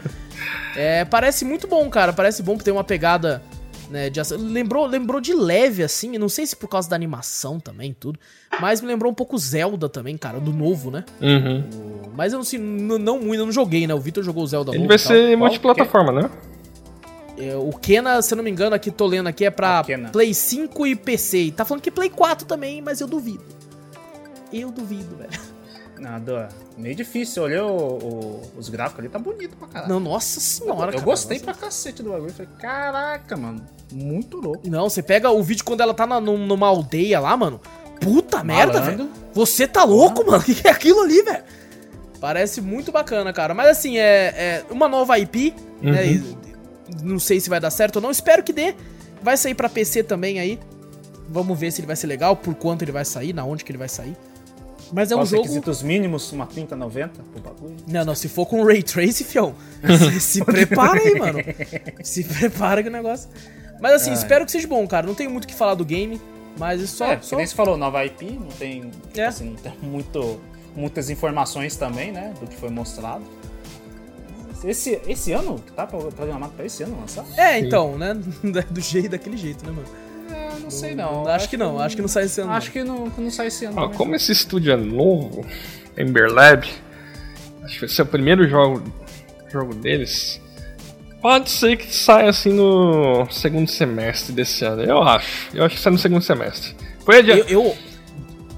É, parece muito bom, cara. Parece bom tem uma pegada né, de ação. Lembrou, lembrou de leve, assim. Não sei se por causa da animação também, tudo. Mas me lembrou um pouco Zelda também, cara, do novo, né?
Uhum.
Mas eu não sei, n- não muito, eu não joguei, né? O Vitor jogou o Zelda
Ele
novo
vai
e tal.
ser multiplataforma, né?
É, o Kena, se eu não me engano, aqui tô lendo aqui, é pra
Ah.
Play 5 e PC. E tá falando que Play 4 também, mas eu duvido. Eu duvido, velho.
Nada. Meio difícil. Eu olhei o- o- os gráficos ali, tá bonito pra caralho.
Não, nossa senhora,
eu
cara,
gostei
nossa.
pra cacete do bagulho. Falei, caraca, mano. Muito louco.
Não, você pega o vídeo quando ela tá na- num- numa aldeia lá, mano. Puta merda,
Malandro.
velho. Você tá louco, mano? O que que é aquilo ali, velho? Parece muito bacana, cara. Mas assim, é, é uma nova IP, né?
Uhum.
E- Não sei se vai dar certo ou não. Espero que dê. Vai sair pra PC também aí. Vamos ver se ele vai ser legal, por quanto ele vai sair, na onde que ele vai sair. Mas é um jogo.
requisitos mínimos, uma 3090 pro bagulho.
Não, não, se for com Ray Trace, fião. se, se prepara aí, mano. Se prepara que o negócio. Mas assim, espero que seja bom, cara. Não tenho muito o que falar do game, mas é só.
é,
só...
nem você falou, nova IP, não tem, tipo
É.
assim, não tem muito, muitas informações também, né, do que foi mostrado. Esse, esse ano, tá pro- programado pra esse ano lançar?
É, então, né? Do jeito, daquele jeito, né, mano?
É, não sei não.
Acho que não, acho que não sai esse ano.
Acho que não, que não sai esse ano.
Ó,
também.
como esse estúdio é novo, Ember Lab, acho que vai ser o primeiro jogo, jogo deles. Pode ser que saia assim no segundo semestre desse ano. Eu acho. Eu acho que sai no segundo semestre. Foi
Eu,
adiante.
eu-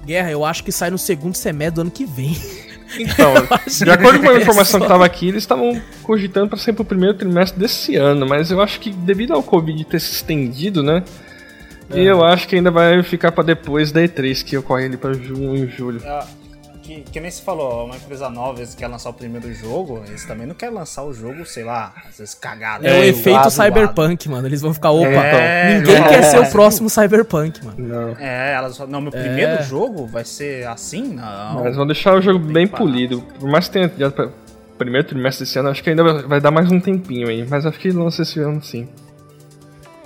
Guerra, eu acho que sai no segundo semestre do ano que vem.
Então, de acordo com a
é
informação que tava aqui, eles estavam cogitando para ser pro primeiro trimestre desse ano, mas eu acho que devido ao Covid ter se estendido, né? Eu acho que ainda vai ficar para depois da E3, que ocorre ali para junho e julho.
Ah, que, que nem se falou, uma empresa nova, eles querem lançar o primeiro jogo, eles também não querem lançar o jogo, sei lá, às vezes cagado.
É, o
né,
efeito cyberpunk, mano. Eles vão ficar, opa,
É,
ninguém
não,
quer ser
é.
o próximo cyberpunk, mano.
Não.
É, elas falam, não, meu
É.
primeiro jogo vai ser assim? Não.
Mas vão deixar o jogo bem
parar.
polido. Por mais que tenha pra primeiro trimestre desse ano. Acho que ainda vai- dar mais um tempinho aí, mas acho que lança esse ano sim.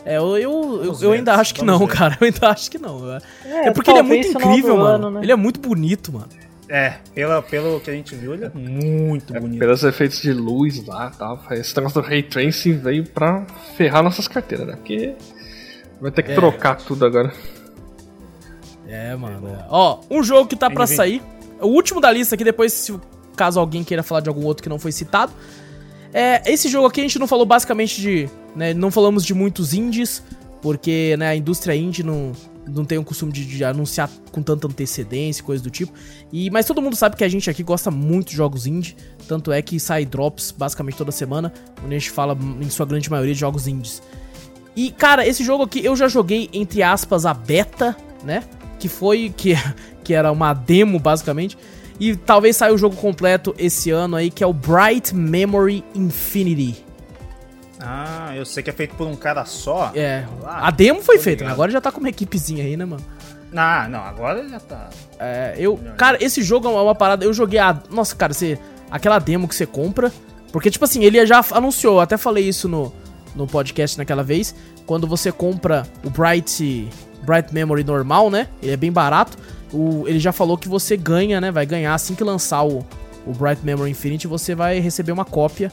É, eu, eu, eu, eu ainda acho que
vamos
não,
ver.
cara. Eu ainda acho que não. É, é porque ele é muito incrível, mano.
ano, né?
Ele é muito bonito, mano.
É, pela, pelo que a gente viu, ele é muito bonito.
Pelos efeitos de luz lá e tal. Esse negócio do Ray Tracing veio pra ferrar nossas carteiras, né? Porque vai ter que
É.
trocar tudo agora.
É, mano. é. Ó, um jogo que tá pra sair. O último da lista aqui, depois, se caso alguém queira falar de algum outro que não foi citado. É, esse jogo aqui a gente não falou basicamente de. Né, não falamos de muitos indies, porque né, a indústria indie não, não tem o costume de, de anunciar com tanta antecedência, coisa do tipo. E, mas todo mundo sabe que a gente aqui gosta muito de jogos indie. Tanto é que sai drops basicamente toda semana, onde a gente fala, em sua grande maioria, de jogos indies. E, cara, esse jogo aqui eu já joguei, entre aspas, a beta, né? Que foi. Que, que era uma demo, basicamente. E talvez saia o jogo completo esse ano aí, que é o Bright Memory Infinity.
Ah, eu sei que é feito por um cara só.
É.
Ah,
A demo foi feita, né? Agora já tá com uma equipezinha aí, né, mano?
Ah, não, agora já tá.
É, eu. Cara, esse jogo é uma parada. Eu joguei a. Nossa, cara, você. Aquela demo que você compra. Porque, tipo assim, ele já anunciou, eu até falei isso no, no podcast naquela vez. Quando você compra o Bright. Bright Memory normal, né? Ele é bem barato. O, ele já falou que você ganha, né? Vai ganhar assim que lançar o, o Bright Memory Infinity, você vai receber uma cópia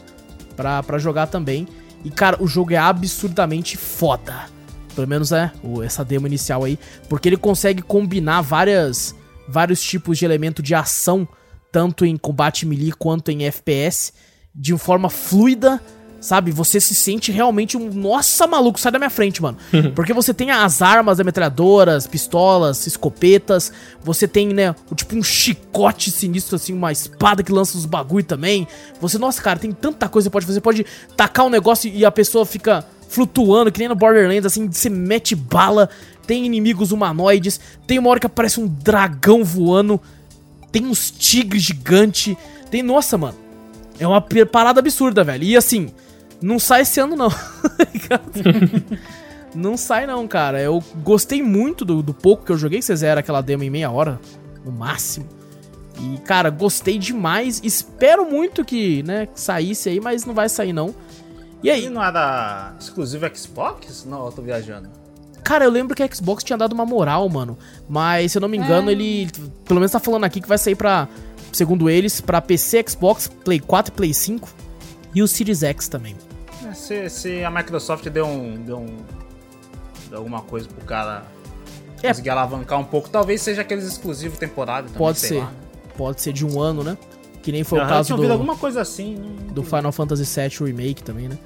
pra jogar também. E, cara, o jogo é absurdamente foda. Pelo menos é essa demo inicial aí. Porque ele consegue combinar várias, vários tipos de elemento de ação, tanto em combate melee quanto em FPS, de forma fluida. Sabe, você se sente realmente um. Nossa, maluco, sai da minha frente, mano. Porque você tem as armas, metralhadoras, pistolas, escopetas. Você tem, né, tipo um chicote sinistro, assim, uma espada que lança os bagulho também. Você, nossa, cara, tem tanta coisa que você pode fazer. Você pode tacar um negócio e a pessoa fica flutuando, que nem no Borderlands, assim, você mete bala. Tem inimigos humanoides. Tem uma hora que aparece um dragão voando. Tem uns tigres gigantes. Tem, nossa, mano. É uma parada absurda, velho. E assim, não sai esse ano, não. não sai, não, cara. Eu gostei muito do, do pouco que eu joguei. Você zera aquela demo em meia hora, no máximo. E, cara, gostei demais. Espero muito que, né, que saísse aí, mas não vai sair, não. E aí,
Ele não era exclusivo Xbox? Não, eu tô viajando.
Cara, eu lembro que a Xbox tinha dado uma moral, mano. Mas, se eu não me engano, ele. Pelo menos tá falando aqui que vai sair pra. Segundo eles, pra PC, Xbox, Play 4 e Play 5. E o Series X também.
Se, se a Microsoft deu um. Deu um. Deu alguma coisa pro cara
É.
conseguir alavancar um pouco, talvez seja aqueles exclusivos temporários também.
Pode
sei
ser.
lá.
Pode ser de um ano, né? Que nem foi o
Aham,
caso
tinha ouvido
do,
alguma coisa assim. não-
do Final Fantasy VII Remake também, né?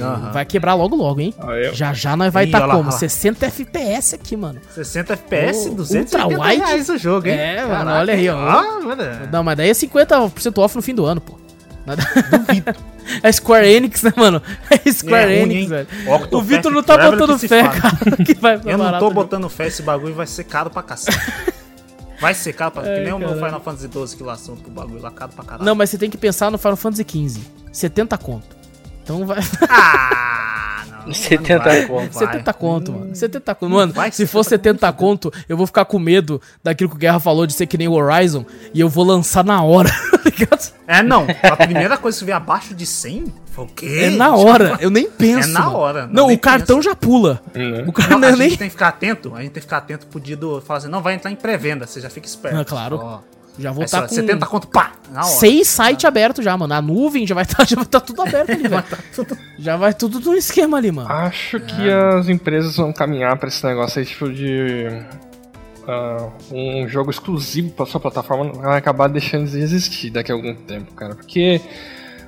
Aham.
Vai quebrar logo logo, hein?
Ah, eu-
Já já nós vai estar
lá,
como?
lá.
60 FPS aqui, mano.
60 FPS,
Ô,
280
ultra wide?
reais o jogo, hein?
É, mano, olha aí, ó.
Ah, mano.
Não, mas daí é 50% off no fim do ano, pô. Nada... é Square Enix, né, mano? É Square
É
Enix, velho. O Vitor não tá botando fé, cara. Que vai
Eu não tô botando fé, esse bagulho vai ser caro pra cacete. Vai ser caro pra
É,
Que nem o meu. Final Fantasy XII que lançou pro bagulho lá caro pra caralho.
Não, mas você tem que pensar no Final Fantasy XV. 70 conto. Então vai.
Ah, não.
70
vai,
conto.
não vai.
70 conto, mano. 70 conto. Mano, se for 70 conto, eu vou ficar com medo daquilo que o Guerra falou de ser que nem o Horizon e eu vou lançar na hora, tá ligado?
É, não. A primeira coisa que vier abaixo de 100, foi o quê?
É na hora, eu nem penso.
É na hora, não,
Não, o cartão já pula.
Né?
O cara
Não,
não,
a
é
gente
nem.
tem que ficar atento, a gente tem que ficar atento pro dia do... Falar assim, não, vai entrar em pré-venda, você já fica esperto.
Ah, claro.
Ó,
Já vou estar
lá,
com
70 conto, pá, na hora.
seis sites abertos já, mano. A nuvem já vai estar já vai tá tudo aberto ali, velho. Já vai tudo no esquema ali, mano.
Acho que as empresas vão caminhar pra esse negócio aí, tipo de. ah, um jogo exclusivo pra sua plataforma vai acabar deixando de existir daqui a algum tempo, cara. Porque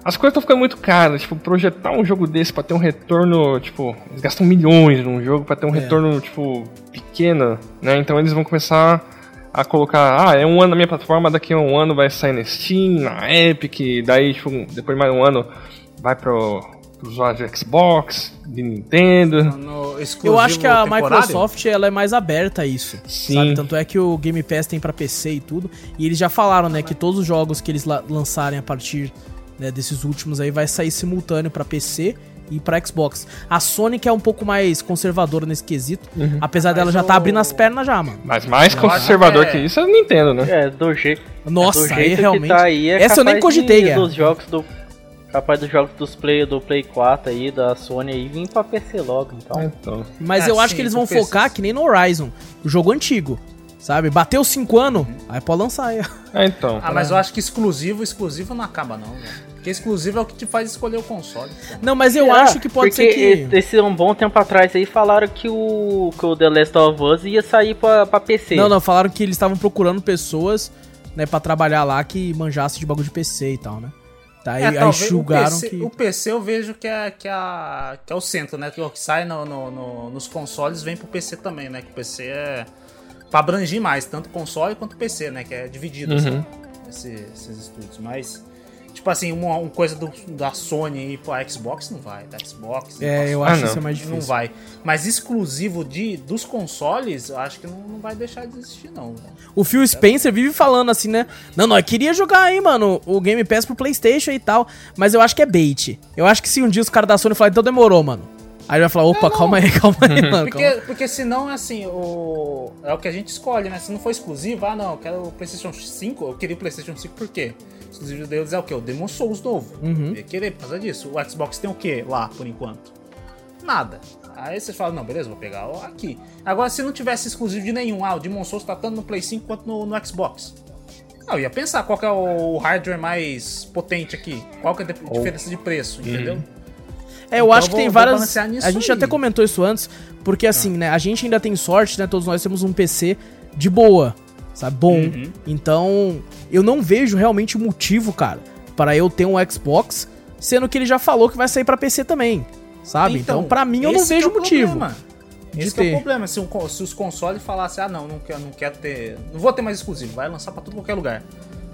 as coisas estão ficando muito caras. Tipo, projetar um jogo desse pra ter um retorno, tipo, eles gastam milhões num jogo pra ter um
É.
retorno, tipo, pequeno, né? Então eles vão começar a colocar, ah, é um ano na minha plataforma, daqui a um ano vai sair na Steam, na Epic, daí, tipo, depois de mais um ano vai pro, pro usuário de Xbox, de Nintendo.
No
Eu acho que a
temporário?
Microsoft ela é mais aberta a isso.
Sim.
Sabe? Tanto é que o Game Pass tem pra PC e tudo. E eles já falaram, né, que todos os jogos que eles la- lançarem a partir né, desses últimos aí vai sair simultâneo pra PC ir pra Xbox. A Sony que é um pouco mais conservadora nesse quesito,
Uhum.
apesar dela
Mas
já tá
o-
abrindo as pernas já, mano.
Mas mais
Eu acho
conservador
que
que,
é-
isso é a Nintendo, né?
É, do jeito.
Nossa,
do
aí
jeito
realmente.
tá aí, é
Essa eu nem cogitei,
de,
Guerra.
dos jogos do capaz dos jogos dos Play do Play 4 aí da Sony aí vir pra PC logo, então.
Então.
Mas
É,
eu acho
sim,
que eles vão focar que nem no Horizon, o jogo antigo. Sabe? Bateu 5 anos, aí pode lançar aí.
É, então.
Ah, mas eu acho que exclusivo, exclusivo não acaba não, velho. Porque exclusivo é o que te faz escolher o console. pô.
Não, mas eu
Será?
acho que pode ser que.
esse um bom tempo atrás aí falaram que o que o The Last of Us ia sair pra, pra PC.
Não, não, falaram que eles estavam procurando pessoas, né, pra trabalhar lá que manjasse de bagulho de PC e tal, né? Tá, aí,
É,
aí julgaram
o PC,
que.
o PC eu vejo que é, que é, que é o centro, né? Que o que sai no, no- no- nos consoles vem pro PC também, né? Que o PC é pra abranger mais, tanto console quanto PC, né? Que é dividido
Uhum.
assim, esse- esses estudos. Mas, tipo assim, uma, uma coisa do- da Sony ir pra Xbox não vai. Da Xbox.
É, eu acho
não.
isso é mais difícil.
Não vai. Mas exclusivo de, dos consoles, eu acho que não, não vai deixar de existir, não. velho.
O Phil Spencer vive falando assim, né? Não, não, eu queria jogar aí, mano, o Game Pass pro PlayStation e tal. Mas eu acho que é bait. Eu acho que se um dia os caras da Sony falarem, então demorou, mano. Aí ele vai falar, opa, calma aí, calma aí, mano.
Porque,
calma.
porque senão, assim, o... é o que a gente escolhe, né? Se não for exclusivo, ah, não, eu quero o PlayStation 5, eu queria o PlayStation 5 por quê? O exclusivo deles é o quê? O Demon Souls novo.
Uhum.
Eu ia querer por causa disso. O Xbox tem o quê lá, por enquanto? Nada. Aí você fala, não, beleza, vou pegar aqui. Agora, se não tivesse exclusivo de nenhum, ah, o Demon Souls tá tanto no Play 5 quanto no, no Xbox. Ah, eu ia pensar qual que é o hardware mais potente aqui. Qual que é a dif- diferença de preço, entendeu?
É, eu
Então
acho que tem várias. A gente
aí.
até comentou isso antes, porque assim, né? A gente ainda tem sorte, né? Todos nós temos um PC de boa, sabe? Bom.
Uhum.
Então, eu não vejo realmente motivo, cara, para eu ter um Xbox, sendo que ele já falou que vai sair pra PC também, sabe? Então, pra mim, eu não
que
vejo
é
motivo.
problema. Esse é o problema. Se, um se os consoles falassem, ah, não, não quero, não quero ter. Não vou ter mais exclusivo, vai lançar pra tudo qualquer lugar.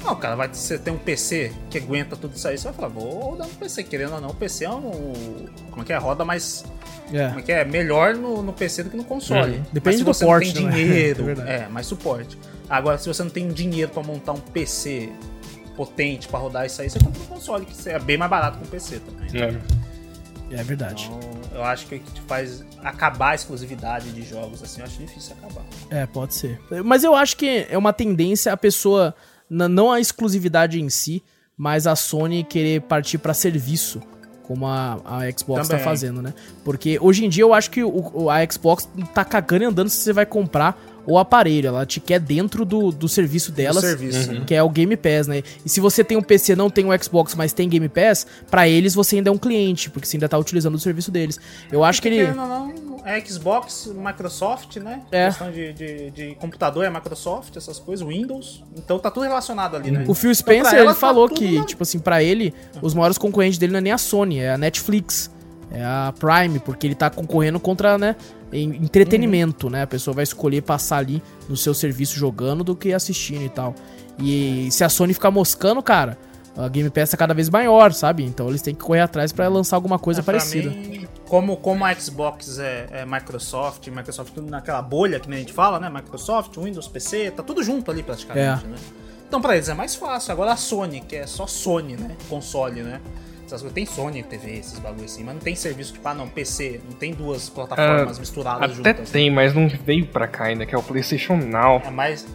Não, cara, vai você tem um PC que aguenta tudo isso aí, você vai falar, vou dar no PC, querendo ou não, o PC é um. Como é que é? Roda mais.
É.
Como é que é? Melhor no, no PC do que no console.
Uhum. Depende
Mas se
do
você
porte,
não
né?
tem dinheiro,
É verdade.
é, mais suporte. Agora, se você não tem dinheiro pra montar um PC potente pra rodar isso aí, você compra um console, que é bem mais barato que um PC também.
É.
É verdade.
Então, eu acho que o que te faz acabar a exclusividade de jogos, assim, eu acho difícil acabar.
É, pode ser. Mas eu acho que é uma tendência a pessoa, não a exclusividade em si, mas a Sony querer partir pra serviço, como a, a Xbox tá
Também.
fazendo, né? Porque hoje em dia eu acho que o- o- a Xbox tá cagando e andando se você vai comprar o aparelho. Ela te quer dentro do, do serviço delas,
serviço, né?
que é o Game Pass, né? E se você tem um PC, não tem um Xbox, mas tem Game Pass, pra eles você ainda é um cliente, porque você ainda tá utilizando o serviço deles. Eu acho que ele...
É Xbox, Microsoft, né?
É.
Questão de, de, de computador é Microsoft, essas coisas, Windows. Então tá tudo relacionado ali, né?
O Phil
Então,
Spencer,
ela
ele
tá
falou que,
na-
tipo assim, pra ele, os maiores concorrentes dele não é nem a Sony, é a Netflix, é a Prime, porque ele tá concorrendo contra, né, em- entretenimento, né? A pessoa vai escolher passar ali no seu serviço jogando do que assistindo e tal. E se a Sony ficar moscando, cara, a Game Pass é cada vez maior, sabe? Então eles têm que correr atrás pra lançar alguma coisa
É,
parecida.
mim, como, como a Xbox é, é Microsoft, Microsoft tudo naquela bolha que a gente fala, né? Microsoft, Windows, PC, tá tudo junto ali praticamente,
É.
né? Então pra eles é mais fácil. Agora a Sony, que é só Sony, né? Console, né? Essas coisas. Tem Sony TV, esses bagulho assim, mas não tem serviço tipo, ah não, PC, não tem duas plataformas misturadas
Até
juntas. né?
tem, mas não veio pra cá ainda, que é o PlayStation Now.
É mais.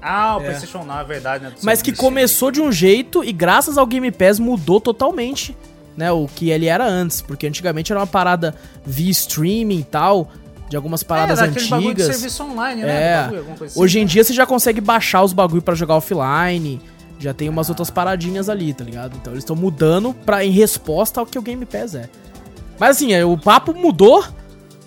Ah, o PlayStation Now, é verdade, né?
Mas que começou de um jeito e graças ao Game Pass mudou totalmente, né, o que ele era antes, porque antigamente era uma parada via streaming e tal, de algumas paradas
é, daquele bagulho de
antigas.
serviço online, né?
É.
bagulho, assim.
Hoje em dia você já consegue baixar os bagulho pra jogar offline, já tem umas outras paradinhas ali, tá ligado? Então eles estão mudando para em resposta ao que o Game Pass é. Mas assim, é, o papo mudou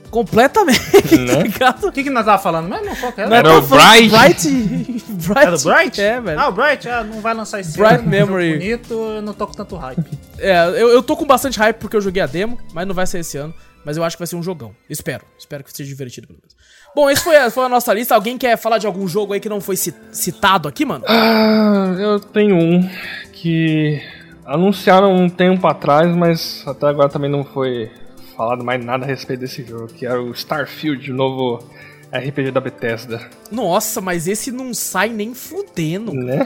completamente, tá
Né?
ligado?
O que, que nós tava falando mesmo? Qual que era?
Nós
Era o Bright.
Bright. Bright.
Era o Bright?
É, velho.
Ah, o Bright ah, não vai lançar esse
Bright
ano, é um
Memory.
bonito, eu não tô com tanto hype.
É, eu, eu tô com bastante hype porque eu joguei a demo, mas não vai ser esse ano. Mas eu acho que vai ser um jogão. Espero. Espero que seja divertido, pelo menos. Bom, esse foi a, foi a nossa lista. Alguém quer falar de algum jogo aí que não foi ci- citado aqui, mano?
Ah, eu tenho um que anunciaram um tempo atrás, mas até agora também não foi falado mais nada a respeito desse jogo, que era o Starfield, o novo RPG da Bethesda,
Nossa, mas esse não sai nem fudendo.
né?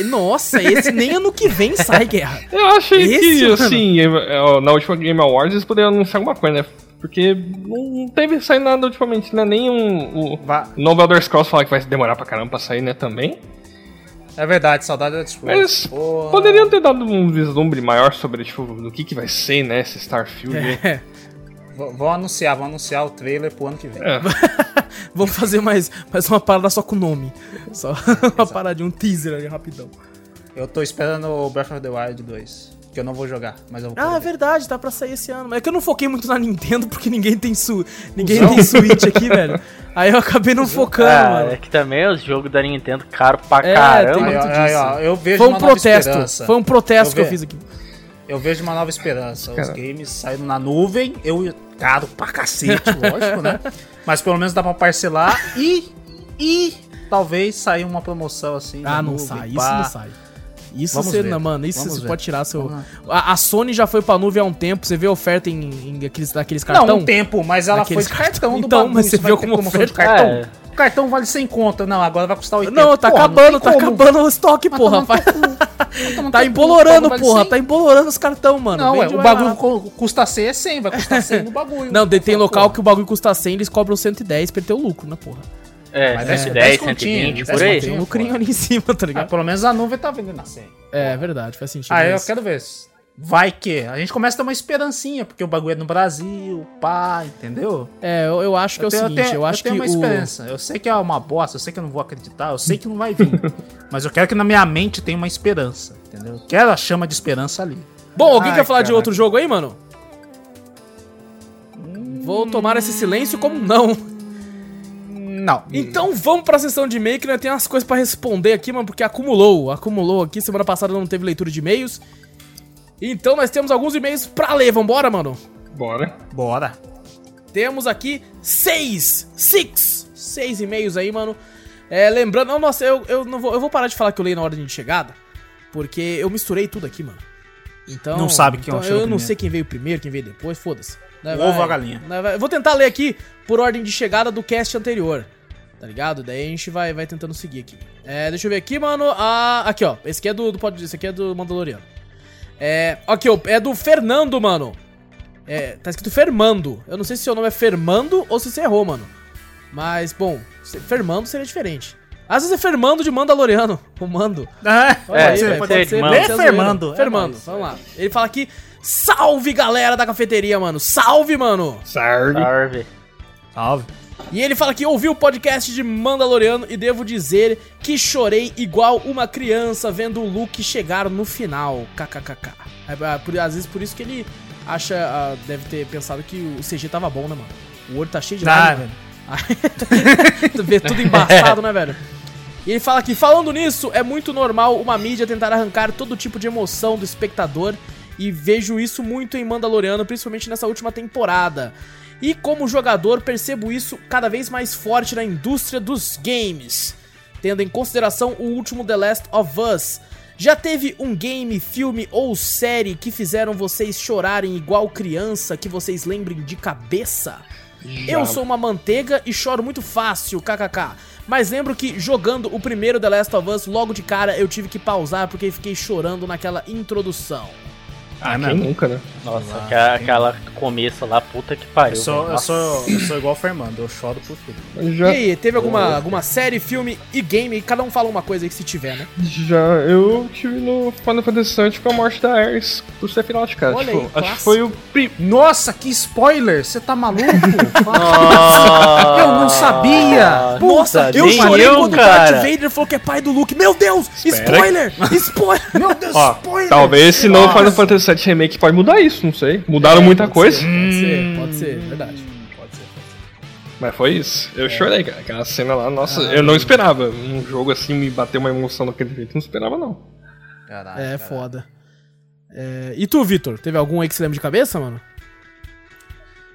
E- nossa, esse nem ano que vem sai, Guerra.
Eu achei
Esse,
que,
mano?
assim, na última Game Awards eles poderiam anunciar alguma coisa, né? Porque não teve sair nada ultimamente, né? Nem um, o
Va-
novo Elder Scrolls falar que vai demorar pra caramba pra sair, né? Também.
É verdade, saudade da Discord.
Mas
Porra.
poderiam ter dado um vislumbre maior sobre, tipo, do que que vai ser, né? Esse Starfield. aí.
É,
Vão anunciar, vão anunciar o trailer pro ano que vem.
É.
vamos fazer mais, mais uma parada só com o nome. Só uma paradinha, um teaser ali rapidão.
Eu tô esperando o Breath of the Wild 2. Que eu não vou jogar, mas eu vou.
Ah, é verdade, tá pra sair esse ano. Mas é que eu não foquei muito na Nintendo porque ninguém tem su ninguém tem Switch aqui, velho. Aí eu acabei não focando,
Ah,
mano.
é que também os jogos da Nintendo caro pra
É,
caramba.
tem
Aí, aí, eu vejo
Foi um protesto. Foi um protesto
Eu
que eu fiz aqui.
Eu vejo uma nova esperança. Os games saíram na nuvem, eu caro pra cacete, lógico, né? Mas pelo menos dá pra parcelar e. E talvez sair uma promoção assim.
Ah,
na
não
nuvem,
sai, isso
pá.
não sai. Isso
Vamos
você,
ver,
mano, isso
vamos
você
ver.
pode tirar seu. A, a Sony já foi pra nuvem há um tempo, você vê oferta em, em aqueles, daqueles cartão?
Não, um tempo, mas ela
Naqueles
foi de cartão do
Então,
bagulho.
mas você
vai
viu como oferta?
cartão?
É.
O cartão vale 100 conta. Não, agora vai custar 80.
Não, tá
Porra,
acabando,
não
tá
como.
acabando o estoque,
Vai
porra.
no
Tá embolorando,
o
porra.
vale
Tá
100.
embolorando os cartão, mano.
Não, é,
Vende
o
mais
bagulho
lá.
cu- custa 100 é 100, vai custar 100 no bagulho.
Não, tem local que o bagulho custa 100, eles cobram 110 pra ter o lucro, né, porra?
É,
Mas
110,
10
120,
continhos,
por aí.
10
Tem um lucrinho ali em cima, tá
Ah,
ligado?
pelo menos a nuvem tá vendendo a 100.
É, verdade, faz sentido.
Ah, eu quero ver. Vai que. A gente começa a ter uma esperancinha, porque o bagulho é no Brasil, pá, entendeu?
É, eu, eu acho que é o
tenho-
seguinte, eu, acho
tenho
que
uma
o...
esperança. Eu sei que é uma bosta, eu sei que eu não vou acreditar, eu sei que não vai vir. mas eu quero que na minha mente tenha uma esperança, entendeu? Eu Quero a chama de esperança ali.
Bom, alguém
Ai,
quer falar de outro jogo aí, mano? Vou tomar esse silêncio como não.
Não.
Então vamos pra sessão de e-mail que nós temos umas coisas pra responder aqui, mano, porque acumulou, acumulou aqui. Semana passada não teve leitura de e-mails. Então nós temos alguns e-mails pra ler, vambora, mano?
Bora.
Bora.
Temos aqui seis, six, seis e-mails aí, mano. É, lembrando, não, nossa, eu, eu não vou, eu vou parar de falar que eu leio na ordem de chegada, porque eu misturei tudo aqui, mano. Então,
Não sabe quem
então,
chegou
Eu não sei quem veio primeiro, quem veio depois, foda-se.
Ovo
vai-
a galinha?
vai- Eu vou tentar ler aqui por ordem de chegada do cast anterior. Tá ligado? Daí a gente vai, vai tentando seguir aqui. É, deixa eu ver aqui, mano. Ah, aqui, ó. Esse aqui é do, do esse aqui é do Mandaloriano. É, aqui, ó. É do Fernando, mano. É, tá escrito Fermando. Eu não sei se seu nome é Fermando ou se você errou, mano. Mas, bom, Fermando seria diferente. Às vezes é Fermando de Mandaloriano. O Mando.
É,
É,
pode ser,
pode ser,
Pode ser
Fermando.
Fermando,
É
vamos lá. Ele fala aqui, salve galera da cafeteria, mano. Salve, mano.
Sarve.
Salve.
Salve.
E ele fala que ouviu o podcast de Mandaloriano e devo dizer que chorei igual uma criança vendo o Luke chegar no final. KKKK. É, é, por- às vezes por isso que ele acha, ah, deve ter pensado que o CG tava bom, né, mano? O olho tá cheio de
Ah,
lágrimas. Tu vê tudo embaçado, né, velho? E ele fala que, falando nisso, é muito normal uma mídia tentar arrancar todo tipo de emoção do espectador. E vejo isso muito em Mandaloriano, principalmente nessa última temporada. E como jogador, percebo isso cada vez mais forte na indústria dos games. Tendo em consideração o último The Last of Us. Já teve um game, filme ou série que fizeram vocês chorarem igual criança que vocês lembrem de cabeça? Eu sou uma manteiga e choro muito fácil, kkk. Mas lembro que jogando o primeiro The Last of Us, logo de cara eu tive que pausar porque fiquei chorando naquela introdução.
Ah, quem nunca, né?
Nossa, aquela, aquela começo lá, puta que pariu.
Eu sou, eu, sou, eu sou igual o Fernando, eu choro por tudo.
E
Já,
aí, teve alguma, alguma série, filme e game? Cada um fala uma coisa aí que se tiver, né?
já eu tive no Final Fantasy VII com a morte da Ares do Sephiroth, cara.
Olha
Tipo,
aí,
acho que foi o
Nossa, que spoiler! Você tá maluco?
Nossa,
Eu não sabia.
Nossa, eu
nem
chorei
eu,
quando o
cara.
Darth Vader falou que é pai do Luke. Meu Deus! Spoiler! Spoiler!
Meu Deus,
Ó,
spoiler!
talvez novo
Nossa.
Final Fantasy VII Remake pode mudar isso, não sei. Mudaram muita
Pode
coisa,
ser, Pode ser, pode ser, verdade.
Pode ser.
mas foi isso. Eu chorei, cara. Aquela cena lá, nossa,
Ah.
eu não esperava. Um jogo assim me bater uma emoção daquele jeito, não esperava, não.
Caraca,
É
cara.
foda. É, e tu, Vitor? Teve algum aí que você lembra de cabeça, mano?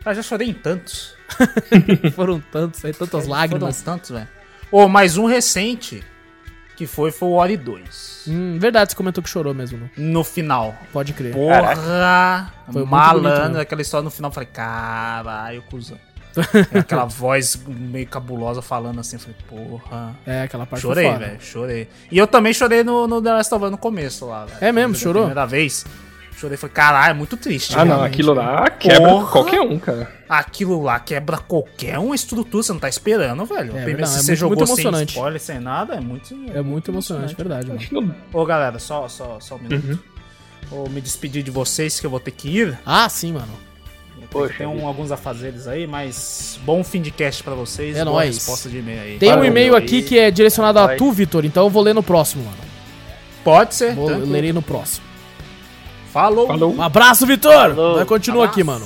Ah, já chorei em tantos.
Foram tantos aí, tantas lágrimas.
Foram tantos, velho. Ô, mais um recente, que foi, foi o Ori 2.
Hum, verdade, você comentou que chorou mesmo, né?
No final.
Pode crer.
Porra!
Foi
malandro,
mesmo.
aquela história no final, eu falei, caralho, cuzão. Aquela voz meio cabulosa falando assim, eu falei, porra.
É, aquela parte
Chorei, velho, chorei. E eu também chorei no, no The Last of Us no começo lá, velho.
É mesmo, chorou?
Primeira vez. Chorei, falei, caralho, é muito triste.
Ah, não,
realmente,
aquilo
velho.
lá quebra
Porra.
qualquer um, cara.
Aquilo lá quebra qualquer uma estrutura, você não tá esperando, velho.
É
Primeiro, se
é
você
muito-
jogou
muito
sem
emocionante.
spoiler, sem nada, é muito...
É muito emocionante, verdade, mano.
Não-
Ô, galera, só, só, só um minuto. Vou me despedir de vocês, que eu vou ter que ir.
Ah, sim, mano.
Poxa
Tem um- alguns afazeres aí, mas bom fim de cast pra vocês.
É
boa
nóis.
resposta de e-mail aí.
Tem um
Valeu,
e-mail
aí.
aqui que é direcionado a
Vai.
tu, Vitor, então eu vou ler no próximo, mano.
Pode ser.
Vou, lerei no próximo.
Falou.
Falou.
Um abraço, Vitor! Vai continua
Abraço.
aqui, mano.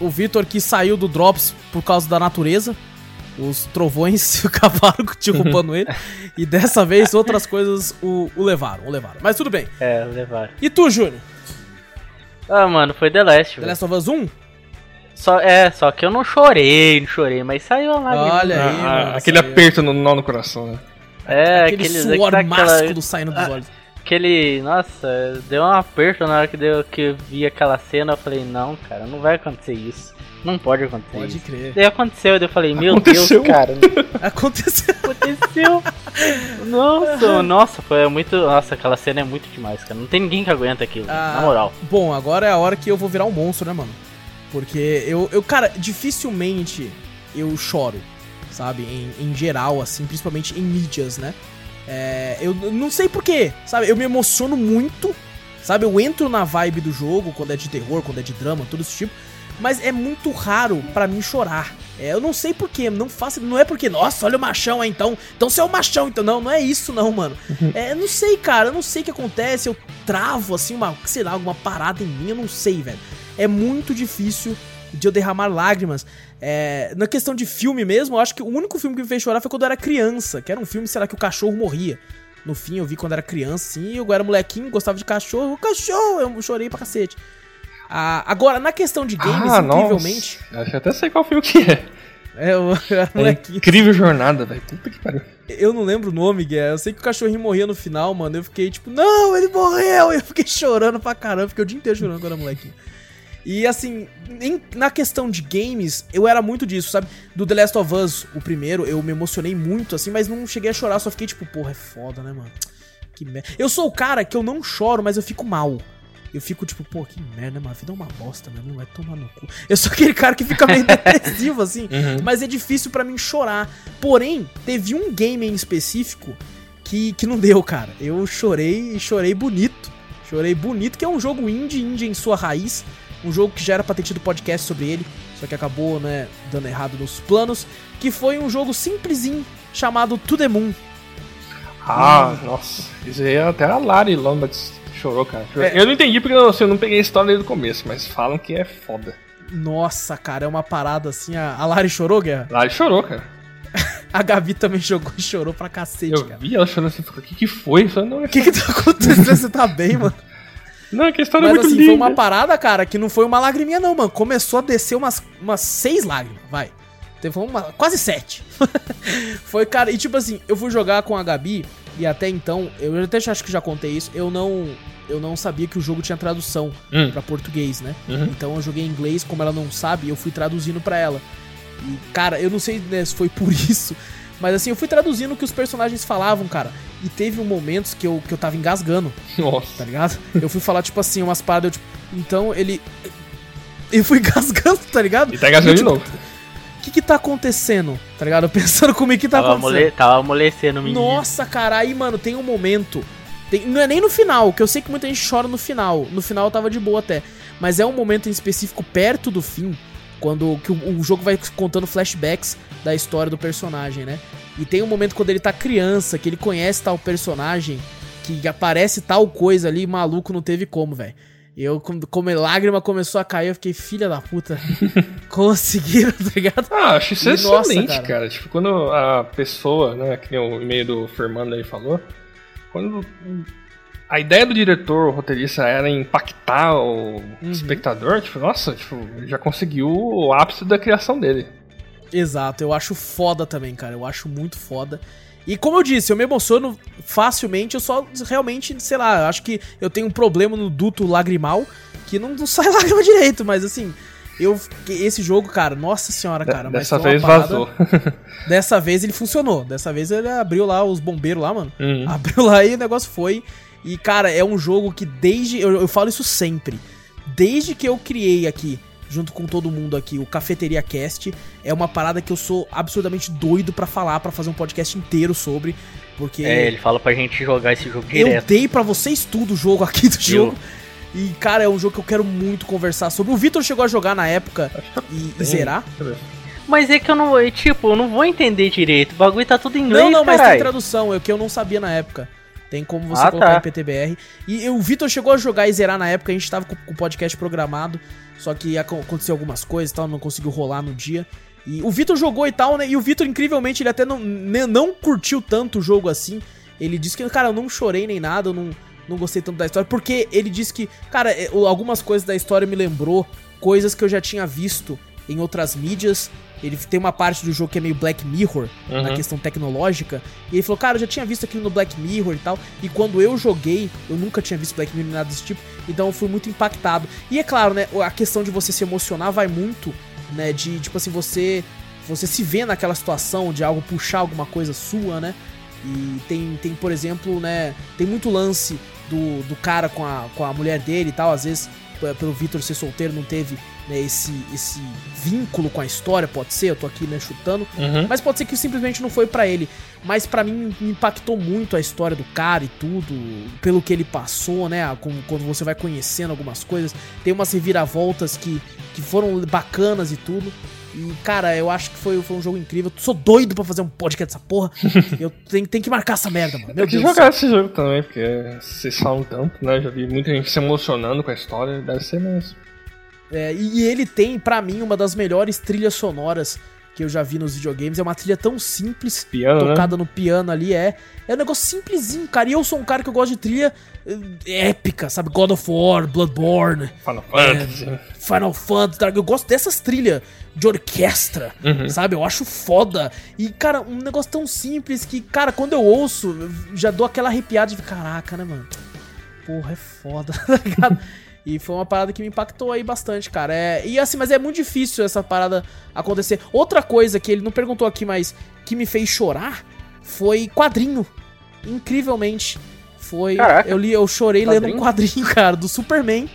O Vitor que saiu do Drops por causa da natureza. Os trovões acabaram derrubando ele. E dessa vez outras coisas o, o levaram, o levaram. Mas tudo bem.
É, levaram.
E tu, Júnior?
Ah, mano, foi The Last,
The. Last of Us 1?
Só, é, só que eu não chorei, não chorei, mas saiu a lágrima.
Olha aí,
Ah,
mano.
aquele
saiu.
aperto no nó no coração, né?
É,
Aquele
aqueles,
suor
aquela-
másculo saindo dos olhos.
Aquele. Nossa, deu um aperto na hora que, deu, que eu vi aquela cena. Eu falei, não, cara, não vai acontecer isso. Não pode acontecer
Pode
isso.
crer.
Daí aconteceu, daí eu falei, meu
Aconteceu.
Deus, cara,
Aconteceu.
aconteceu. Nossa, nossa, foi muito. Nossa, aquela cena é muito demais, cara. Não tem ninguém que aguenta aquilo,
Ah,
na moral.
Bom, agora é a hora que eu vou virar um monstro, né, mano? Porque eu, eu cara, dificilmente eu choro, sabe? Em, em geral, assim, principalmente em mídias, né? É, eu não sei porquê, sabe? Eu me emociono muito, sabe? Eu entro na vibe do jogo, quando é de terror, quando é de drama, todo esse tipo. Mas é muito raro pra mim chorar. É, eu não sei porquê, não faço. Não é porque, nossa, olha o machão aí então. Então você é o machão, então. Não, não é isso, não, mano. É, não sei, cara, eu não sei o que acontece. Eu travo, assim, uma, sei lá, alguma parada em mim, eu não sei, velho. É muito difícil de eu derramar lágrimas. É, na questão de filme mesmo, eu acho que o único filme que me fez chorar foi quando eu era criança, que era um filme, sei lá, que o cachorro morria. No fim, eu vi quando era criança, assim, eu era molequinho, gostava de cachorro. O cachorro, eu chorei pra cacete. Ah, agora, na questão de games,
ah,
incrivelmente.
nossa. Acho que até sei qual filme que é.
É, eu, eu era
É
molequinho.
incrível jornada, velho. Puta que pariu.
Eu não lembro o nome, Guia. Eu sei que o cachorrinho morria no final, mano. Eu fiquei tipo, não, ele morreu! Eu fiquei chorando pra caramba. Fiquei o dia inteiro chorando quando era molequinho. E assim, em- na questão de games, eu era muito disso, sabe? Do The Last of Us, o primeiro, eu me emocionei muito, assim, mas não cheguei a chorar, só fiquei tipo, porra, é foda, né, mano? Que merda. Eu sou o cara que eu não choro, mas eu fico mal. Eu fico tipo, pô, que merda, mano. A vida é uma bosta, né? Não vai tomar no cu. Eu sou aquele cara que fica meio depressivo, assim. Mas é difícil pra mim chorar. Porém, teve um game em específico que, que não deu, cara. Eu chorei e chorei bonito. Chorei bonito, que é um jogo indie, indie em sua raiz. Um jogo que já era pra ter tido podcast sobre ele, só que acabou, né, dando errado nos planos. Que foi um jogo simplesinho chamado To The Moon.
Ah, nossa. Isso aí até a Lari Lombards chorou, cara.
É.
Eu não entendi porque eu, assim, eu não peguei a história desde o começo, mas falam que é foda.
Nossa, cara, é uma parada assim. A, a Lari chorou, Guerra?
Lari chorou, cara.
A Gabi também jogou e chorou pra cacete,
Eu
cara.
vi ela chorando assim, o que que foi? Eu não, é
O que que tá acontecendo? Você tá bem, mano?
Não, é que a história é
Mas
muito
assim,
linda.
foi uma parada, cara, que não foi uma lagriminha, não, mano. Começou a descer umas, umas seis lágrimas, vai. Teve uma, quase sete. foi, cara, e tipo assim, eu fui jogar com a Gabi, e até então, eu até acho que já contei isso, eu não. Eu não sabia que o jogo tinha tradução
Hum.
pra português, né?
Uhum.
Então eu joguei em inglês, como ela não sabe, eu fui traduzindo pra ela. E, cara, eu não sei né, se foi por isso, mas assim, eu fui traduzindo o que os personagens falavam, cara. E teve um momentos que eu, que eu tava engasgando tá
Nossa.
ligado? Eu fui falar, tipo assim, umas paradas, eu, tipo, então ele. Eu fui engasgando, tá ligado?
E tá engasgando de
tipo,
novo.
O que que tá acontecendo? Tá ligado? Eu pensando comigo o que tá
Tava,
acontecendo.
amole... Tava amolecendo o menino.
Nossa, cara, aí, mano, tem um momento. tem- não é nem no final, que eu sei que muita gente chora no final. No final eu tava de boa até. Mas é um momento em específico perto do fim, quando que o, o jogo vai contando flashbacks da história do personagem, né? E tem um momento quando ele tá criança, que ele conhece tal personagem, que aparece tal coisa ali, maluco, não teve como, velho. Eu, como, como a lágrima começou a cair, eu fiquei, filha da puta. Conseguiram, tá ligado?
Ah, acho isso
E, nossa,
excelente,
cara.
cara. Tipo, quando a pessoa, né, que nem o e-mail do Fernando aí falou, quando a ideia do diretor, o roteirista, era impactar o
Uhum.
espectador, tipo, nossa, tipo, já conseguiu o ápice da criação dele.
Exato, eu acho foda também, cara. Eu acho muito foda. E como eu disse, eu me emociono facilmente, eu só realmente, sei lá, eu acho que eu tenho um problema no duto lagrimal que não, não sai lágrima direito, mas assim, eu esse jogo, cara, nossa senhora, cara. mas
Dessa vez
parada-
vazou.
Dessa vez ele funcionou. Dessa vez ele abriu lá os bombeiros lá, mano.
Uhum.
Abriu lá e o negócio foi. E, cara, é um jogo que desde. Eu, eu falo isso sempre. Desde que eu criei aqui, junto com todo mundo aqui, o Cafeteria Cast, é uma parada que eu sou absurdamente doido pra falar, pra fazer um podcast inteiro sobre. Porque
É, ele fala pra gente jogar esse jogo
eu
direto.
dei pra vocês tudo o jogo aqui do jogo. E, cara, é um jogo que eu quero muito conversar sobre. O Vitor chegou a jogar na época e, e zerar.
Mas é que eu não. eu, Tipo, eu não vou entender direito. O bagulho tá tudo em inglês,
Não, não, mas tem tradução, é o que eu não sabia na época. Tem como você
Ah,
colocar
tá.
em PTBR. E o Vitor chegou a jogar e zerar na época, a gente tava com, com o podcast programado, só que aco- aconteceu algumas coisas e tal, não conseguiu rolar no dia. E o Vitor jogou e tal, né? E o Vitor, incrivelmente, ele até não, ne- não curtiu tanto o jogo assim. Ele disse que, cara, eu não chorei nem nada, eu não, não gostei tanto da história, porque ele disse que, cara, é, algumas coisas da história me lembrou coisas que eu já tinha visto em outras mídias. Ele tem uma parte do jogo que é meio Black Mirror, na
Uhum.
questão tecnológica. E ele falou, cara, eu já tinha visto aquilo no Black Mirror e tal. E quando eu joguei, eu nunca tinha visto Black Mirror nem nada desse tipo. Então eu fui muito impactado. E é claro, né, a questão de você se emocionar vai muito, né, de, tipo assim, você você se vê naquela situação de algo puxar alguma coisa sua, né? E tem, tem por exemplo, né, tem muito lance do, do cara com a, com a mulher dele e tal. Às vezes, pelo Victor ser solteiro, não teve né, esse, esse vínculo com a história, pode ser, eu tô aqui, né, chutando.
Uhum.
Mas pode ser que simplesmente não foi pra ele. Mas pra mim me impactou muito a história do cara e tudo, pelo que ele passou, né? com- Quando você vai conhecendo algumas coisas, tem umas reviravoltas que, que foram bacanas e tudo. E, cara, eu acho que foi, foi um jogo incrível. Eu sou doido pra fazer um podcast dessa porra. eu tenho, tenho que marcar essa merda, mano. Meu
Tem que
Deus
jogar esse jogo também, porque vocês falam tanto, né? Já vi muita gente se emocionando com a história, deve ser mesmo.
É, e ele tem, pra mim, uma das melhores trilhas sonoras que eu já vi nos videogames. É uma trilha tão simples,
Piano, né?
tocada no piano ali, é. É um negócio simplesinho, cara. E eu sou um cara que eu gosto de trilha eh, épica, sabe? God of War, Bloodborne,
Final Fantasy.
Final Fantasy, tá? eu gosto dessas trilhas de orquestra,
Uhum.
sabe? Eu acho foda. E, cara, um negócio tão simples que, cara, quando eu ouço, eu já dou aquela arrepiada de caraca, né, mano? Porra, é foda, tá ligado? E foi uma parada que me impactou aí bastante, cara. É, e assim, mas é muito difícil essa parada acontecer. Outra coisa que ele não perguntou aqui, mas que me fez chorar foi quadrinho. Incrivelmente. Foi.
Caraca.
Eu li, eu chorei lendo um
Quadrinho?
quadrinho, cara, do Superman.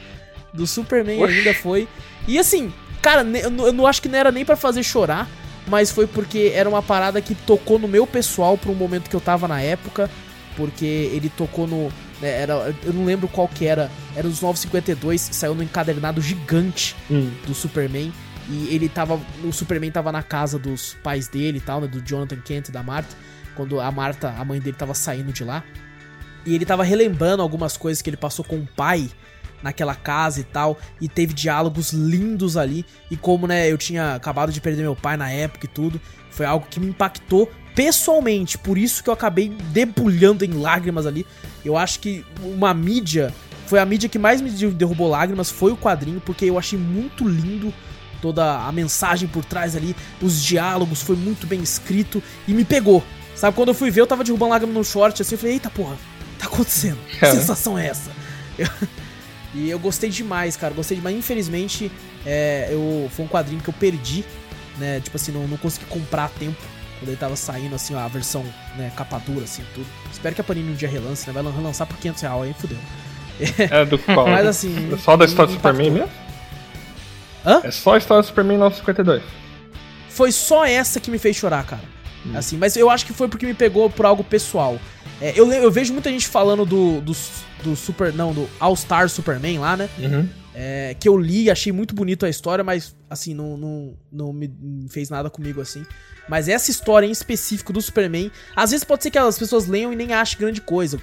Do Superman
Oxi.
ainda foi. E assim, cara, eu não- acho que não era nem pra fazer chorar, mas foi porque era uma parada que tocou no meu pessoal pra um momento que eu tava na época, porque ele tocou no né, era, eu não lembro qual que era, era os 952, saiu no encadernado gigante
Hum.
do Superman. E ele tava. O Superman tava na casa dos pais dele e tal, né? Do Jonathan Kent e da Marta. Quando a Marta, a mãe dele, tava saindo de lá. E ele tava relembrando algumas coisas que ele passou com o pai naquela casa e tal. E teve diálogos lindos ali. E como, né, eu tinha acabado de perder meu pai na época e tudo. Foi algo que me impactou pessoalmente. Por isso que eu acabei debulhando em lágrimas ali. Eu acho que uma mídia. Foi a mídia que mais me derrubou lágrimas. Foi o quadrinho, porque eu achei muito lindo toda a mensagem por trás ali, os diálogos, foi muito bem escrito e me pegou. Sabe, quando eu fui ver, eu tava derrubando lágrimas no short, assim, eu falei, eita porra, tá acontecendo? Que
É.
sensação é essa? Eu- e eu gostei demais, cara, gostei demais. Infelizmente, é, eu, foi um quadrinho que eu perdi, né, tipo assim, não, não consegui comprar a tempo. Quando ele tava saindo, assim, ó, a versão, né, capa dura, assim, tudo. Espero que a Panini um dia relance, né, vai relançar por 500 reais, aí fudeu.
É do qual?
Mas assim...
É só da história do Superman mesmo?
Hã?
É só a história do Superman 952.
foi só essa que me fez chorar, cara. Assim, mas eu acho que foi porque me pegou por algo pessoal. É, eu, eu vejo muita gente falando do, do, do Super. Não, do All-Star Superman lá, né?
Uhum.
É, que eu li, achei muito bonito a história, mas assim, não, não, não me fez nada comigo assim. Mas essa história em específico do Superman, às vezes pode ser que as pessoas leiam e nem achem grande coisa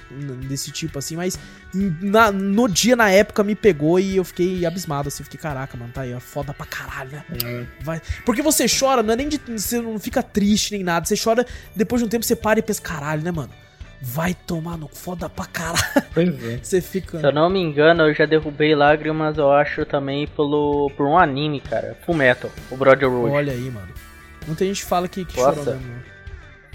desse tipo, assim, mas na- no dia, na época, me pegou e eu fiquei abismado, assim, fiquei, caraca, mano, tá aí, ó, foda pra caralho, né?
Uhum.
Vai. Porque você chora, não é nem de. Você não fica triste nem nada. Você chora, depois de um tempo você para e pensa, caralho, né, mano? Vai tomar no foda pra caralho.
Pois é.
Você fica.
Se eu não me engano, eu já derrubei lágrimas, eu acho, também pelo, por um anime, cara. Full Metal, o Brotherhood.
Olha aí, mano. Muita gente fala que, que
Nossa.
chorou mesmo. né?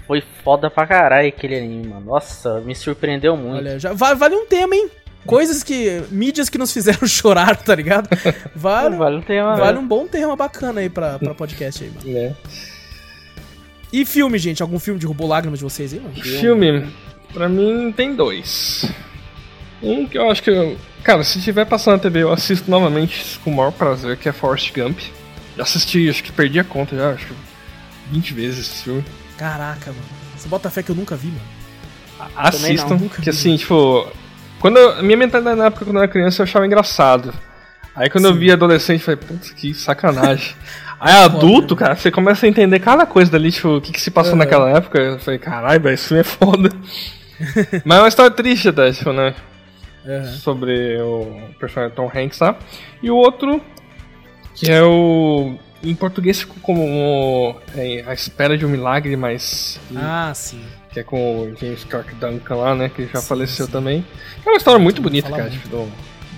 Foi foda pra caralho aquele anime, mano. Nossa, me surpreendeu muito.
Olha, já va- vale um tema, hein? Coisas que. mídias que nos fizeram chorar, tá ligado? Vale,
Vale um tema.
vale
né?
um bom tema bacana aí pra, pra podcast aí, mano.
né?
E filme, gente? Algum filme derrubou lágrimas de vocês aí, mano?
Filme, pra mim tem dois. Um que eu acho que. eu- cara, se tiver passando na TV, eu assisto novamente com o maior prazer, que é Forrest Gump. Já assisti, acho que perdi a conta já, acho que 20 vezes esse filme.
Caraca, mano. Você bota fé que eu nunca vi, mano.
Assistam,
nunca
que assim, tipo. Quando eu, a minha mentalidade na época, quando eu era criança, eu achava engraçado. Aí quando eu vi adolescente, eu falei, putz, que sacanagem. Aí adulto, cara, você começa a entender cada coisa dali, tipo, o que, que se passou
Aham.
naquela época. Eu falei, caralho, velho, esse filme é foda. Mas é uma história triste até, tipo, né?
Aham.
Sobre o personagem Tom Hanks lá. E o outro, que é o. Em português ficou como é, A Espera de um Milagre, mas.
Ah, sim.
Que é com o James Clark Duncan lá, né? Que já
Sim,
faleceu
sim.
também. É uma história muito bonita, cara,
muito.
tipo, do-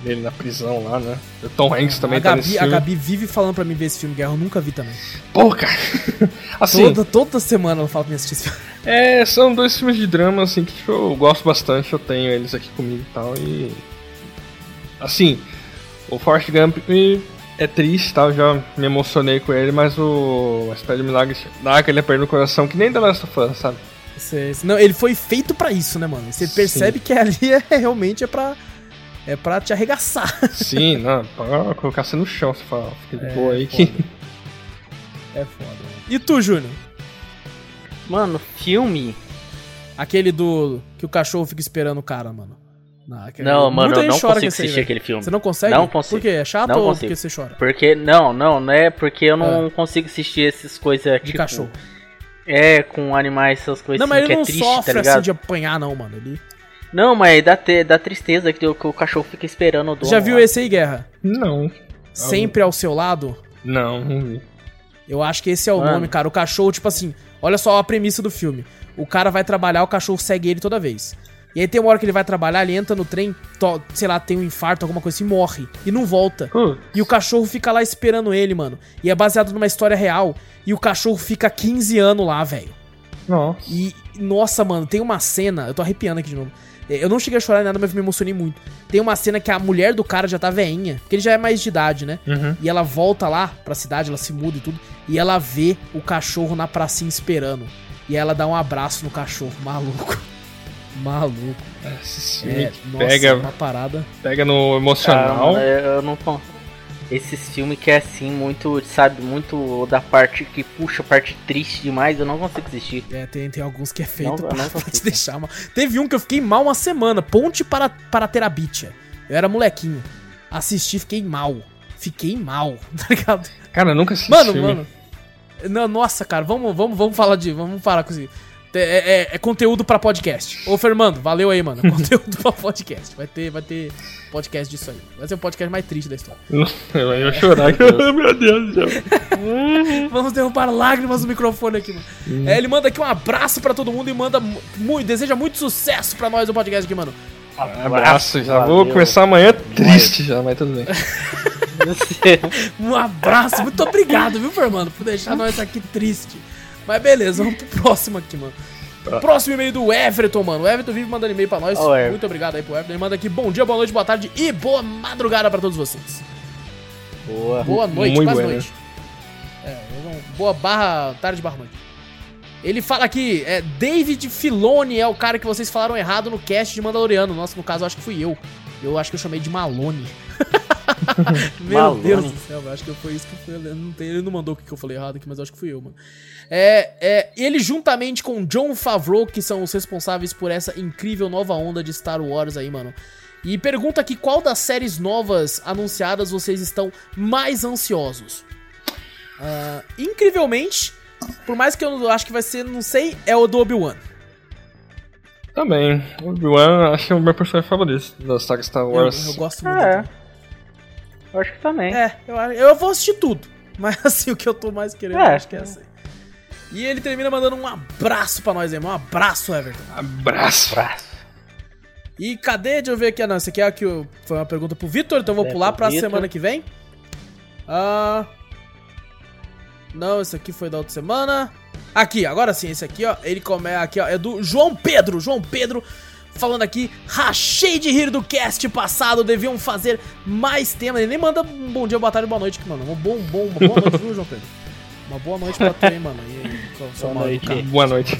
dele na prisão lá, né? O Tom Hanks também
a,
tá
Gabi,
nesse
a
filme.
Gabi vive falando pra mim ver esse filme, Guerra. Eu nunca vi também.
Pô, cara. assim,
Toda, toda semana ela fala pra mim assistir esse filme.
é, são dois filmes de drama, assim, que tipo, eu gosto bastante, eu tenho eles aqui comigo e tal, e... Assim, o Forrest Gump é triste, tá? Eu já me emocionei com ele, mas o A Espera de Milagre dá aquele aperto no coração, que nem The Last of Us, sabe?
Não, ele foi feito pra isso, né, mano? Você
Sim.
percebe que ali é, realmente é pra. É pra te arregaçar.
Sim, não, pra colocar você no chão, você fala, fica de
É,
boa aí
foda.
que...
É foda. mano. E tu, Júnior?
Mano, filme.
Aquele do. que o cachorro fica esperando o cara, mano. Não, aquele-
Não, mano, eu não
gente chora com
consigo
esse aí,
assistir
velho.
aquele filme.
Você não consegue?
Não consigo.
Por quê? É chato
Não
ou
consigo.
porque você chora?
Porque, não, não, não é porque eu não
Ah.
consigo assistir essas coisas,
De
tipo...
cachorro.
É, com animais, essas coisas
Não,
assim,
mas
que
ele não
é triste,
sofre
tá
assim
ligado?
de apanhar, não, mano. Ele...
Não, mas dá, te, dá tristeza que, o- que o cachorro fica esperando o dono.
Já viu
lá.
esse aí, Guerra?
Não,
Sempre ao seu lado?
não, não vi.
Eu acho que esse é o
Mano.
nome, cara. O cachorro, tipo assim, olha só a premissa do filme. O cara vai trabalhar, o cachorro segue ele toda vez. E aí tem uma hora que ele vai trabalhar, ele entra no trem, to- sei lá, tem um infarto, alguma coisa assim, morre. E não volta.
Putz.
E o cachorro fica lá esperando ele, mano. E é baseado numa história real. E o cachorro fica 15 anos lá, velho.
Nossa.
E, nossa, mano, tem uma cena. Eu tô arrepiando aqui de novo. É, Eu não cheguei a chorar nem nada, mas me emocionei muito. Tem uma cena que a mulher do cara já tá veinha, porque ele já é mais de idade, né?
Uhum.
E ela volta lá pra cidade, ela se muda e tudo. E ela vê o cachorro na pracinha esperando. E ela dá um abraço no cachorro, maluco. Maluco.
Esse
É,
que
nossa,
pega,
uma parada.
pega no emocional.
mano, eu não Esses filmes que é assim, muito, sabe, muito da parte que puxa a parte triste demais, eu não consigo assistir.
É, tem, tem alguns que é feito
Não,
pra,
não
pra te deixar mal. Teve um que eu fiquei mal uma semana. Ponte para, para Terabitia. Eu era molequinho. Assisti, fiquei mal. Fiquei mal, tá ligado?
Cara, eu nunca assisti
Mano,
esse filme.
mano. Não, nossa, cara, vamos, vamos, vamos falar de. Vamos falar com isso. É, é- é conteúdo pra podcast. Ô, Fernando, valeu aí, mano. Conteúdo pra podcast. Vai ter, vai ter podcast disso aí. Vai ser o podcast mais triste da história.
Eu ia chorar. Meu Deus do céu.
Vamos derrubar lágrimas no microfone aqui, mano.
Hum.
É, ele manda aqui um abraço pra todo mundo e manda mu- muito, deseja muito sucesso pra nós do podcast aqui, mano.
Abraço, já
Valeu.
vou começar amanhã triste já, mas tudo bem.
Um abraço, muito obrigado, viu, Fernando, por deixar nós aqui triste. Mas beleza, vamos pro próximo aqui, mano. Próximo e-mail do Everton, mano. O Everton vive mandando e-mail pra nós.
Ó, Everton.
Muito obrigado aí pro Everton. Ele manda aqui bom dia, boa noite, boa tarde e boa madrugada pra todos vocês.
Boa.
Boa noite, quase
bueno.
noite. É, eu não- boa barra tarde barra noite. Ele fala aqui, é David Filoni é o cara que vocês falaram errado no cast de Mandaloriano. Nossa, no caso, eu acho que fui eu. Eu acho que eu chamei de Malone. Meu
Malone.
Deus do céu, eu acho que foi isso que foi. eu Não tem, ele não mandou o que eu falei errado aqui, mas eu acho que fui eu, mano. É, é, ele, juntamente com John Favreau, que são os responsáveis por essa incrível nova onda de Star Wars aí, mano. E pergunta aqui qual das séries novas anunciadas vocês estão mais ansiosos. Ah, incrivelmente, por mais que eu não- acho que vai ser, não sei, é o do Obi-Wan.
Também. O Obi-Wan acho que é o meu personagem favorito da saga Star
Eu,
Wars.
eu gosto muito.
É. Eu acho que também.
É, eu, eu vou assistir tudo. Mas assim, o que eu tô mais querendo,
É.
acho que é essa aí. E ele termina mandando um abraço pra nós, irmão. Um abraço, Everton.
Abraço.
Abraço.
E cadê? Deixa eu ver aqui. Ah, não, esse aqui é que eu- foi uma pergunta pro Vitor, então eu vou
É,
pular pra
Vitor.
semana que vem. Ah. Não, esse aqui foi da outra semana. Aqui, agora sim, esse aqui, ó. Ele come aqui, ó. É do João Pedro. João Pedro falando aqui, rachei de rir do cast passado, deviam fazer mais temas. Ele nem manda um bom dia, boa tarde, boa noite aqui, mano. Um bom, bom, uma boa noite, viu, João Pedro? Uma boa noite pra tu aí, mano. E aí, o seu
Boa noite.
Boa noite.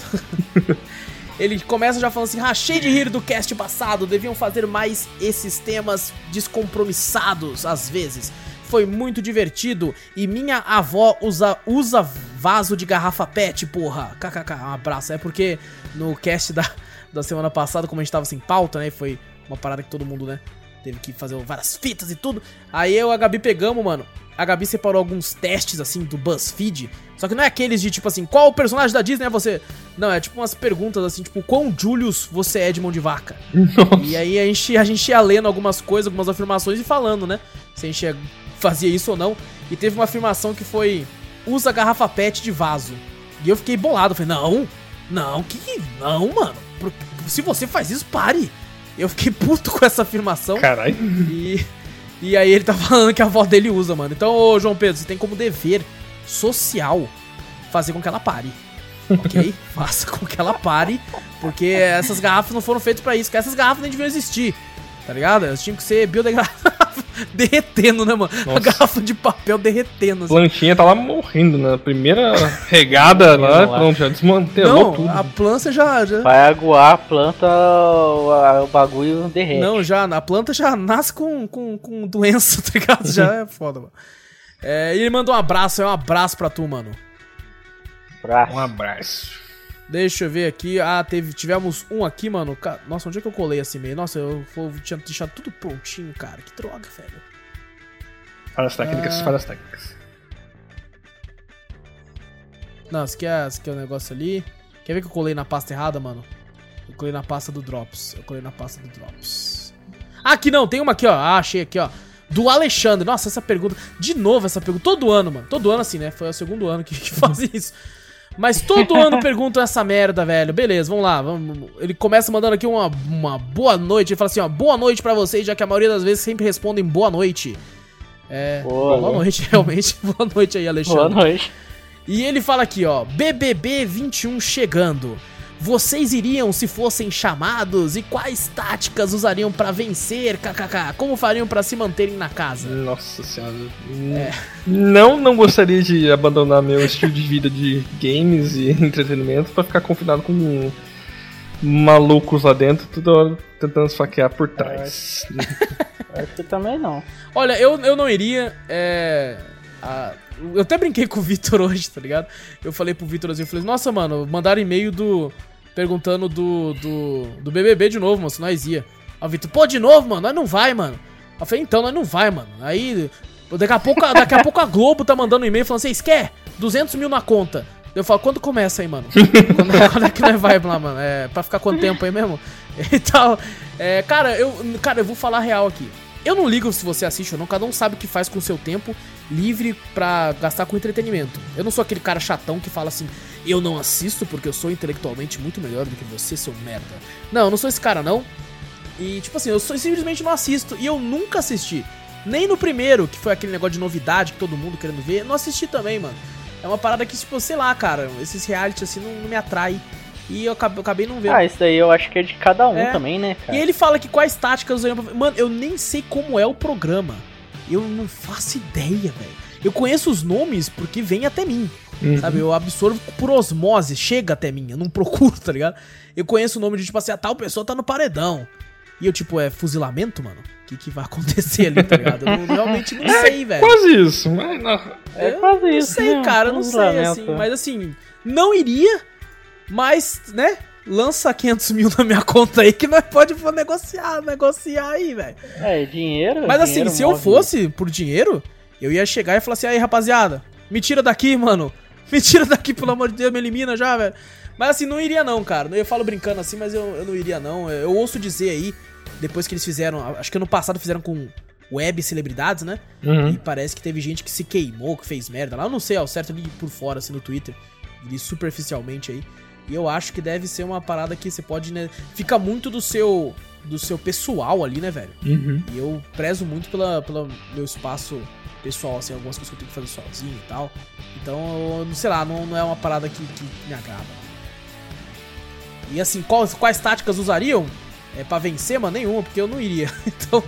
Ele começa já falando assim: rachei de rir do cast passado, deviam fazer mais esses temas descompromissados às vezes. Foi muito divertido e minha avó usa, usa vaso de garrafa pet, porra. KKK, um abraço. É porque no cast da, da semana passada, como a gente tava sem pauta, né? Foi uma parada que todo mundo, né? Teve que fazer várias fitas e tudo. Aí eu e a Gabi pegamos, mano. A Gabi separou alguns testes, assim, do BuzzFeed. Só que não é aqueles de, tipo assim, qual personagem da Disney é você? Não, é tipo umas perguntas, assim, tipo, quão Julius você é de mão de vaca? E aí a gente, a gente ia lendo algumas coisas, algumas afirmações e falando, né? Se a gente ia- fazia isso ou não. E teve uma afirmação que foi, usa garrafa pet de vaso. E eu fiquei bolado. Falei, não, não, que que- Não, mano. Se você faz isso, pare. Eu fiquei puto com essa afirmação.
Caralho.
E, e aí ele tá falando que a avó dele usa, mano. Então, ô João Pedro, você tem como dever social fazer com que ela pare. Ok? Faça com que ela pare. Porque essas garrafas não foram feitas pra isso. Que essas garrafas nem deviam existir. Tá ligado? Elas tinham que ser biodegradáveis. derretendo, né, mano? A
Nossa.
garrafa de papel derretendo. assim.
Plantinha tá lá morrendo na primeira regada lá,
lá.
pronto, já desmantelou
Não,
tudo.
a planta já. já
Vai aguar a planta, o, a- o bagulho derrete.
não, já. A planta já nasce com, com, com doença, tá ligado? Já é foda, mano. É, e ele mandou um abraço, é um abraço pra tu, mano.
Braço.
Um abraço.
Deixa eu ver aqui. Ah, teve, tivemos um aqui, mano. Nossa, onde é que eu colei esse e-mail? Nossa, eu vou- tinha deixado tudo prontinho, cara. Que droga, velho.
Falhas técnicas,
Ah.
falhas técnicas.
Não, esse aqui, é, esse aqui é o negócio ali. Quer ver que eu colei na pasta errada, mano? Eu colei na pasta do Drops. Eu colei na pasta do Drops. Ah, aqui não, tem uma aqui, ó. Ah, achei aqui, ó. Do Alexandre. Nossa, essa pergunta. De novo essa pergunta. Todo ano, mano. Todo ano assim, né? Foi o segundo ano que, que isso. Mas todo ano perguntam essa merda, velho. Beleza, vamos lá. Vamos. Ele começa mandando aqui uma, uma boa noite. Ele fala assim, ó. Boa noite pra vocês, já que a maioria das vezes sempre respondem boa noite. É.
Boa,
boa noite, realmente. Boa noite aí, Alexandre.
Boa noite.
E ele fala aqui, ó, BBB 21 chegando. Vocês iriam se fossem chamados e quais táticas usariam pra vencer? KKK. Como fariam pra se manterem na casa?
Nossa senhora. Não, não gostaria de abandonar meu estilo de vida de games e entretenimento pra ficar confinado com malucos lá dentro, toda hora tentando esfaquear por trás.
Acho que também não.
Olha, eu, eu não iria. É. a- eu até brinquei com o Vitor hoje, tá ligado? Eu falei pro Vitor assim, eu falei, nossa, mano, mandaram e-mail do. Perguntando do, do. do BBB de novo, mano, se nós ia. Aí o Vitor, pô, de novo, mano, nós não vai, mano. Eu falei, então, nós não vai, mano. Aí. Daqui a pouco, daqui a, pouco a Globo tá mandando um e-mail falando, vocês quer? 200 mil na conta. Eu falo, quando começa aí, mano? quando, quando é que nós vai lá, mano? É, pra ficar quanto tempo aí mesmo? E tal. É, cara, eu, cara, eu vou falar real aqui. Eu não ligo se você assiste ou não, cada um sabe o que faz com o seu tempo livre pra gastar com entretenimento. Eu não sou aquele cara chatão que fala assim, eu não assisto porque eu sou intelectualmente muito melhor do que você, seu merda. Não, eu não sou esse cara, não. E, tipo assim, eu só- simplesmente não assisto. E eu nunca assisti. Nem no primeiro, que foi aquele negócio de novidade que todo mundo querendo ver, não assisti também, mano. É uma parada que, tipo, sei lá, cara, esses reality assim não, não me atrai. E eu acabei, eu acabei não vendo.
Ah, isso daí eu acho que é de cada um
É.
também, né, cara?
E ele fala que quais táticas usariam pra... Mano, eu nem sei como é o programa. Eu não faço ideia, velho. Eu conheço os nomes porque vem até mim.
Uhum.
Sabe? Eu absorvo por osmose, chega até mim. Eu não procuro, tá ligado? Eu conheço o nome de, tipo assim, a tal pessoa tá no paredão. E eu, tipo, é fuzilamento, mano? O que, que vai acontecer ali, tá ligado? Eu não- realmente não sei, velho.
Quase isso, mas não.
É quase
Não
isso.
sei,
né?
cara, eu não sei, assim. Mas assim, não iria, mas, né? Lança 500 mil na minha conta aí que nós pode negociar, negociar aí, velho.
É, dinheiro.
Mas assim,
dinheiro
se eu fosse por dinheiro, eu ia chegar e falar assim, aí, rapaziada, me tira daqui, mano. Me tira daqui, pelo amor de Deus, me elimina já, velho. Mas assim, não iria não, cara. Eu falo brincando assim, mas eu, eu não iria não. Eu ouço dizer aí, depois que eles fizeram, acho que ano passado fizeram com web celebridades, né? E
Uhum.
parece que teve gente que se queimou, que fez merda lá. Eu não sei ao certo ali por fora, assim, no Twitter. Superficialmente aí. E eu acho que deve ser uma parada que você pode, né? Fica muito do seu. Do seu pessoal ali, né, velho?
Uhum.
E eu prezo muito pela, pelo meu espaço pessoal, assim, algumas coisas que eu tenho que fazer sozinho e tal. Então, eu, não sei lá, não, não é uma parada que, que me agrada. E assim, quais, quais táticas usariam? é, pra vencer, mano, nenhuma, porque eu não iria. Então,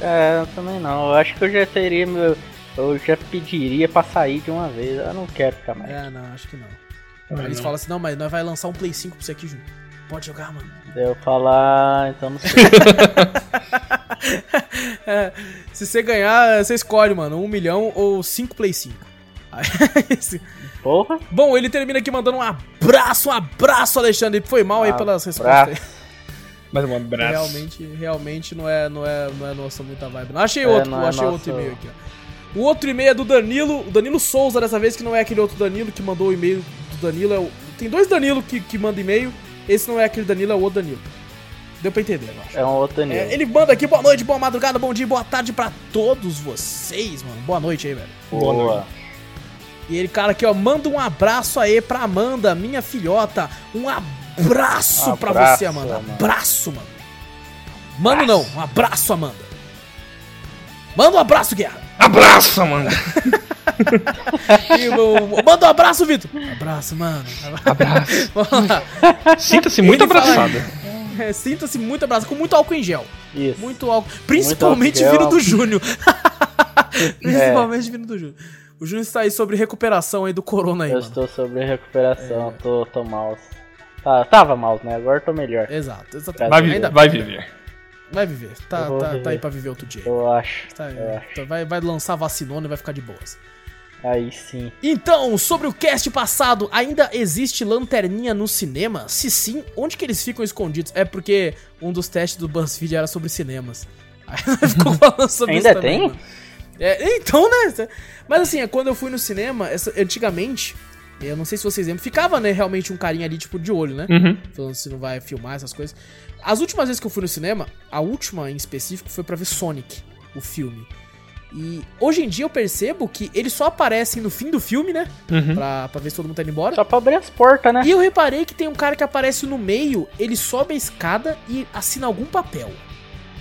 É, eu também não. Eu acho que eu já teria meu. Eu já pediria pra sair de uma vez. Eu não quero ficar mais.
é, não, acho que não. Eles falam assim, não, mas nós vai lançar um Play 5 pra você aqui, Júnior. Pode jogar, mano.
Daí eu falar, então não sei.
É, se você ganhar, você escolhe, mano, um milhão ou cinco Play 5. Aí, esse-
Porra.
Bom, ele termina aqui mandando um abraço, um abraço, Alexandre. Foi mal aí pelas respostas. aí.
Mais um abraço.
Realmente, realmente não é, não é, não é nossa muita vibe. Não. Achei
É,
outro,
não é
achei
nosso-
outro e-mail aqui, ó. O outro e-mail é do Danilo, o Danilo Souza dessa vez, que não é aquele outro Danilo que mandou o e-mail Danilo. É o, tem dois Danilo que, que mandam e-mail. Esse não é aquele Danilo, é o outro Danilo. Deu pra entender, eu acho.
É um outro nível.
É, ele manda aqui, boa noite, boa madrugada, bom dia, boa tarde pra todos vocês, mano. Boa noite aí, velho.
Boa
Boa.
E ele, cara, aqui, ó, manda um abraço aí pra Amanda, minha filhota. Um abraço, pra
Abraço,
você, Amanda.
Amanda.
Abraço, mano. Mano, não, um abraço, Amanda. Manda um abraço, Guerra.
Abraço, mano.
E, o- manda um abraço, Vitor. Abraço, mano.
Abraço.
Vamos lá.
Sinta-se muito
Ele fala-
abraçado.
É, Sinta-se muito abraço, com muito álcool em gel.
Isso.
Muito álcool. Principalmente
álcool em
vindo
gel.
do Júnior. Principalmente vindo do Júnior. O Júnior está aí sobre recuperação aí do corona aí,
Eu
mano.
estou sobre recuperação, tô, tô mal. Tá, tava mal, né? Agora tô melhor.
Exato, exatamente.
Vai viver,
Ainda
vai viver.
Vai viver. Tá,
vou
tá,
viver.
tá aí pra viver outro dia.
Eu acho.
Tá aí,
eu acho.
tá- vai, vai lançar vacinona e vai ficar de boas.
Aí sim.
Então, sobre o cast passado, ainda existe lanterninha no cinema? Se sim, onde que eles ficam escondidos? É porque um dos testes do BuzzFeed era sobre cinemas. Aí ficou falando sobre
Ainda
isso também,
tem?
É, então, né? Mas assim, é quando eu fui no cinema, essa- antigamente, eu não sei se vocês lembram, ficava, né, realmente um carinha ali, tipo, de olho, né?
Uhum.
Falando se não vai filmar essas coisas. As últimas vezes que eu fui no cinema, a última em específico foi pra ver Sonic, o filme. E hoje em dia eu percebo que eles só aparecem no fim do filme, né?
Uhum.
Pra, pra ver se todo mundo tá indo embora.
Só pra abrir as portas, né?
E eu reparei que tem um cara que aparece no meio, ele sobe a escada e assina algum papel.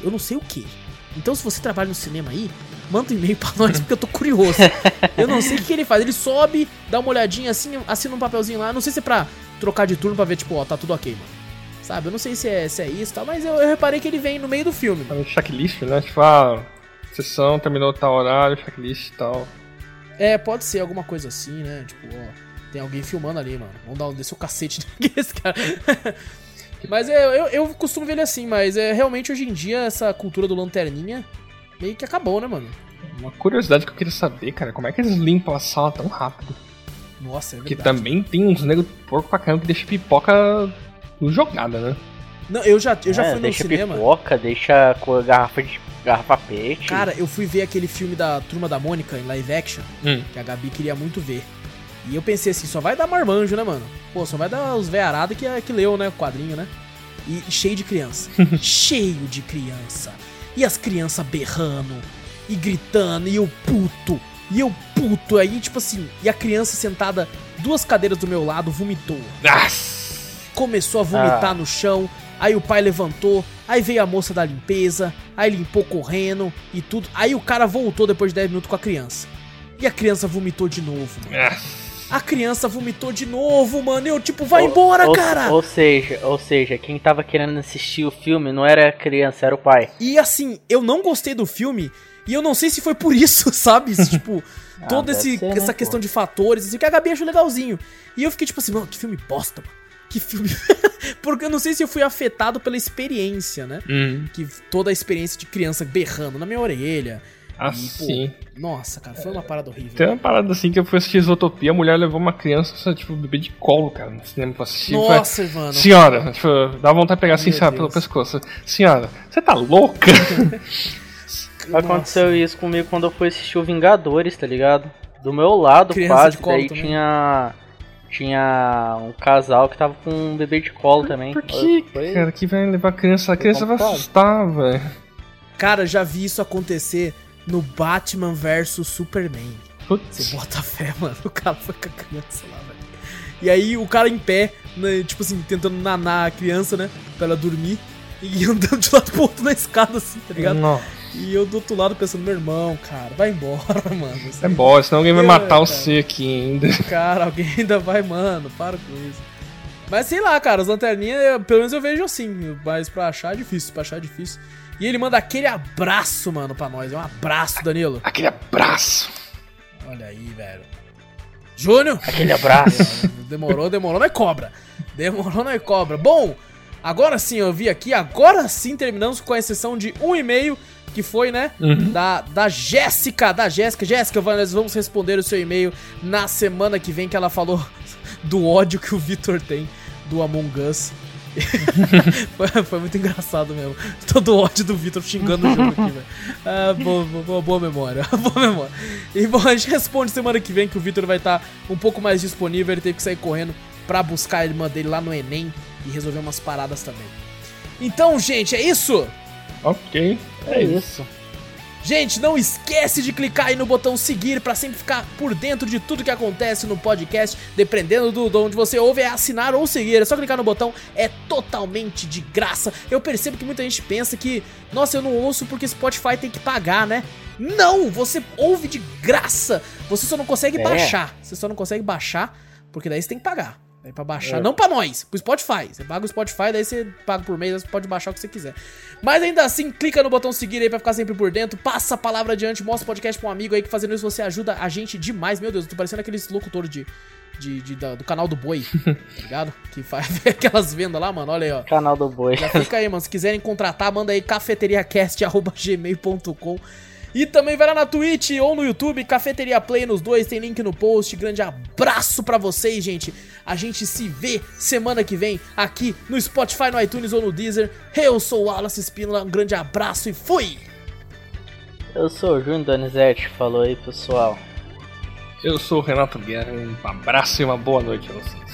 Eu não sei o que. Então, se você trabalha no cinema aí, manda um e-mail pra nós, porque eu tô curioso. Eu não sei o que ele faz. Ele sobe, dá uma olhadinha assim, assina um papelzinho lá. Não sei se é pra trocar de turno pra ver, tipo, ó, tá tudo ok, mano. Sabe? Eu não sei se é, se é isso e tal, mas eu, eu reparei que ele vem no meio do filme.
É um checklist, né? Tipo, ah, sessão, terminou tal horário, checklist e tal.
É, pode ser alguma coisa assim, né? Tipo, ó, tem alguém filmando ali, mano. Vamos dar um desse o cacete nesse cara. mas é, eu, eu costumo ver ele assim, mas é realmente hoje em dia essa cultura do lanterninha meio que acabou, né, mano?
Uma curiosidade que eu queria saber, cara, como é que eles limpam a sala tão rápido?
Nossa, é
Porque
verdade.
também tem uns negros porco pra caramba que deixa pipoca no jogada, né?
Não, eu já, eu já
É,
fui no
deixa
cinema.
pipoca, deixa com garrafa de garrafa pet.
Cara, eu fui ver aquele filme da Turma da Mônica em live action,
Hum.
que a Gabi queria muito ver. E eu pensei assim, só vai dar marmanjo, né, mano? Pô, só vai dar os veiarados que, que leu, né, o quadrinho, né? E, cheio de criança. cheio de criança. E as crianças berrando, e gritando, e eu puto. E eu puto. Aí, tipo assim, e a criança sentada duas cadeiras do meu lado vomitou.
Nossa!
Começou a vomitar
Ah.
no chão. Aí o pai levantou, aí veio a moça da limpeza, aí limpou correndo e tudo. Aí o cara voltou depois de 10 minutos com a criança. E a criança vomitou de novo, mano.
Nossa!
A criança vomitou de novo, mano. Eu, tipo, vai
Ou-
embora,
ou,
cara!
Ou seja, ou seja, quem tava querendo assistir o filme não era a criança, era o pai.
E assim, eu não gostei do filme. E eu não sei se foi por isso, sabe? Se, tipo,
Ah,
toda esse,
ser, né,
essa
pô?
questão de fatores, assim, que a Gabi achou legalzinho. E eu fiquei tipo assim, mano, que filme bosta, mano. Que filme. Porque eu não sei se eu fui afetado pela experiência, né?
Hum.
que toda a experiência de criança berrando na minha orelha.
Ah,
E, pô,
sim.
Nossa, cara, foi uma parada horrível.
Tem uma parada assim que eu fui assistir Isotopia, a mulher levou uma criança, tipo, bebê de colo, cara, no cinema pra assistir. Foi-
Nossa, mano.
Senhora, tipo, dá vontade de pegar assim, sabe, pelo pescoço. Senhora, você tá louca?
Aconteceu isso comigo quando eu fui assistir o Vingadores, tá ligado? Do meu lado,
Criança
quase,
de colo
daí
também.
tinha. Tinha um casal que tava com um bebê de colo também.
Por que,
Foi-
cara, que vai levar a criança? A criança vai assustar, velho.
Cara, já vi isso acontecer no Batman vs Superman. Você
Putz.
bota fé, mano. O cara foi com a criança lá, velho. E aí o cara em pé, né, tipo assim, tentando nanar a criança, né? Pra ela dormir. E andando de lado pro outro na escada, assim, tá ligado?
Não,
E eu do outro lado pensando, meu irmão, cara, vai embora, mano. Isso
é bom, senão alguém vai matar
cara.
você aqui ainda.
Cara, alguém ainda vai, mano, para com isso. Mas sei lá, cara, as lanterninhas, pelo menos eu vejo assim. Mas pra achar é difícil, pra achar é difícil. E ele manda aquele abraço, mano, pra nós. É um abraço, Danilo.
Aquele abraço.
Olha aí, velho. Júnior!
Aquele abraço.
Demorou, demorou, mas cobra. Demorou, não é cobra. Bom, agora sim eu vi aqui, agora sim terminamos com a exceção de um e-mail, que foi, né, da, da Jéssica, da Jéssica. Jéssica, nós vamos responder o seu e-mail na semana que vem, que ela falou do ódio que o Vitor tem do Among Us. foi, foi muito engraçado mesmo. Todo o ódio do Vitor xingando o jogo aqui, velho. Ah, boa, boa, boa memória. boa memória. E bom, a gente responde semana que vem que o Vitor vai estar um pouco mais disponível. Ele teve que sair correndo pra buscar a irmã dele lá no Enem e resolver umas paradas também. Então, gente, é isso?
Ok.
É isso.
Gente, não esquece de clicar aí no botão seguir pra sempre ficar por dentro de tudo que acontece no podcast. Dependendo do, de onde você ouve, é assinar ou seguir. É só clicar no botão, é totalmente de graça. Eu percebo que muita gente pensa que, nossa, eu não ouço porque Spotify tem que pagar, né? Não, você ouve de graça. Você só não consegue
É.
baixar. Você só não consegue baixar porque daí você tem que pagar. Daí pra baixar,
É.
não pra nós, pro Spotify. Você paga o Spotify, daí você paga por mês, você pode baixar o que você quiser. Mas ainda assim, clica no botão seguir aí pra ficar sempre por dentro, passa a palavra adiante, mostra o podcast pra um amigo aí que fazendo isso você ajuda a gente demais. Meu Deus, eu tô parecendo aqueles locutores de, de, de- da- do canal do Boi, tá ligado? Que faz aquelas vendas lá, mano, olha aí, ó.
Canal do Boi.
Já fica aí, mano. Se quiserem contratar, manda aí cafeteriacast.gmail.com. E também vai lá na Twitch ou no YouTube, Cafeteria Play nos dois, tem link no post. Grande abraço pra vocês, gente. A gente se vê semana que vem aqui no Spotify, no iTunes ou no Deezer. Eu sou o Wallace Espínola, um grande abraço e fui!
Eu sou o Júnior Donizete, falou aí pessoal.
Eu sou o Renato Guerra. Um abraço e uma boa noite a vocês.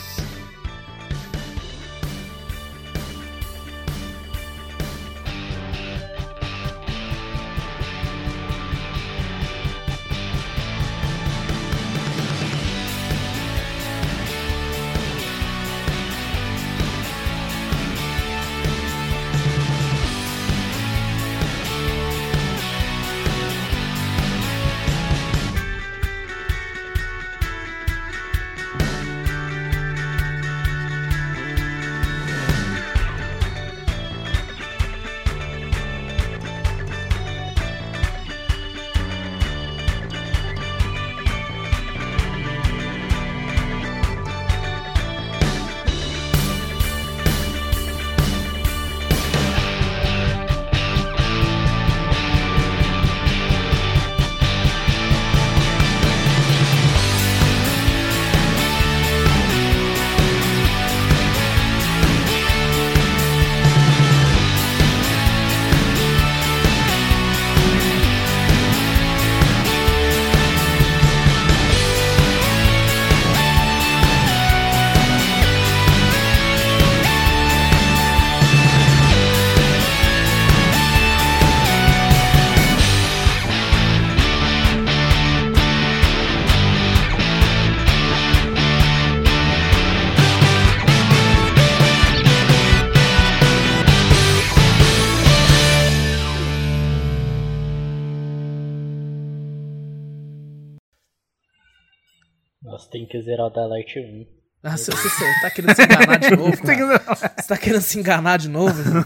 Zerar o da Light 1.
Nossa, você, você tá querendo se enganar de novo, cara. Você tá querendo se enganar de novo? irmão?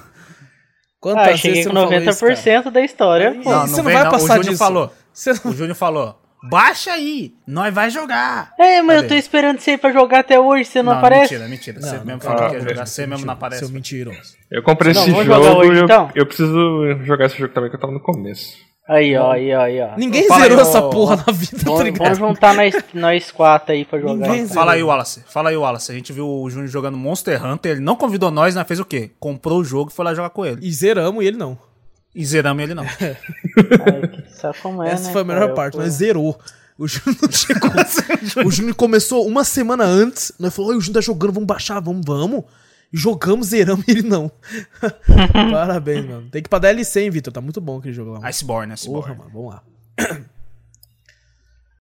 Quantas
Ah,
vezes
cheguei
você
com
não falou isso, cara?
90% da história, pô.
Não,
você
não
não
vem
vai
não.
passar
O Júnior
disso.
falou.
Você não...
O Júnior falou. Baixa aí, nós vai jogar.
É, mas eu
Cadê?
tô esperando você ir pra jogar até hoje, você não, aparece?
Mentira, mentira.
Não,
Você
não,
mesmo falou que ia
não,
jogar,
seu
você mesmo não aparece.
Seu mentiroso.
Eu comprei
Não,
esse jogo
hoje,
e eu,
então?
eu preciso jogar esse jogo também que eu tava no começo.
Aí, ó, aí, ó, aí, ó.
Ninguém
Fala
zerou
aí,
essa porra na vida, tá
Vamos,
ligado?
vamos juntar nós, nós quatro aí pra jogar.
Ninguém.
Fala aí, Wallace. Fala aí, Wallace. A gente viu o Júnior jogando Monster Hunter. Ele não convidou nós, né? Fez o quê? Comprou o jogo e foi lá jogar com ele.
E zeramos e ele não.
E zeramos ele não.
Ai, que sabe como é,
Essa
né,
foi a melhor
cara?
Parte, nós zerou. O Júnior não chegou. o Júnior começou uma semana antes. Nós falamos, o Júnior tá jogando, vamos baixar, vamos, vamos. Jogamos, zeramos e ele não. Parabéns, mano. Tem que ir pra DLC, hein, Vitor? Tá muito bom aquele jogo lá. mano.
Iceborne, Iceborne.
Porra, mano, vamos lá.